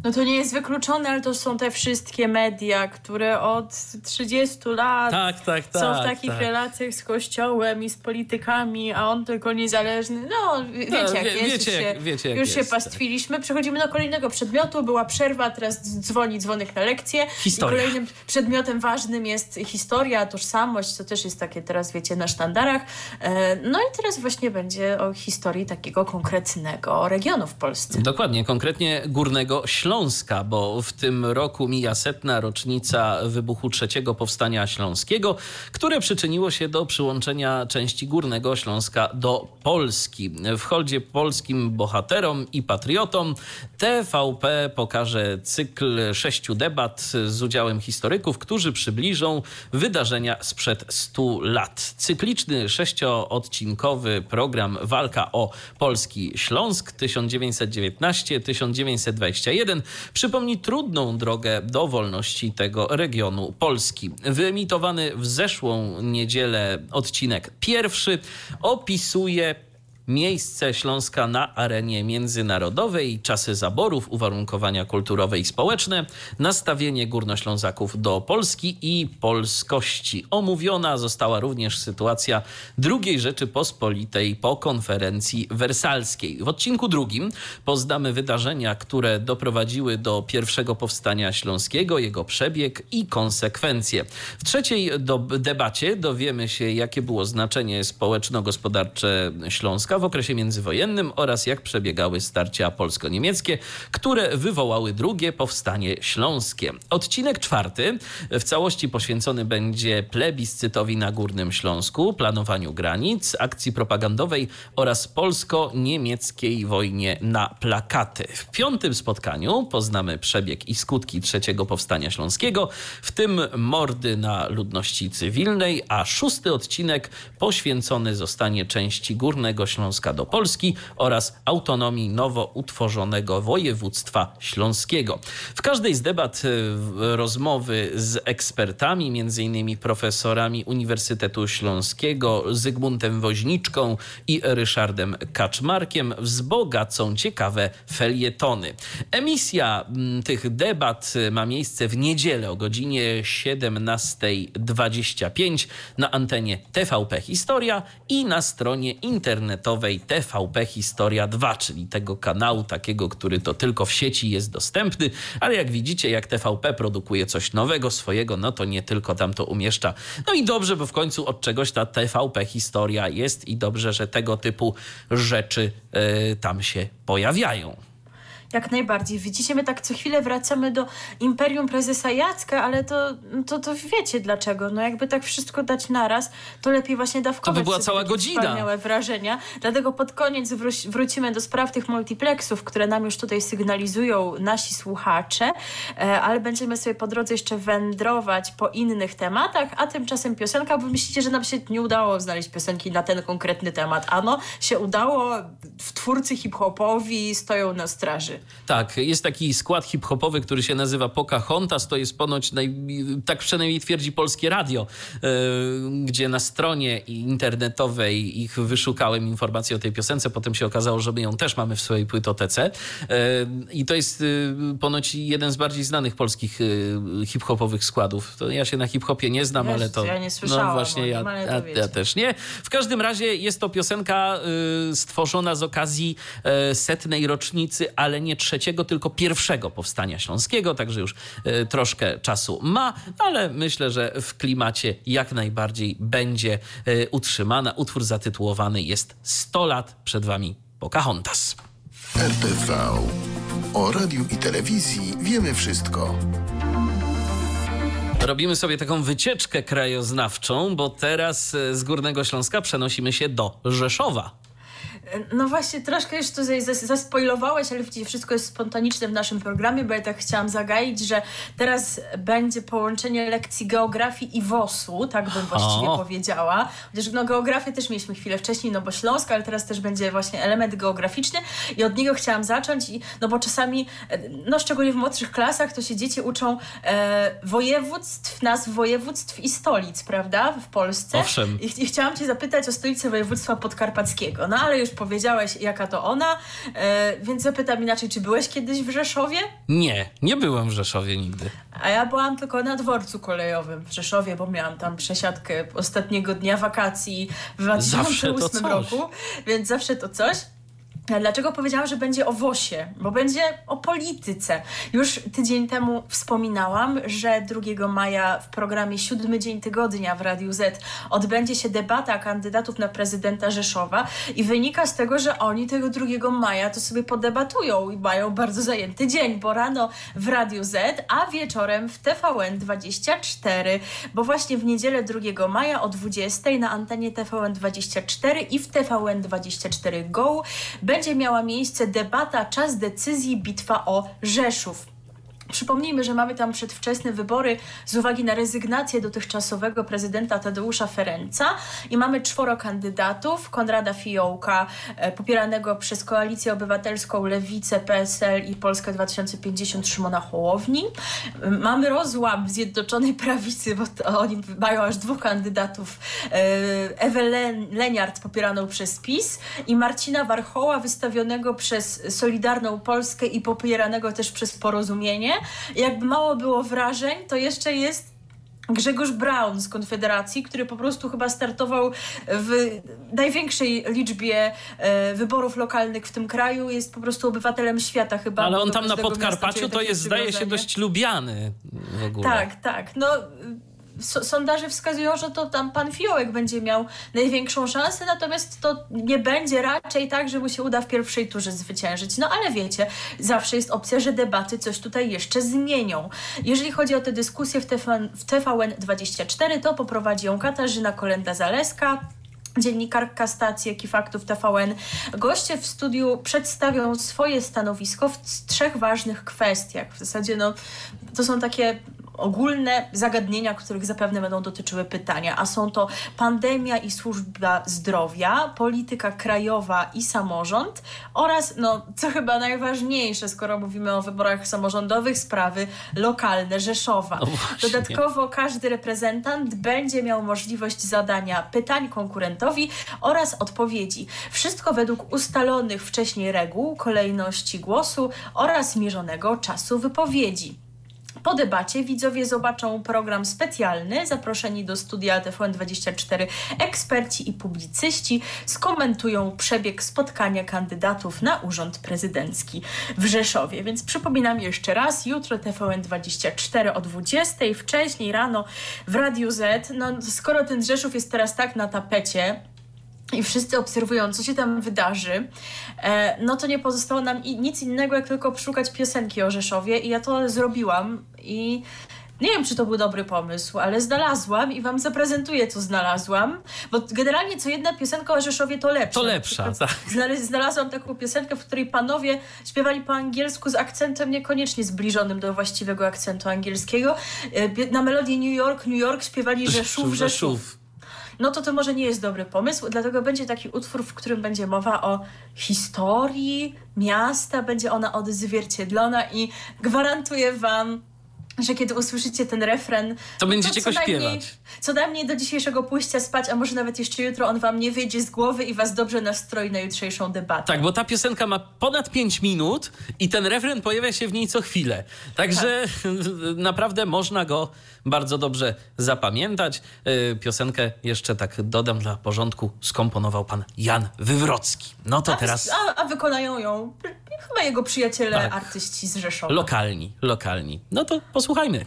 No to nie jest wykluczone, ale to są te wszystkie media, które od 30 lat Tak, tak, są w tak, takich tak. relacjach z kościołem i z politykami, a on tylko niezależny. No, wie- wiecie jak wie- jest. wiecie, już jak- się, wiecie, jak już jest, tak. pastwiliśmy. Przechodzimy do kolejnego przedmiotu. Była przerwa, teraz dzwoni dzwonek na lekcję. Historia. I kolejnym przedmiotem ważnym jest historia, tożsamość, co też jest takie teraz, wiecie, na sztandarach. E, No i teraz właśnie będzie o historii takiego konkretnego regionu w Polsce. Dokładnie, konkretnie Górnego Śląska, bo w tym roku mija setna rocznica wybuchu trzeciego powstania śląskiego, które przyczyniło się do przyłączenia części Górnego Śląska do Polski. W holdzie polskim bohaterom i patriotom TVP pokaże cykl sześciu debat z udziałem historyków, którzy przybliżą wydarzenia sprzed 100 lat. Cykliczny sześcioodcinkowy program Walka o Polski Śląsk 1919-1921 przypomni trudną drogę do wolności tego regionu Polski. Wyemitowany w zeszłą niedzielę odcinek pierwszy opisuje Miejsce Śląska na arenie międzynarodowej, czasy zaborów, uwarunkowania kulturowe i społeczne, nastawienie Górnoślązaków do Polski i polskości. Omówiona została również sytuacja II Rzeczypospolitej po konferencji wersalskiej. W odcinku drugim poznamy wydarzenia, które doprowadziły do pierwszego powstania śląskiego, jego przebieg i konsekwencje. W trzeciej debacie dowiemy się, jakie było znaczenie społeczno-gospodarcze Śląska w okresie międzywojennym oraz jak przebiegały starcia polsko-niemieckie, które wywołały drugie powstanie śląskie. Odcinek czwarty w całości poświęcony będzie plebiscytowi na Górnym Śląsku, planowaniu granic, akcji propagandowej oraz polsko-niemieckiej wojnie na plakaty. W piątym spotkaniu poznamy przebieg i skutki trzeciego powstania śląskiego, w tym mordy na ludności cywilnej, a szósty odcinek poświęcony zostanie części Górnego Śląska do Polski oraz autonomii nowo utworzonego województwa śląskiego. W każdej z debat w- rozmowy z ekspertami, innymi profesorami Uniwersytetu Śląskiego Zygmuntem Woźniczką i Ryszardem Kaczmarkiem wzbogacą ciekawe felietony. Emisja mm, tych debat e, ma miejsce w niedzielę o godzinie 17.25 na antenie TVP Historia i na stronie internetowej TVP Historia 2, czyli tego kanału takiego, który to tylko w sieci jest dostępny, ale jak widzicie, jak TVP produkuje coś nowego swojego, no to nie tylko tam to umieszcza. No i dobrze, bo w końcu od czegoś ta TVP Historia jest i dobrze, że tego typu rzeczy e, tam się pojawiają. Jak najbardziej. Widzicie, my tak co chwilę wracamy do Imperium Prezesa Jacka, ale to, to, to wiecie dlaczego. No jakby tak wszystko dać naraz, to lepiej właśnie dawkować To by była cała godzina. wspaniałe wrażenia. Dlatego pod koniec wróci, wrócimy do spraw tych multiplexów, które nam już tutaj sygnalizują nasi słuchacze, e, ale będziemy sobie po drodze jeszcze wędrować po innych tematach, a tymczasem piosenka, bo myślicie, że nam się nie udało znaleźć piosenki na ten konkretny temat. Ano, się udało, w twórcy hip-hopowi stoją na straży. Tak, jest taki skład hip-hopowy, który się nazywa Pocahontas. To jest ponoć, naj... tak przynajmniej twierdzi Polskie Radio, yy, gdzie na stronie internetowej ich wyszukałem informacje o tej piosence. Potem się okazało, że my ją też mamy w swojej płytotece. Yy, I to jest yy, ponoć jeden z bardziej znanych polskich hip-hopowych składów. To ja się na hip-hopie nie znam, Wiesz, ale to... Ja nie słyszałam. No właśnie, ja, ja, ja, też nie. W każdym razie jest to piosenka stworzona z okazji setnej rocznicy, ale nie trzeciego, tylko pierwszego powstania śląskiego, także już y, troszkę czasu ma, ale myślę, że w klimacie jak najbardziej będzie y, utrzymana. Utwór zatytułowany jest 100 lat przed wami Pocahontas. RTV. O radiu i telewizji wiemy wszystko. Robimy sobie taką wycieczkę krajoznawczą, bo teraz z Górnego Śląska przenosimy się do Rzeszowa. No właśnie, troszkę już tutaj zaspoilowałeś, ale wszystko jest spontaniczne w naszym programie, bo ja tak chciałam zagaić, że teraz będzie połączenie lekcji geografii i WOS-u, tak bym właściwie o. powiedziała. Chociaż no geografię też mieliśmy chwilę wcześniej, no bo Śląska, ale teraz też będzie właśnie element geograficzny i od niego chciałam zacząć, i, no bo czasami, no szczególnie w młodszych klasach, to się dzieci uczą e, województw, nazw województw i stolic, prawda, w Polsce. Owszem. I, I chciałam cię zapytać o stolicę województwa podkarpackiego, no ale już powiedziałeś, jaka to ona, e, więc zapytam inaczej, czy byłeś kiedyś w Rzeszowie? Nie, nie byłem w Rzeszowie nigdy. A ja byłam tylko na dworcu kolejowym w Rzeszowie, bo miałam tam przesiadkę ostatniego dnia wakacji w 2008 roku, więc zawsze to coś. Dlaczego powiedziałam, że będzie o WOSie? Bo będzie o polityce. Już tydzień temu wspominałam, że 2 maja w programie Siódmy Dzień Tygodnia w Radiu Z odbędzie się debata kandydatów na prezydenta Rzeszowa i wynika z tego, że oni tego 2 maja to sobie podebatują i mają bardzo zajęty dzień, bo rano w Radiu Z, a wieczorem w TVN 24, bo właśnie w niedzielę 2 maja o 20 na antenie TVN 24 i w TVN 24 Go będzie miała miejsce debata Czas decyzji bitwa o Rzeszów. Przypomnijmy, że mamy tam przedwczesne wybory z uwagi na rezygnację dotychczasowego prezydenta Tadeusza Ferenca i mamy czworo kandydatów. Konrada Fiołka, e, popieranego przez Koalicję Obywatelską, Lewicę, PSL i Polskę 2050 Szymona Hołowni. Mamy rozłam Zjednoczonej Prawicy, bo oni mają aż dwóch kandydatów. E, Ewę Leniart popieraną przez PiS i Marcina Warchoła wystawionego przez Solidarną Polskę i popieranego też przez Porozumienie jakby mało było wrażeń, to jeszcze jest Grzegorz Braun z Konfederacji, który po prostu chyba startował w największej liczbie e, wyborów lokalnych w tym kraju, jest po prostu obywatelem świata chyba. Ale on tam na Podkarpaciu to jest, zdaje się, dość lubiany w ogóle. Tak, tak. No sondaże wskazują, że to tam pan Fiołek będzie miał największą szansę, natomiast to nie będzie raczej tak, że mu się uda w pierwszej turze zwyciężyć. No ale wiecie, zawsze jest opcja, że debaty coś tutaj jeszcze zmienią. Jeżeli chodzi o tę dyskusję w, TVN, w TVN24, to poprowadzi ją Katarzyna Kolenda-Zaleska, dziennikarka stacji Jaki Faktów TVN. Goście w studiu przedstawią swoje stanowisko w trzech ważnych kwestiach. W zasadzie no, to są takie ogólne zagadnienia, których zapewne będą dotyczyły pytania, a są to pandemia i służba zdrowia, polityka krajowa i samorząd oraz, no, co chyba najważniejsze, skoro mówimy o wyborach samorządowych, sprawy lokalne Rzeszowa. No Dodatkowo każdy reprezentant będzie miał możliwość zadania pytań konkurentowi oraz odpowiedzi. Wszystko według ustalonych wcześniej reguł, kolejności głosu oraz mierzonego czasu wypowiedzi. Po debacie widzowie zobaczą program specjalny, zaproszeni do studia TVN24 eksperci i publicyści skomentują przebieg spotkania kandydatów na urząd prezydencki w Rzeszowie. Więc przypominam jeszcze raz, jutro TVN24 o 20, wcześniej rano w Radiu Z. No, skoro ten Rzeszów jest teraz tak na tapecie, i wszyscy obserwują, co się tam wydarzy, e, no to nie pozostało nam nic innego, jak tylko szukać piosenki o Rzeszowie i ja to zrobiłam i nie wiem, czy to był dobry pomysł, ale znalazłam i wam zaprezentuję, co znalazłam, bo generalnie co jedna piosenka o Rzeszowie to lepsza. To lepsza, tak. Znalazłam taką piosenkę, w której panowie śpiewali po angielsku z akcentem niekoniecznie zbliżonym do właściwego akcentu angielskiego. E, na melodię New York, New York śpiewali Rzeszów, Rzeszów. Rzeszów. No to to może nie jest dobry pomysł, dlatego będzie taki utwór, w którym będzie mowa o historii miasta, będzie ona odzwierciedlona i gwarantuję wam, że kiedy usłyszycie ten refren, to będziecie co go śpiewać. Co najmniej do dzisiejszego pójścia spać, a może nawet jeszcze jutro on wam nie wyjdzie z głowy i was dobrze nastroi na jutrzejszą debatę. Tak, bo ta piosenka ma ponad 5 minut i ten refren pojawia się w niej co chwilę. Także tak. naprawdę można go bardzo dobrze zapamiętać. Y, piosenkę jeszcze tak dodam dla porządku skomponował pan Jan Wywrocki. No to a, teraz... A, a wykonają ją chyba jego przyjaciele, tak. artyści z Rzeszowa. Lokalni, lokalni. No to posłuchajmy.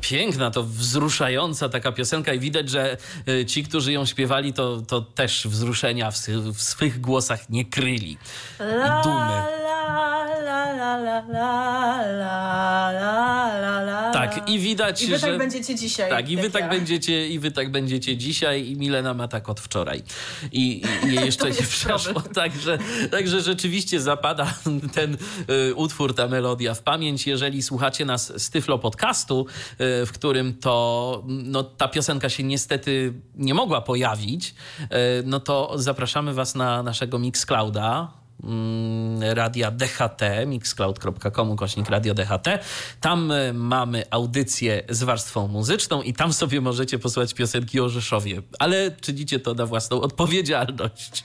Piękna, to wzruszająca taka piosenka i widać, że y, ci, którzy ją śpiewali, to, to też wzruszenia w, w swych głosach nie kryli. I dumy. Tak, i widać, I wy tak że... tak będziecie dzisiaj. Tak, i wy tak ja. będziecie, i wy tak będziecie dzisiaj, i Milena ma tak od wczoraj. I, i jej jeszcze nie przeszło. Także, także rzeczywiście zapada ten y, utwór, ta melodia w pamięć. Jeżeli słuchacie nas z Tyflo Podcastu, y, w którym to no, ta piosenka się niestety nie mogła pojawić, y, no to zapraszamy was na naszego Mixclouda radia DHT, mixcloud.com, kośnik radio DHT. Tam e, mamy audycję z warstwą muzyczną i tam sobie możecie posłać piosenki o Rzeszowie, ale czynicie to na własną odpowiedzialność.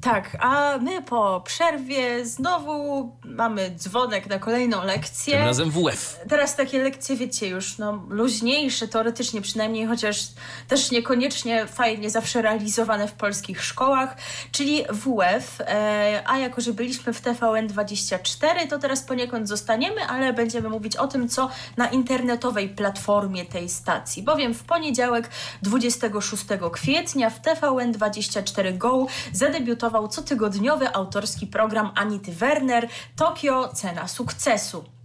Tak, a my po przerwie znowu mamy dzwonek na kolejną lekcję. Tym razem WF. Teraz takie lekcje, wiecie, już no, luźniejsze teoretycznie przynajmniej, chociaż też niekoniecznie fajnie zawsze realizowane w polskich szkołach, czyli WF. E, a jako, że byliśmy w TVN24, to teraz poniekąd zostaniemy, ale będziemy mówić o tym, co na internetowej platformie tej stacji. Bowiem w poniedziałek 26 kwietnia w TVN24 Go zadebiutował debiutował cotygodniowy autorski program Anity Werner Tokio Cena Sukcesu.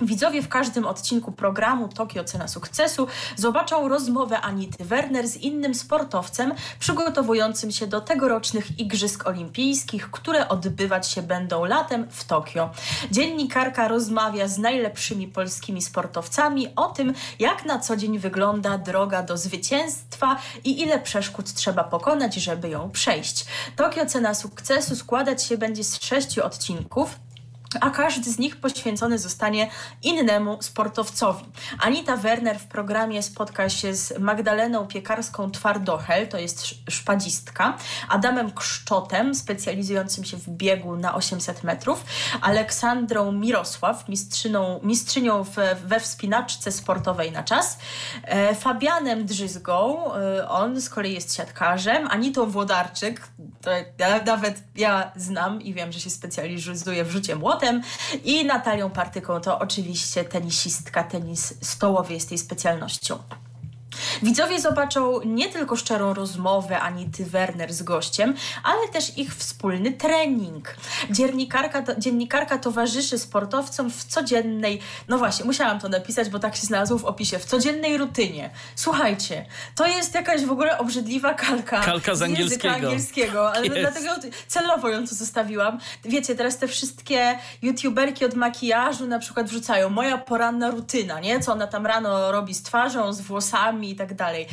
Widzowie w każdym odcinku programu Tokio Cena Sukcesu zobaczą rozmowę Anity Werner z innym sportowcem przygotowującym się do tegorocznych Igrzysk Olimpijskich, które odbywać się będą latem w Tokio. Dziennikarka rozmawia z najlepszymi polskimi sportowcami o tym, jak na co dzień wygląda droga do zwycięstwa i ile przeszkód trzeba pokonać, żeby ją przejść. Tokio Cena Sukcesu składać się będzie z sześciu odcinków a każdy z nich poświęcony zostanie innemu sportowcowi. Anita Werner w programie spotka się z Magdaleną Piekarską Twardochel, to jest szpadzistka, Adamem Kszczotem, specjalizującym się w biegu na 800 metrów, Aleksandrą Mirosław, mistrzyną, mistrzynią we wspinaczce sportowej na czas, e, Fabianem Drzyzgą, e, on z kolei jest siatkarzem, Anitą Włodarczyk, to ja, nawet ja znam i wiem, że się specjalizuje w rzucie młot, i Natalią Partyką to oczywiście tenisistka, tenis stołowy jest jej specjalnością. Widzowie zobaczą nie tylko szczerą rozmowę Anity Werner z gościem, ale też ich wspólny trening. Dziennikarka, dziennikarka towarzyszy sportowcom w codziennej, no właśnie, musiałam to napisać, bo tak się znalazło w opisie, w codziennej rutynie. Słuchajcie, to jest jakaś w ogóle obrzydliwa kalka. Kalka z, z angielskiego. angielskiego, ale jest. dlatego celowo ją tu zostawiłam. Wiecie, teraz te wszystkie youtuberki od makijażu na przykład wrzucają moja poranna rutyna, nie? Co ona tam rano robi z twarzą, z włosami i tak dalej.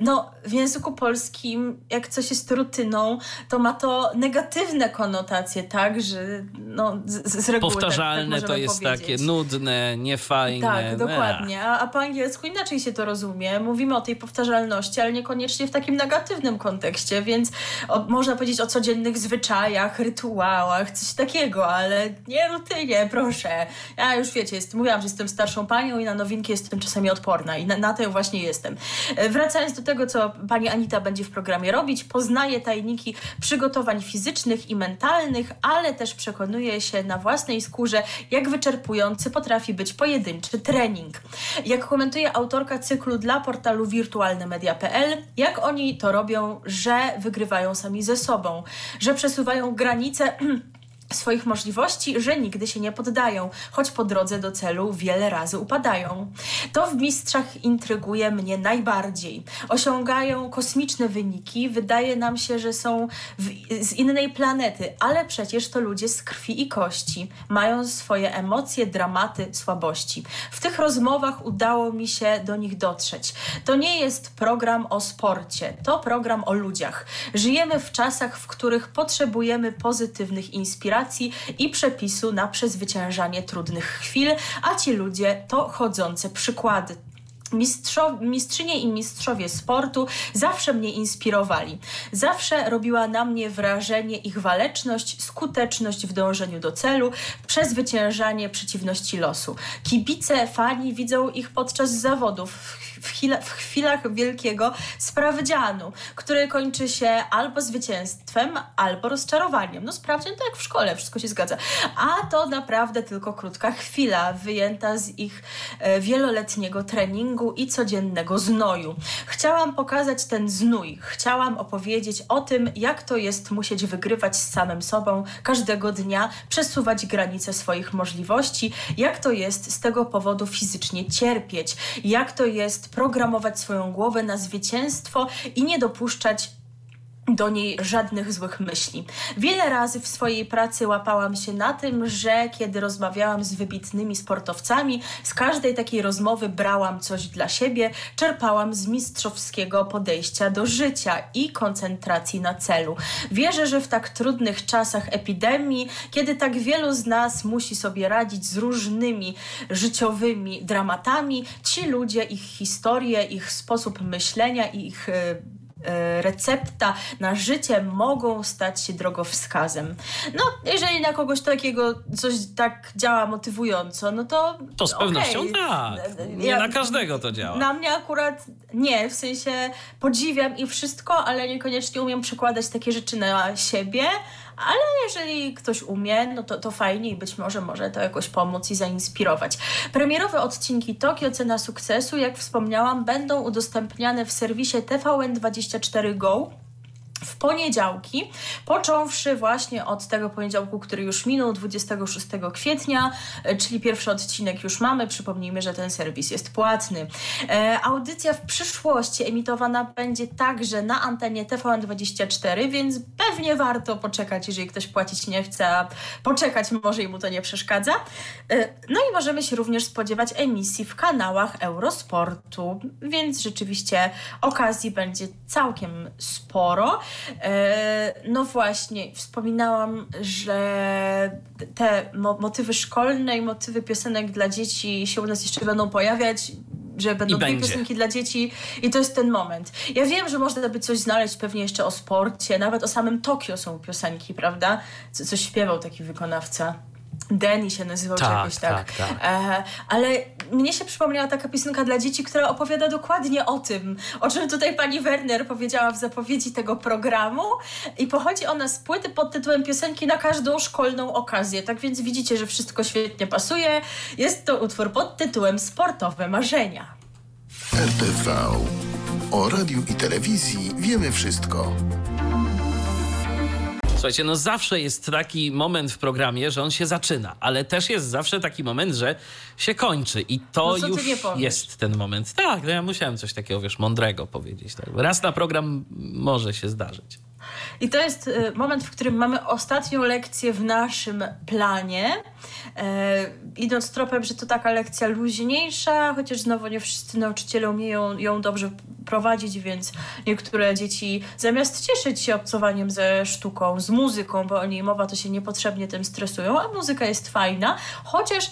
No, w języku polskim, jak coś jest rutyną, to ma to negatywne konotacje, tak, że no, z, z reguły tak- Powtarzalne tak, tak to jest powiedzieć. takie nudne, niefajne. Tak, dokładnie. A, a po angielsku inaczej się to rozumie. Mówimy o tej powtarzalności, ale niekoniecznie w takim negatywnym kontekście, więc o, można powiedzieć o codziennych zwyczajach, rytuałach, coś takiego, ale nie rutynie, proszę. Ja już wiecie, jest, mówiłam, że jestem starszą panią i na nowinki jestem czasami odporna i na, na to właśnie jestem. E, wracając do tego, co pani Anita będzie w programie robić, poznaje tajniki przygotowań fizycznych i mentalnych, ale też przekonuje się na własnej skórze, jak wyczerpujący potrafi być pojedynczy trening. Jak komentuje autorka cyklu dla portalu wirtualnemedia.pl, jak oni to robią, że wygrywają sami ze sobą, że przesuwają granice swoich możliwości, że nigdy się nie poddają, choć po drodze do celu wiele razy upadają. To w mistrzach intryguje mnie najbardziej. Osiągają kosmiczne wyniki, wydaje nam się, że są w, z innej planety, ale przecież to ludzie z krwi i kości. Mają swoje emocje, dramaty, słabości. W tych rozmowach udało mi się do nich dotrzeć. To nie jest program o sporcie, to program o ludziach. Żyjemy w czasach, w których potrzebujemy pozytywnych inspiracji i przepisu na przezwyciężanie trudnych chwil, a ci ludzie to chodzące przykłady. Mistrzo, mistrzynie i mistrzowie sportu zawsze mnie inspirowali. Zawsze robiła na mnie wrażenie ich waleczność, skuteczność w dążeniu do celu, przezwyciężanie przeciwności losu. Kibice, fani widzą ich podczas zawodów w, chwila, w chwilach wielkiego sprawdzianu, który kończy się albo zwycięstwem, albo rozczarowaniem. No sprawdzian to jak w szkole, wszystko się zgadza. A to naprawdę tylko krótka chwila, wyjęta z ich e, wieloletniego treningu i codziennego znoju. Chciałam pokazać ten znój, chciałam opowiedzieć o tym, jak to jest musieć wygrywać z samym sobą każdego dnia, przesuwać granice swoich możliwości, jak to jest z tego powodu fizycznie cierpieć, jak to jest programować swoją głowę na zwycięstwo i nie dopuszczać do niej żadnych złych myśli. Wiele razy w swojej pracy łapałam się na tym, że kiedy rozmawiałam z wybitnymi sportowcami, z każdej takiej rozmowy brałam coś dla siebie, czerpałam z mistrzowskiego podejścia do życia i koncentracji na celu. Wierzę, że w tak trudnych czasach epidemii, kiedy tak wielu z nas musi sobie radzić z różnymi życiowymi dramatami, ci ludzie, ich historie, ich sposób myślenia i ich E, recepta na życie mogą stać się drogowskazem. No, jeżeli na kogoś takiego coś tak działa motywująco, no to. To z pewnością okay. tak. Nie ja, na każdego to działa. Na mnie akurat nie, w sensie podziwiam i wszystko, ale niekoniecznie umiem przekładać takie rzeczy na siebie ale jeżeli ktoś umie, no to, to fajnie i być może może to jakoś pomóc i zainspirować. Premierowe odcinki Tokio Cena Sukcesu, jak wspomniałam, będą udostępniane w serwisie TVN24 Go w poniedziałki, począwszy właśnie od tego poniedziałku, który już minął, 26 kwietnia, e, czyli pierwszy odcinek już mamy. Przypomnijmy, że ten serwis jest płatny. E, audycja w przyszłości emitowana będzie także na antenie TVN24, więc pewnie warto poczekać, jeżeli ktoś płacić nie chce, a poczekać może i mu to nie przeszkadza. E, no i możemy się również spodziewać emisji w kanałach Eurosportu, więc rzeczywiście okazji będzie całkiem sporo. E, no właśnie, wspominałam, że te motywy szkolne i motywy piosenek dla dzieci się u nas jeszcze będą pojawiać że będą dwie piosenki dla dzieci i to jest ten moment. Ja wiem, że można by coś znaleźć pewnie jeszcze o sporcie, nawet o samym Tokio są piosenki, prawda? Co, coś śpiewał taki wykonawca. Danny się nazywał, tak, jakoś tak. tak, tak. E, ale mnie się przypomniała taka piosenka dla dzieci, która opowiada dokładnie o tym, o czym tutaj pani Werner powiedziała w zapowiedzi tego programu i pochodzi ona z płyty pod tytułem Piosenki na każdą szkolną okazję. Tak więc widzicie, że wszystko świetnie pasuje. Jest to utwór pod tytułem Sportowe Marzenia. RTV. O radiu i telewizji wiemy wszystko. Słuchajcie, no zawsze jest taki moment w programie, że on się zaczyna, ale też jest zawsze taki moment, że się kończy i to no już jest ten moment. Tak, no ja musiałem coś takiego, wiesz, mądrego powiedzieć. Tak. Raz na program może się zdarzyć. I to jest y, moment, w którym mamy ostatnią lekcję w naszym planie. E, idąc tropem, że to taka lekcja luźniejsza, chociaż znowu nie wszyscy nauczyciele umieją ją dobrze prowadzić, więc niektóre dzieci zamiast cieszyć się obcowaniem ze sztuką, z muzyką, bo o niej mowa, to się niepotrzebnie tym stresują, a muzyka jest fajna, chociaż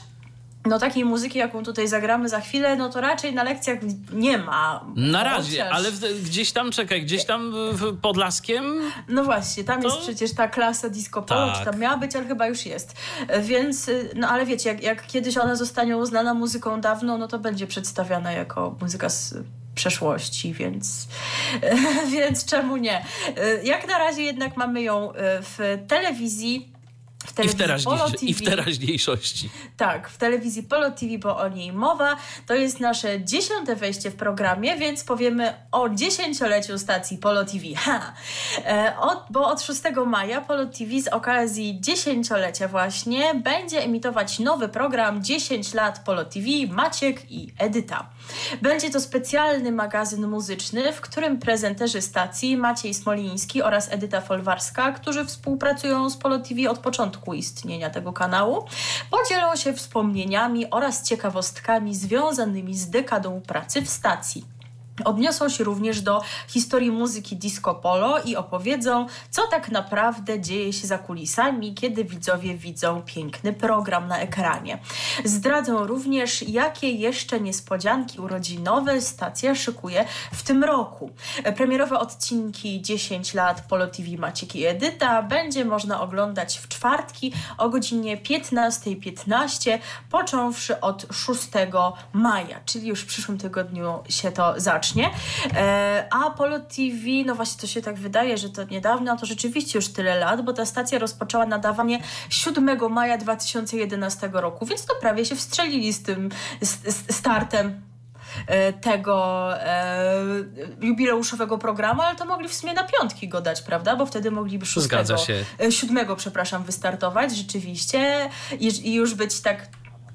no takiej muzyki, jaką tutaj zagramy za chwilę, no to raczej na lekcjach nie ma. Na razie, ale w, gdzieś tam, czekaj, gdzieś tam w Podlaskiem? No właśnie, tam to... jest przecież ta klasa disco polo, tak. czy tam miała być, ale chyba już jest. Więc, no ale wiecie, jak, jak kiedyś ona zostanie uznana muzyką dawno, no to będzie przedstawiana jako muzyka z przeszłości, więc, więc czemu nie? Jak na razie jednak mamy ją w telewizji w telewizji I w, Polo TV. I w teraźniejszości. Tak, w telewizji Polo TV, bo o niej mowa. To jest nasze dziesiąte wejście w programie, więc powiemy o dziesięcioleciu stacji Polo TV. Ha! E, od, bo od 6 maja Polo TV z okazji dziesięciolecia właśnie będzie emitować nowy program 10 lat Polo TV Maciek i Edyta. Będzie to specjalny magazyn muzyczny, w którym prezenterzy stacji Maciej Smoliński oraz Edyta Folwarska, którzy współpracują z Polo TV od początku istnienia tego kanału, podzielą się wspomnieniami oraz ciekawostkami związanymi z dekadą pracy w stacji. Odniosą się również do historii muzyki disco polo i opowiedzą, co tak naprawdę dzieje się za kulisami, kiedy widzowie widzą piękny program na ekranie. Zdradzą również, jakie jeszcze niespodzianki urodzinowe stacja szykuje w tym roku. Premierowe odcinki 10 lat Polo TV Maciek i Edyta będzie można oglądać w czwartki o godzinie 15.15, .15, począwszy od 6 maja, czyli już w przyszłym tygodniu się to zacznie E, a Apollo TV, no właśnie to się tak wydaje, że to niedawno, to rzeczywiście już tyle lat, bo ta stacja rozpoczęła nadawanie 7 maja 2011 roku, więc to prawie się wstrzelili z tym startem e, tego e, jubileuszowego programu, ale to mogli w sumie na piątki go dać, prawda? Bo wtedy mogliby 6, Zgadza się. 7, e, przepraszam, wystartować rzeczywiście i, i już być tak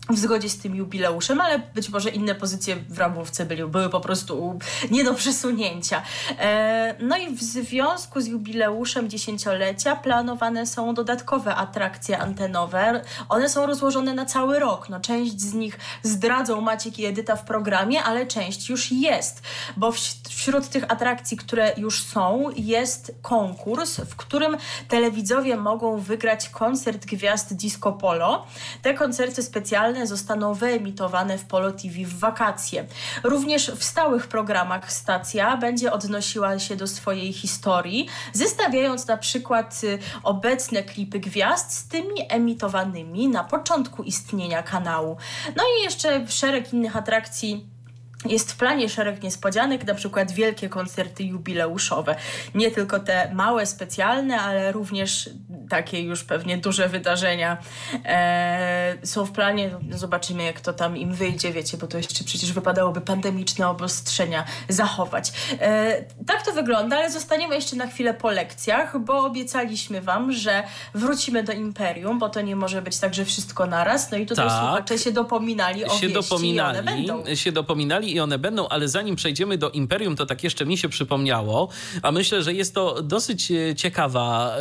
w zgodzie z tym jubileuszem, ale być może inne pozycje w ramówce byli, były po prostu nie do przesunięcia. E, no i w związku z jubileuszem dziesięciolecia planowane są dodatkowe atrakcje antenowe. One są rozłożone na cały rok. No, część z nich zdradzą Maciek i Edyta w programie, ale część już jest, bo wśród tych atrakcji, które już są, jest konkurs, w którym telewidzowie mogą wygrać koncert gwiazd disco polo. Te koncerty specjalne zostaną wyemitowane w Polo TV w wakacje. Również w stałych programach stacja będzie odnosiła się do swojej historii, zestawiając na przykład y, obecne klipy gwiazd z tymi emitowanymi na początku istnienia kanału. No i jeszcze szereg innych atrakcji jest w planie szereg niespodzianek, na przykład wielkie koncerty jubileuszowe. Nie tylko te małe, specjalne, ale również takie już pewnie duże wydarzenia e, są w planie. Zobaczymy, jak to tam im wyjdzie, wiecie, bo to jeszcze przecież wypadałoby pandemiczne obostrzenia zachować. E, tak to wygląda, ale zostaniemy jeszcze na chwilę po lekcjach, bo obiecaliśmy Wam, że wrócimy do Imperium, bo to nie może być tak, że wszystko naraz. No i tutaj tak. słuchacze się dopominali o się wieści dopominali, i one będą. Się dopominali i one będą, ale zanim przejdziemy do Imperium, to tak jeszcze mi się przypomniało, a myślę, że jest to dosyć e, ciekawa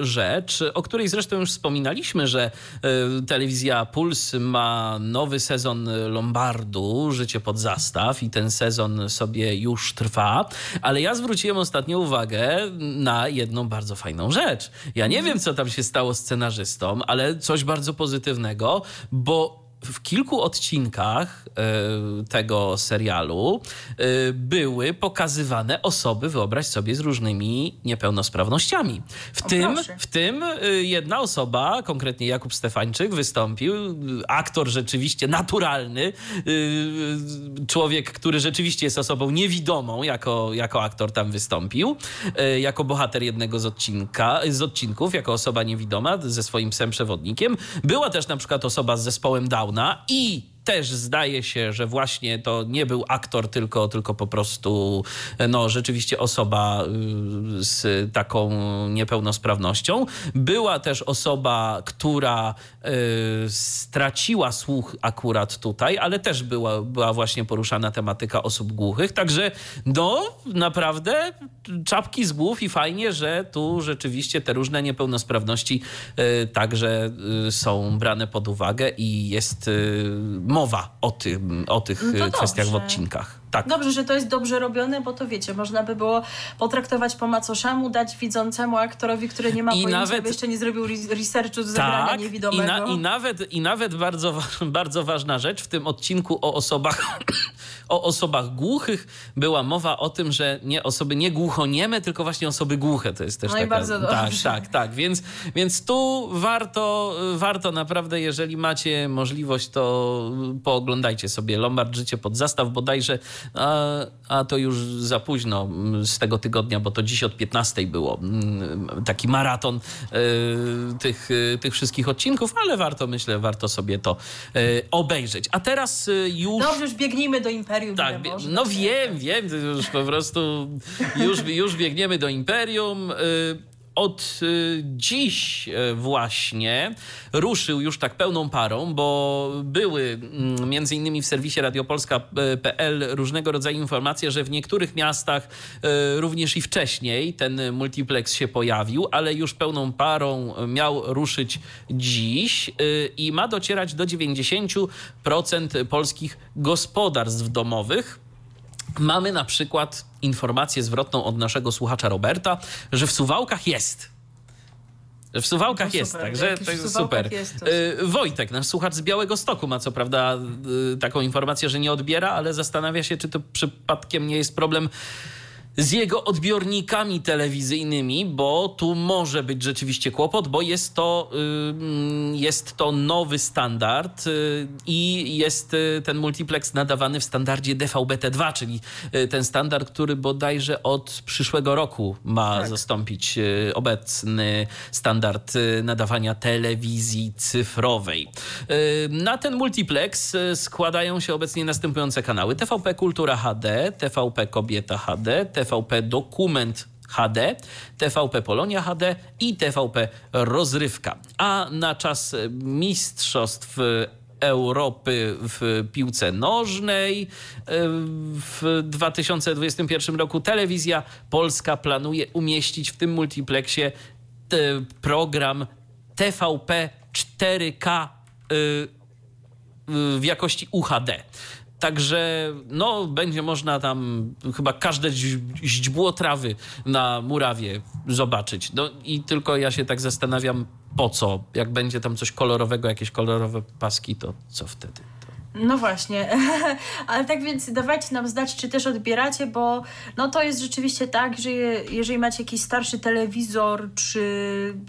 e, rzecz, o której zresztą już wspominaliśmy, że e, telewizja Puls ma nowy sezon Lombardu, Życie pod zastaw i ten sezon sobie już trwa, ale ja zwróciłem ostatnio uwagę na jedną bardzo fajną rzecz. Ja nie wiem, co tam się stało scenarzystom, ale coś bardzo pozytywnego, bo w kilku odcinkach e, tego serialu e, były pokazywane osoby, wyobraź sobie, z różnymi niepełnosprawnościami. W, tym, w tym e, jedna osoba, konkretnie Jakub Stefańczyk, wystąpił. Aktor rzeczywiście naturalny, człowiek, który rzeczywiście jest osobą niewidomą, jako, jako aktor tam wystąpił, jako bohater jednego z, odcinka, z odcinków, jako osoba niewidoma ze swoim psem przewodnikiem. Była też na przykład osoba z zespołem Down i też zdaje się, że właśnie to nie był aktor, tylko, tylko po prostu no, rzeczywiście osoba y, z taką niepełnosprawnością. Była też osoba, która y, straciła słuch akurat tutaj, ale też była, była właśnie poruszana tematyka osób głuchych. Także no, naprawdę czapki z głów i fajnie, że tu rzeczywiście te różne niepełnosprawności y, także y, są brane pod uwagę i jest y, mowa o, tym, o tych no kwestiach dobrze. w odcinkach. Tak. Dobrze, że to jest dobrze robione, bo to wiecie, można by było potraktować po macoszemu, dać widzącemu aktorowi, który nie ma I pojęcia, nawet, jeszcze nie zrobił researchu z tak, niewidomego. I, na, i, nawet, I nawet bardzo, bardzo ważna rzecz w tym odcinku o osobach, o osobach głuchych była mowa o tym, że nie osoby nie głuchonieme, tylko właśnie osoby głuche. To jest też no taka... i bardzo dobrze. Tak, tak, tak. Więc, więc tu warto, warto naprawdę, jeżeli macie możliwość, to pooglądajcie sobie Lombard Życie pod zastaw bodajże, a, a to już za późno z tego tygodnia, bo to dziś od 15 było mm, taki maraton y, tych, y, tych wszystkich odcinków, ale warto, myślę, warto sobie to y, obejrzeć. A teraz już... Dobrze, już biegnijmy do Imperium. Tak, no wiem, wiem, to już po prostu już, już biegniemy do Imperium. Od y, dziś y, właśnie ruszył już tak pełną parą, bo były mm, między innymi w serwisie radiopolska.pl różnego rodzaju informacje, że w niektórych miastach y, również i wcześniej ten multiplex się pojawił, ale już pełną parą miał ruszyć dziś i ma docierać do 90% polskich gospodarstw domowych. Mamy na przykład informację zwrotną od naszego słuchacza Roberta, że w Suwałkach jest. Że w Suwałkach No jest, także to jest Suwałkach super. jest, to Y, Wojtek, nasz słuchacz z Białego Stoku ma co prawda y, taką informację, że nie odbiera, ale zastanawia się, czy to przypadkiem nie jest problem z jego odbiornikami telewizyjnymi, bo tu może być rzeczywiście kłopot, bo jest to, jest to nowy standard y, i jest y, ten multiplex nadawany w standardzie DVB-T2, czyli y, ten standard, który bodajże od przyszłego roku ma zastąpić y, obecny standard nadawania telewizji cyfrowej. Na ten multiplex składają się obecnie następujące kanały: TVP Kultura HD, TVP Kobieta HD, TVP Dokument HD, TVP Polonia HD i TVP Rozrywka. A na czas y, mistrzostw y, Europy w piłce nożnej. y, W 2021 roku telewizja polska planuje umieścić w tym multiplexie program TVP 4K y, y, w jakości UHD. Także no, będzie można tam chyba każde źdźbło trawy na murawie zobaczyć. No i tylko ja się tak zastanawiam, po co? Jak będzie tam coś kolorowego, jakieś kolorowe paski, to co wtedy? No właśnie, ale tak więc dawajcie nam znać, czy też odbieracie, bo no to jest rzeczywiście tak, że je, jeżeli macie jakiś starszy telewizor czy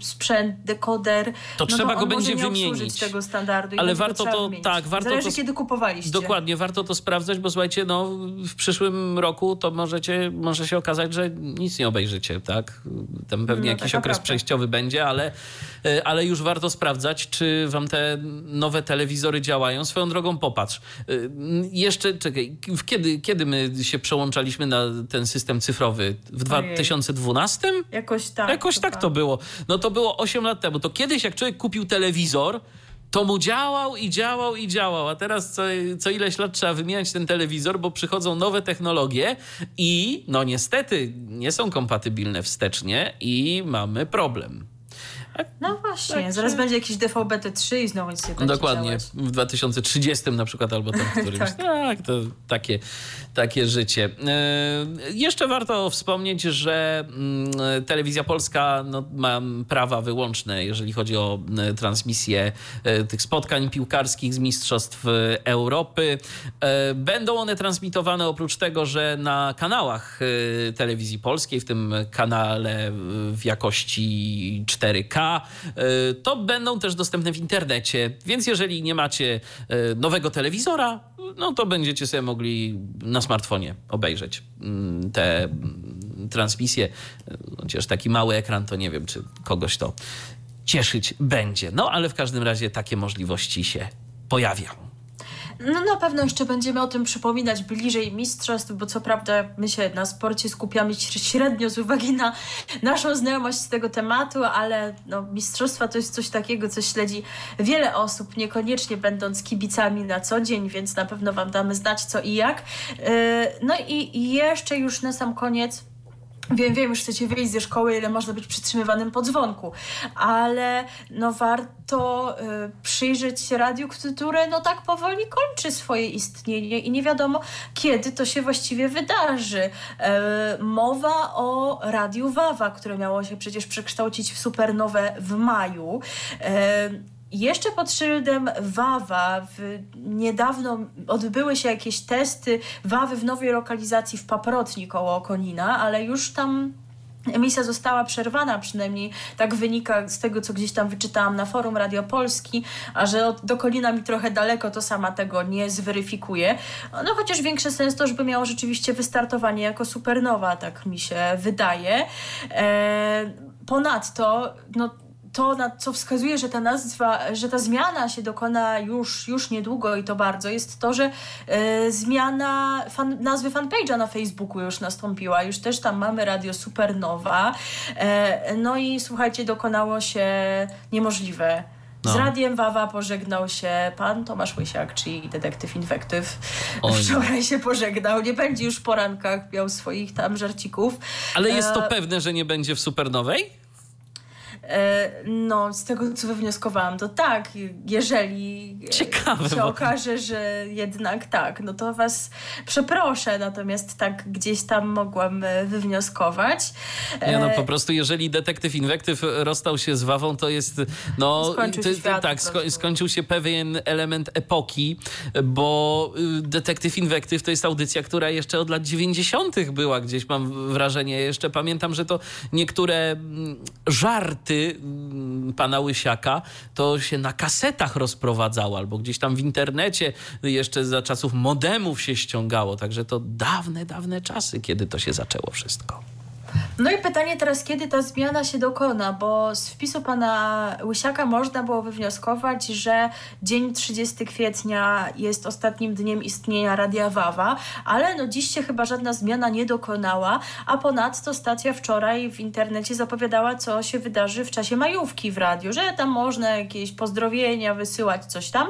sprzęt, dekoder, To no trzeba on go będzie wymienić. tego standardu. i Ale warto to- wymienić. tak, warto Zależy to- kiedy kupowaliście. Dokładnie, warto to sprawdzać, bo słuchajcie, no w przyszłym roku to możecie, może się okazać, że nic nie obejrzycie, tak? Tam pewnie No, jakiś taka okres prawda. przejściowy będzie, ale, y, ale już warto sprawdzać, czy wam te nowe telewizory działają. Swoją drogą popatrz. Y, Jeszcze, czekaj, kiedy, kiedy my się przełączaliśmy na ten system cyfrowy? W 2012? Jakoś tak. Jakoś tak to było. No to było 8 lat temu. To kiedyś, jak człowiek kupił telewizor, to mu działał i działał i działał. A teraz co, co ileś lat trzeba wymieniać ten telewizor, bo przychodzą nowe technologie i no niestety nie są kompatybilne wstecznie i mamy problem. No właśnie, Także- zaraz będzie jakiś DVB-T3 i znowu nic nie będzie Dokładnie, działać. w 2030 na przykład, albo tam którymś. Tak. tak. to takie, takie życie. E, jeszcze warto wspomnieć, że mm, Telewizja Polska no, ma prawa wyłączne, jeżeli chodzi o e, transmisję e, tych spotkań piłkarskich z Mistrzostw Europy. Będą one transmitowane oprócz tego, że na kanałach Telewizji Polskiej, w tym kanale w jakości 4K, e, to będą też dostępne w internecie. Więc jeżeli nie macie nowego telewizora, no to będziecie sobie mogli na smartfonie obejrzeć mm, te mm, transmisje. E, Chociaż taki mały ekran, to nie wiem, czy kogoś to cieszyć będzie. No ale w każdym razie takie możliwości się pojawią. No na pewno jeszcze będziemy o tym przypominać bliżej mistrzostw, bo co prawda my się na sporcie skupiamy średnio z uwagi na naszą znajomość z tego tematu, ale no, mistrzostwa to jest coś takiego, co śledzi wiele osób, niekoniecznie będąc kibicami na co dzień, więc na pewno Wam damy znać co i jak. Yy, No i i jeszcze już na sam koniec Wiem, wiem, już chcecie wyjść ze szkoły, ile można być przytrzymywanym po dzwonku, ale no warto y, przyjrzeć się radiu, które no tak powoli kończy swoje istnienie i nie wiadomo, kiedy to się właściwie wydarzy. E, mowa o Radiu Wawa, które miało się przecież przekształcić w supernowę w maju. E, jeszcze pod szyldem Wawa w, niedawno odbyły się jakieś testy Wawy w nowej lokalizacji w Paprotni koło Konina, ale już tam Emisja została przerwana, przynajmniej tak wynika z tego, co gdzieś tam wyczytałam na forum Radio Polski, a że do Kolina mi trochę daleko, to sama tego nie zweryfikuję. No chociaż większy sens to, żeby miało rzeczywiście wystartowanie jako supernowa, tak mi się wydaje. E, ponadto, no to, na co wskazuje, że ta nazwa, że ta zmiana się dokona już, już niedługo i to bardzo, jest to, że e, zmiana fan, nazwy fanpage'a na Facebooku już nastąpiła. Już też tam mamy Radio Supernowa. E, no i słuchajcie, dokonało się niemożliwe. Z No. Radiem Wawa pożegnał się pan Tomasz Łysiak, czyli detektyw Inwektyw. Oj. Wczoraj się pożegnał. Nie będzie już w porankach miał swoich tam żarcików. Ale jest to E, pewne, że nie będzie w Supernowej? E, No, z tego co wywnioskowałam, to tak, jeżeli Ciekawe, się okaże, że jednak tak, no to was przeproszę, natomiast tak gdzieś tam mogłam e, wywnioskować. Nie, no E, po prostu jeżeli detektyw inwektyw rozstał się z Wawą, to jest, no... Skończył się ty- świat tak, sko- skończył się pewien element epoki, bo y, detektyw inwektyw to jest audycja, która jeszcze od lat 90. była gdzieś, mam wrażenie. Jeszcze pamiętam, że to niektóre mm, żarty mm, pana Łysiaka to się na kasetach rozprowadzało, albo gdzieś tam w internecie jeszcze za czasów modemów się ściągało. Także to dawne, dawne czasy, kiedy to się zaczęło wszystko. No i pytanie teraz, kiedy ta zmiana się dokona, bo z wpisu pana Łysiaka można było wywnioskować, że dzień 30 kwietnia jest ostatnim dniem istnienia Radia Wawa, ale no dziś się chyba żadna zmiana nie dokonała, a ponadto stacja wczoraj w internecie zapowiadała, co się wydarzy w czasie majówki w radiu, że tam można jakieś pozdrowienia wysyłać, coś tam,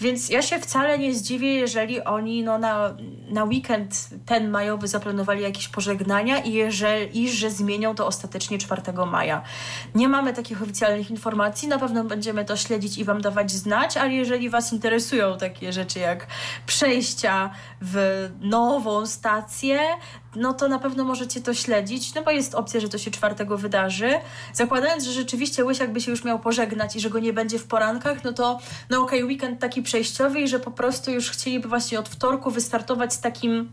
więc ja się wcale nie zdziwię, jeżeli oni no, na, na weekend ten majowy zaplanowali jakieś pożegnania i, jeżeli, i że zmienią to ostatecznie 4 maja. Nie mamy takich oficjalnych informacji, na pewno będziemy to śledzić i Wam dawać znać, ale jeżeli Was interesują takie rzeczy jak przejścia w nową stację, no to na pewno możecie to śledzić, no bo jest opcja, że to się czwartego wydarzy. Zakładając, że rzeczywiście Łysiak by się już miał pożegnać i że go nie będzie w porankach, no to no okej, weekend taki przejściowy i że po prostu już chcieliby właśnie od wtorku wystartować z takim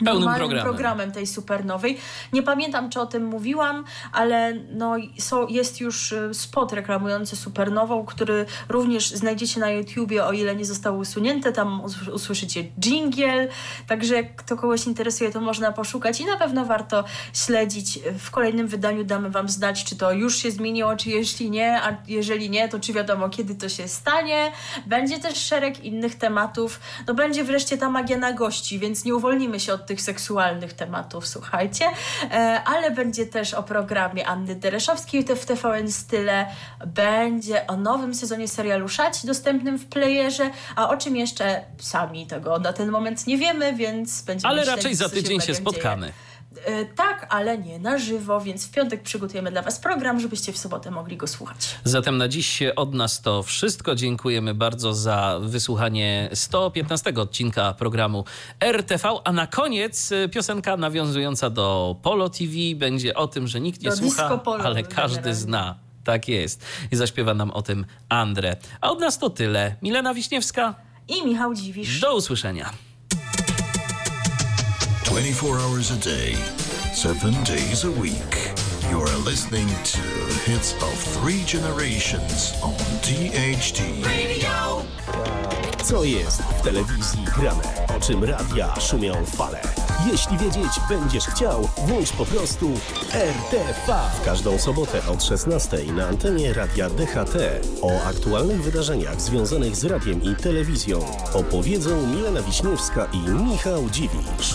normalnym programem. programem tej supernowej. Nie pamiętam, czy o tym mówiłam, ale no, są, jest już y, spot reklamujący supernową, który również znajdziecie na YouTubie, o ile nie został usunięty. Tam us- usłyszycie jingle, także jak to kogoś interesuje, to można poszukać i na pewno warto śledzić. W kolejnym wydaniu damy Wam znać, czy to już się zmieniło, czy jeśli nie, a jeżeli nie, to czy wiadomo, kiedy to się stanie. Będzie też szereg innych tematów. No będzie wreszcie ta magia na gości, więc nie uwolnimy się od tych seksualnych tematów, słuchajcie. E, ale będzie też o programie Anny Dereszowskiej w TVN Style. Będzie o nowym sezonie serialu Szać dostępnym w playerze, a o czym jeszcze sami tego na ten moment nie wiemy, więc będziemy Ale śledzić, raczej za tydzień się spotkamy. dzieje. E, Tak, ale nie na żywo, więc w piątek przygotujemy dla Was program, żebyście w sobotę mogli go słuchać. Zatem na dziś od nas to wszystko. Dziękujemy bardzo za wysłuchanie 115 odcinka programu RTV. A na koniec y, piosenka nawiązująca do Polo TV będzie o tym, że nikt nie Do słucha, polo ale każdy generalnie. zna. Tak jest. I zaśpiewa nam o tym Andre. A od nas to tyle. Milena Wiśniewska, I Michał Dziwisz. do usłyszenia. 24 hours a day, 7 days a week. You are listening to hits of three generations on DHT. Co jest w telewizji grane? O czym radia szumią fale? Jeśli wiedzieć będziesz chciał, włącz po prostu RTV. W każdą sobotę od 16 na antenie Radia DHT. O aktualnych wydarzeniach związanych z radiem i telewizją opowiedzą Milena Wiśniewska i Michał Dziwisz.